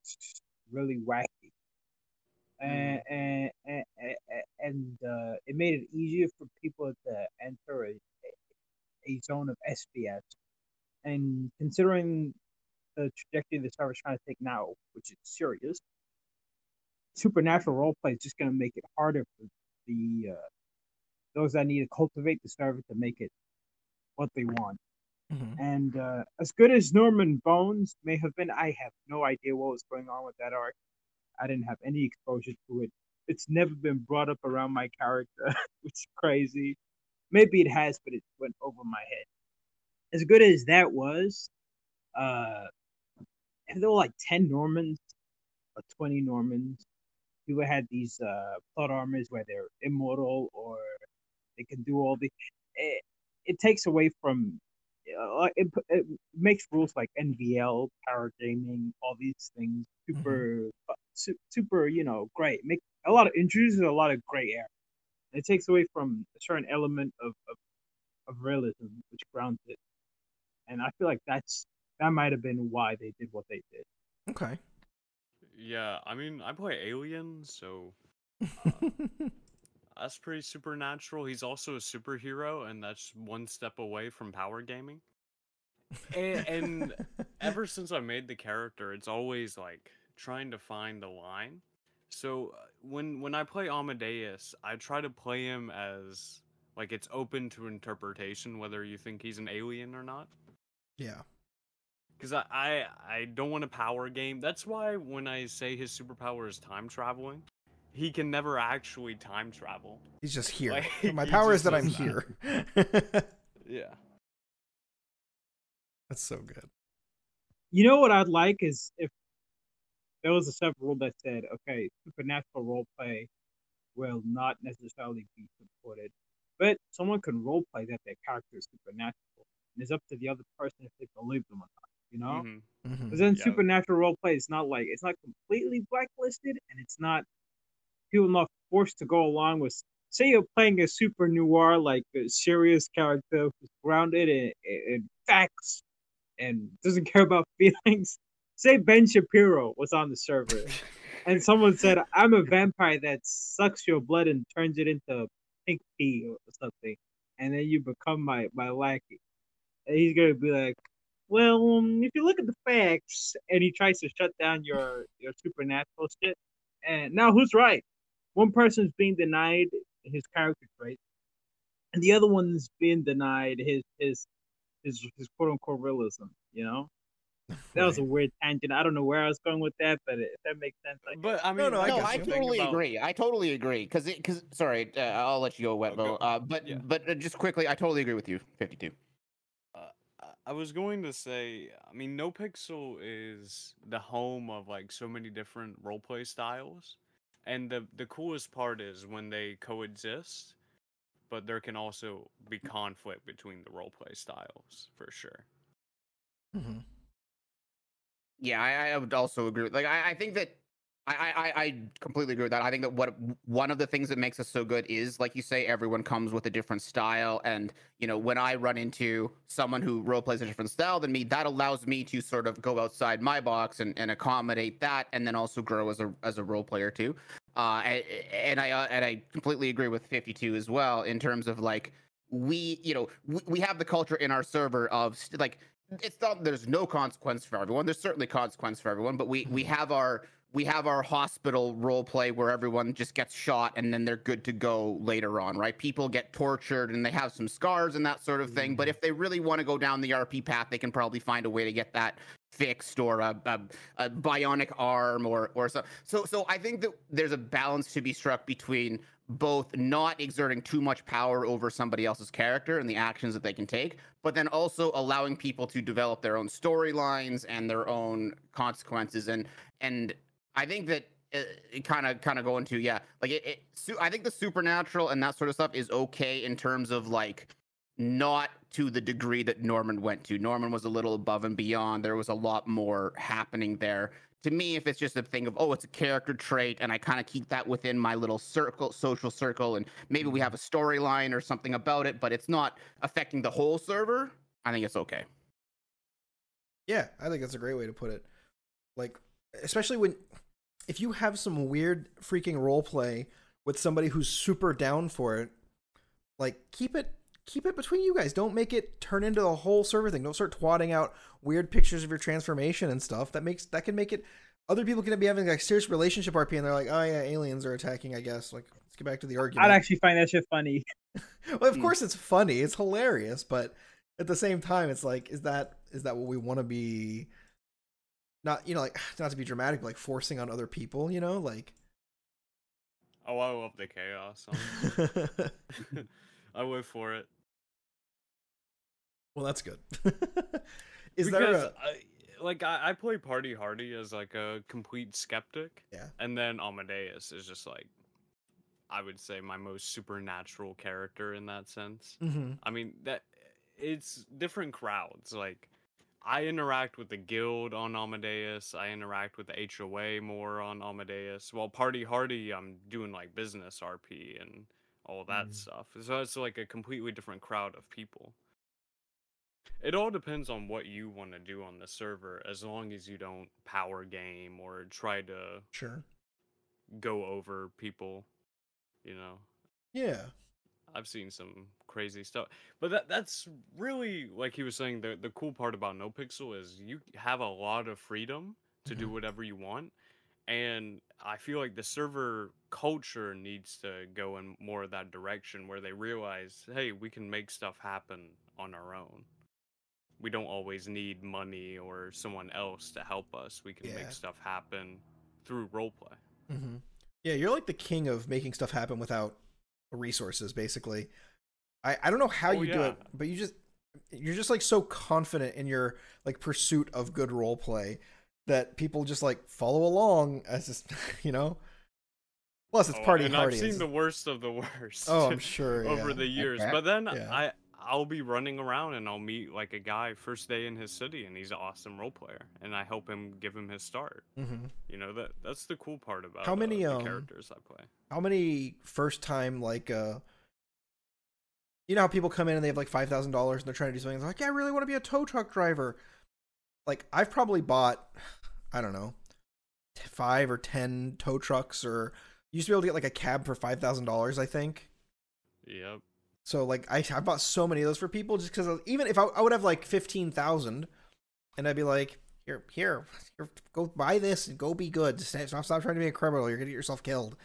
really wacky. And, and, and, and uh, it made it easier for people to enter a, a zone of SBS. And considering the trajectory the server's trying to take now, which is serious, supernatural role play is just going to make it harder for the uh, those that need to cultivate the server to make it what they want. hmm And uh, as good as Norman Bones may have been, I have no idea what was going on with that arc. I didn't have any exposure to it. It's never been brought up around my character, <laughs> which is crazy. Maybe it has, but it went over my head. As good as that was, uh, and there were like 10 Normans or 20 Normans. People had these uh, plot armors where they're immortal or they can do all the. It, it takes away from. Uh, it, it makes rules like NVL, power gaming, all these things super, su- super, you know, great. Make a lot of introduces a lot of gray area. It takes away from a certain element of, of, of realism, which grounds it. And I feel like that's that might have been why they did what they did. Okay. Yeah, I mean, I play Alien, so <laughs> that's pretty supernatural. He's also a superhero, and that's one step away from power gaming. And, and ever since I made the character, it's always like trying to find the line. So uh, when when I play Amadeus, I try to play him as like it's open to interpretation whether you think he's an alien or not. yeah. Because I, I I don't want a power game. That's why when I say his superpower is time traveling, he can never actually time travel. He's just here. Like, <laughs> My <laughs> he power is that I'm does here. <laughs> Yeah. That's so good. You know what I'd like is if there was a sub rule that said, okay, supernatural role play will not necessarily be supported, but someone can role play that their character is supernatural. And it's up to the other person if they believe them or not. You know, Mhm. Mhm. because then Yeah. supernatural role play is not like it's not completely blacklisted, and it's not people not forced to go along with. Say you're playing a super noir, like a serious character who's grounded in, in facts and doesn't care about <laughs> feelings. Say Ben Shapiro was on the server <laughs> and someone said, I'm a vampire that sucks your blood and turns it into pink pee or something, and then you become my, my lackey. And he's gonna be like, Well, um, if you look at the facts, and he tries to shut down your, your supernatural shit, and now who's right? One person's being denied his character trait, and the other one's being denied his his his, his quote unquote realism, you know? <laughs> That was a weird tangent. I don't know where I was going with that, but if that makes sense, I But I mean, no, I no, I totally about- agree. I totally agree. Because because sorry, uh, I'll let you go, Wetbo. go- Uh, but yeah. but uh, just quickly, I totally agree with you. Fifty-two. Uh, I- I was going to say, I mean, NoPixel is the home of like so many different roleplay styles, and the the coolest part is when they coexist. but there can also be conflict between the roleplay styles for sure. hmm Yeah, I, I would also agree. Like, I, I think that I, I, I- completely agree with that. I think that what one of the things that makes us so good is, like you say, everyone comes with a different style. And you know, when I run into someone who role plays a different style than me, that allows me to sort of go outside my box and, and accommodate that, and then also grow as a as a role player too. Uh, and, and I uh, and I completely agree with Fifty Two as well in terms of like we, you know, we, we have the culture in our server of st- like it's not there's no consequence for everyone. There's certainly consequence for everyone, but we we have our we have our hospital role play where everyone just gets shot and then they're good to go later on, right? People get tortured and they have some scars and that sort of thing. But mm-hmm. if they really want to go down the RP path, they can probably find a way to get that fixed or a, a, a bionic arm or or so. So so I think that there's a balance to be struck between both not exerting too much power over somebody else's character and the actions that they can take, but then also allowing people to develop their own storylines and their own consequences. And and I think that uh, it kind of kind of go into yeah, like it, it. su- I think the supernatural and that sort of stuff is okay in terms of like not to the degree that Norman went to. Norman was a little above and beyond. There was a lot more happening there. To me, if it's just a thing of oh, it's a character trait, and I kind of keep that within my little circle, social circle, and maybe we mm-hmm. have a storyline or something about it, but it's not affecting the whole server. I think it's okay. Yeah, I think that's a great way to put it. Like, especially when if you have some weird freaking role play with somebody who's super down for it, like keep it keep it between you guys. Don't make it turn into the whole server thing. Don't start twatting out weird pictures of your transformation and stuff. That makes that can make it other people can be having like serious relationship RP and they're like, oh yeah, aliens are attacking. I guess like let's get back to the argument. I'd actually find that shit funny. <laughs> well, of Hmm. course it's funny. It's hilarious, but at the same time, it's like, is that is that what we want to be? Not you know, like <sighs> not to be dramatic, but like forcing on other people. You know, like. Oh, I love the chaos. <laughs> <laughs> I live for it. well, that's good. <laughs> is there because a? I, like I, I play Party Hardy as like a complete skeptic. Yeah. And then Amadeus is just like I would say my most supernatural character in that sense. Mhm. I mean that it's different crowds. Like I interact with the guild on Amadeus. I interact with the HOA more on Amadeus. While Party Hardy, I'm doing like business RP and all that Mhm. stuff. So it's like a completely different crowd of people. It all depends on what you want to do on the server, as long as you don't power game or try to Sure. go over people. You know, Yeah. I've seen some crazy stuff. But that that's really like he was saying the the cool part about NoPixel is you have a lot of freedom to do Mhm. whatever you want. And I feel like the server culture needs to go in more of that direction where they realize, hey, we can make stuff happen on our own. We don't always need money or someone else to help us. We can Yeah. make stuff happen through roleplay. hmm Yeah, you're like the king of making stuff happen without resources, basically. I, I don't know how Oh, you do it, but you just you're just like so confident in your like pursuit of good role play that people just like follow along as just <laughs> you know. Plus, it's Oh, party and hardy. I've seen the worst of the worst. oh, I'm sure. <laughs> over yeah. the years. Okay. But then Yeah. I I'll be running around and I'll meet like a guy first day in his city and he's an awesome role player and I help him give him his start. Mhm. You know that that's the cool part about How uh, many, the um, characters I play. How many first time like uh you know how people come in and they have like five thousand dollars and they're trying to do something they're like, yeah, I really want to be a tow truck driver. Like I've probably bought, I don't know, five or ten tow trucks, or you used to be able to get like a cab for five thousand dollars, I think. Yep. So like I I bought so many of those for people just because even if I, I would have like fifteen thousand, and I'd be like, here here here go buy this and go be good. Stop stop trying to be a criminal. You're gonna get yourself killed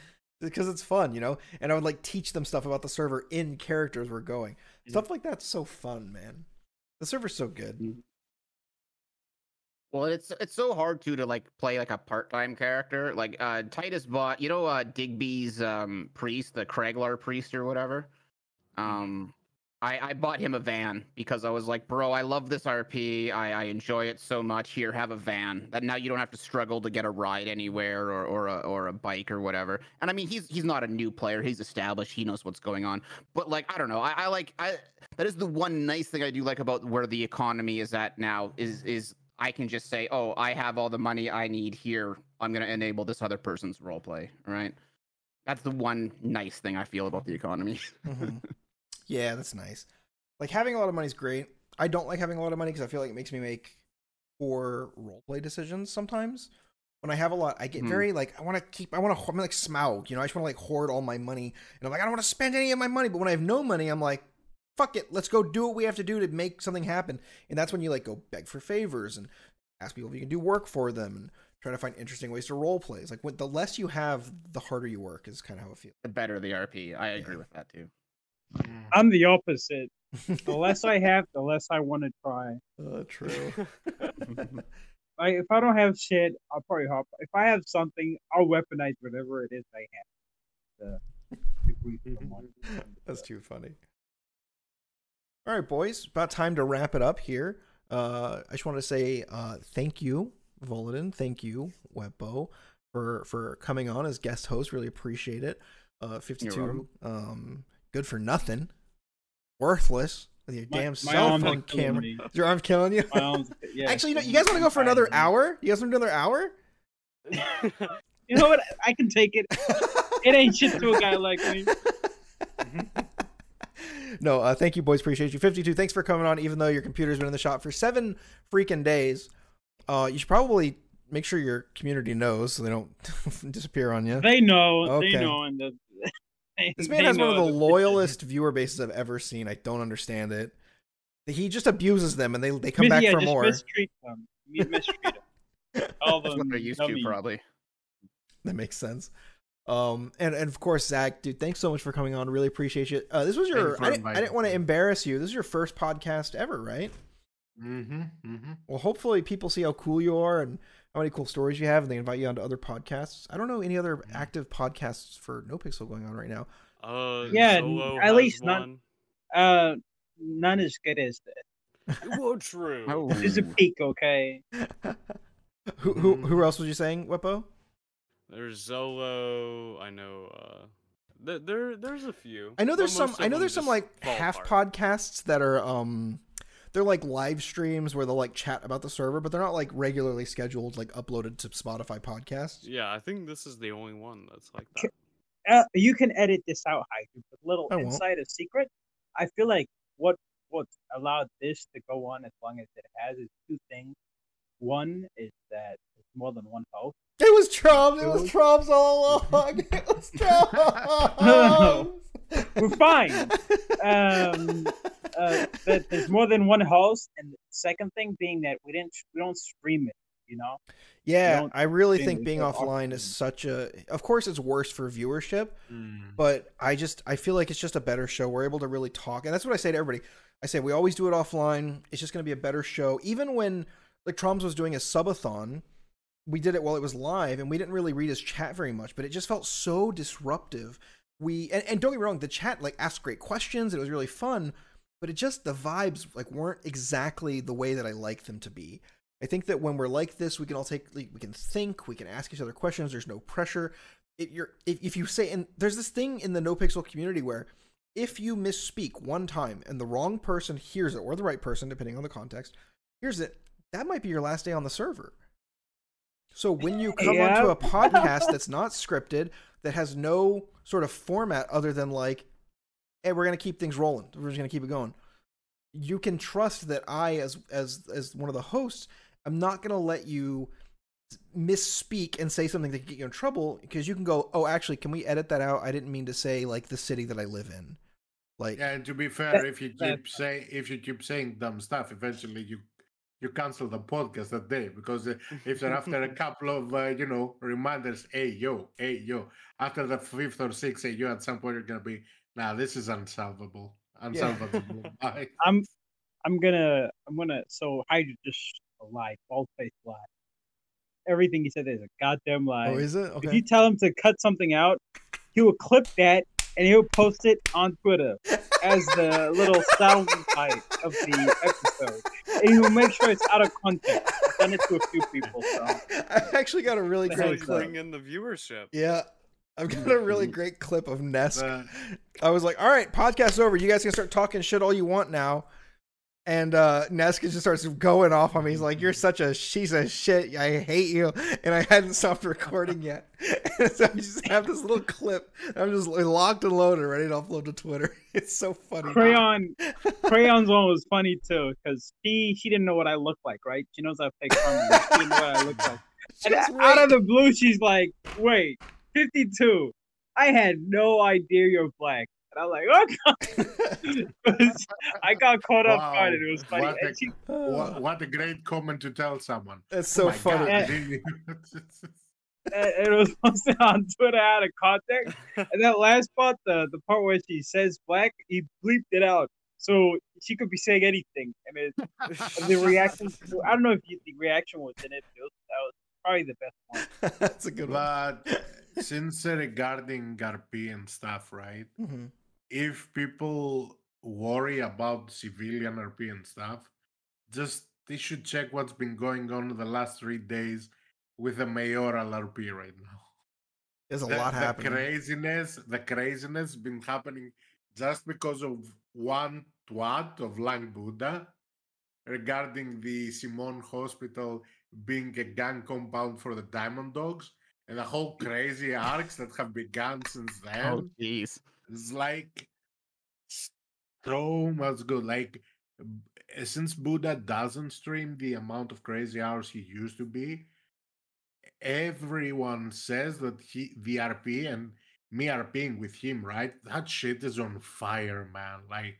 because it's fun, you know. And I would like teach them stuff about the server in characters we're going. Stuff like that's so fun, man. The server's so good. Well, it's it's so hard too to like play like a part time character. Like uh Titus bought, you know, uh Digby's um priest, the Craglar priest or whatever. Um, I, I bought him a van because I was like, bro, I love this RP. I, I enjoy it so much. Here, have a van. That now you don't have to struggle to get a ride anywhere or, or a or a bike or whatever. And I mean, he's he's not a new player. He's established. He knows what's going on. But like, I don't know. I, I like I that is the one nice thing I do like about where the economy is at now. Is is I can just say, oh, I have all the money I need here. I'm gonna enable this other person's role play. Right. That's the one nice thing I feel about the economy. Mhm. <laughs> yeah, that's nice. Like having a lot of money is great. I don't like having a lot of money because I feel like it makes me make poor roleplay decisions sometimes. When I have a lot, I get Mhm. very like I want to keep. I want to. I'm like Smaug, you know. I just want to like hoard all my money, and I'm like I don't want to spend any of my money. But when I have no money, I'm like, fuck it, let's go do what we have to do to make something happen. And that's when you like go beg for favors and ask people if you can do work for them and try to find interesting ways to role play. It's like when, the less you have, the harder you work. Is kind of how it feels. the better the RP. I agree Yeah. with that too. Mm. I'm the opposite. <laughs> The less I have, the less I want to try. uh, true. <laughs> <laughs> Like if I don't have shit, I'll probably hop. If I have something, I'll weaponize whatever it is I have. To, to greet someone. That's too funny. All right, boys, about time to wrap it up here. Uh, I just want to say uh, thank you, Voladin. Thank you, Webbo, for for coming on as guest host. Really appreciate it. Uh, Fifty two, um, good for nothing, worthless. With your My- damn cell phone camera. <laughs> Is your arm killing you? Arms- <laughs> yeah, Actually, you, know, you guys want to go for another hour? You guys want to do another hour? <laughs> You know what? I can take it. It ain't shit to a guy like me. no, uh, thank you, boys. Appreciate you. 52, thanks for coming on, even though your computer's been in the shop for seven freaking days. Uh, you should probably make sure your community knows so they don't disappear on you. They know. Okay. They know. And the, they, This man has one of the the- loyalist viewer bases I've ever seen. I don't understand it. He just abuses them and they, they come Mis- back yeah, for just more. mistreat them. Mi- <laughs> Mistreat them. All That's what them they're used dummies. to, probably. That makes sense. Um, and, and of course, Zag, dude, thanks so much for coming on. Really appreciate you. Uh, this was your, I didn't, I didn't want to embarrass you. This is your first podcast ever, right? Mm-hmm. Mm-hmm. Well, hopefully people see how cool you are and how many cool stories you have, and they invite you onto other podcasts. I don't know any other active podcasts for NoPixel going on right now. Uh, Yeah, Zolo at least not- one. Uh, none as good as this. <laughs> Well, true. Oh, <laughs> This is a peak, okay? <laughs> who, who who else was you saying, Wepo? There's Zolo. I know. Uh, th- there, there's a few. I know but there's some. I know there's some like half apart. podcasts that are um, they're like live streams where they'll like chat about the server, but they're not like regularly scheduled, like uploaded to Spotify podcasts. Yeah, I think this is the only one that's like that. Uh, you can edit this out, Hydra, but little I won't. insider secret. I feel like what what allowed this to go on as long as it has is two things. One is that there's more than one host. It was Trump. It was Trump's all along. It was Trump. We're fine. Um, uh, that there's more than one host, and the second thing being that we didn't we don't stream it. You know, Yeah, I really think think being offline is such a. Of course, it's worse for viewership, Mm. but I just I feel like it's just a better show. We're able to really talk, and that's what I say to everybody. I say we always do it offline. It's just going to be a better show. Even when like Troms was doing a subathon, we did it while it was live, and we didn't really read his chat very much, but it just felt so disruptive. We and, and don't get me wrong, the chat like asked great questions. It was really fun, but it just the vibes like weren't exactly the way that I like them to be. I think that when we're like this, we can all take, like, we can think, we can ask each other questions. There's no pressure. If you're, if, if you say, and there's this thing in the NoPixel community where if you misspeak one time and the wrong person hears it, or the right person, depending on the context, hears it, that might be your last day on the server. So when you come Yeah. onto a <laughs> podcast that's not scripted, that has no sort of format other than like, hey, we're gonna keep things rolling. We're just gonna keep it going. You can trust that I, as as as one of the hosts, I'm not gonna let you misspeak and say something that can get you in trouble because you can go, oh, actually, can we edit that out? I didn't mean to say like the city that I live in. Like, Yeah, and to be fair, if you keep say if you keep saying dumb stuff, eventually you you cancel the podcast that day because uh, <laughs> if they're after a couple of uh, you know reminders, hey yo, hey yo, after the fifth or sixth, hey yo, at some point you're gonna be, nah, this is unsolvable, <laughs> unsolvable. Bye. <laughs> I'm I'm gonna I'm gonna so Hydra just lie, bald faced lie. Everything he said is a goddamn lie. oh, is it If you tell him to cut something out, he will clip that and he'll post it on Twitter as the little sound bite of the episode. And he'll make sure it's out of context. I've done it to a few people. So. I've actually got a really great you clip. bring in the viewership. Yeah. I've got a really <laughs> great clip of Nesk. The- I was like, all right, podcast's over. You guys can start talking shit all you want now. And uh Neska just starts going off on me. He's like, You're such a she's a shit. I hate you. And I hadn't stopped recording yet. <laughs> And so I just have this little clip. I'm just locked and loaded, ready to upload to Twitter. <laughs> It's so funny. Crayon, Crayon's one was funny too because she she didn't know what I looked like, right? She knows I fake farming. She didn't know what I looked like. <laughs> And out of the blue, she's like, "Wait, 52. I had no idea you're black." And I'm like, "What?" I got caught off Wow, guard, and it was funny. what a- she, <sighs> what, what a great comment to tell someone. That's Oh so my funny. God, didn't you- and it was posted <laughs> on Twitter out of context. And that last part, the the part where she says black, he bleeped it out. So she could be saying anything, and it, and the reaction. I don't know if you, the reaction was in it. But it was, that was probably the best one. <laughs> That's a good one. but since uh, regarding RP and stuff, right? Mhm. If people worry about civilian RP and stuff, just they should check what's been going on the last three days with the mayoral RP right now. There's a the, lot the craziness, the craziness been happening just because of one twat of Lang Buddha regarding the Simon Hospital being a gang compound for the Diamond Dogs and the whole crazy arcs that have begun since oh, then. Oh, jeez. It's like so much good. Like since Buddha doesn't stream the amount of crazy hours he used to be, everyone says that he the RP and me RPing with him, right? That shit is on fire, man. Like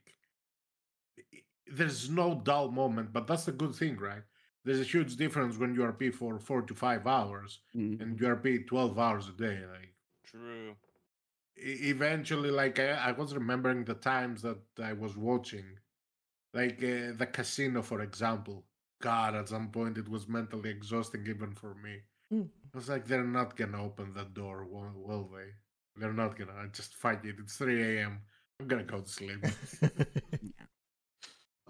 there's no dull moment, but that's a good thing, right? There's a huge difference when you RP for four to five hours Mm. and you RP twelve hours a day. Like True. Eventually like I, I was remembering the times that i was watching like uh, the casino for example. God at some point it was mentally exhausting even for me. Mm. i was like they're not gonna open the door will, will they? They're not gonna I just fight it. It's 3 a.m i'm gonna go to sleep. <laughs>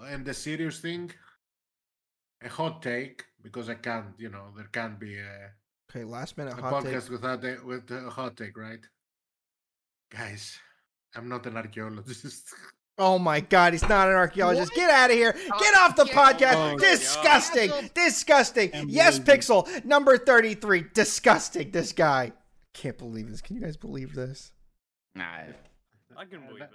And the serious thing a hot take because i can't you know there can't be a okay, last minute a hot take. podcast without a, with a hot take, right? Guys, I'm not an archaeologist. <laughs> Oh my god, he's not an archaeologist. What? Get out of here. Get Oh, off the podcast. Oh out. Disgusting. Oh, Disgusting. And Yespixel, number 33. Disgusting. This guy. Can't believe this. Can you guys believe this? Nah, I can believe it.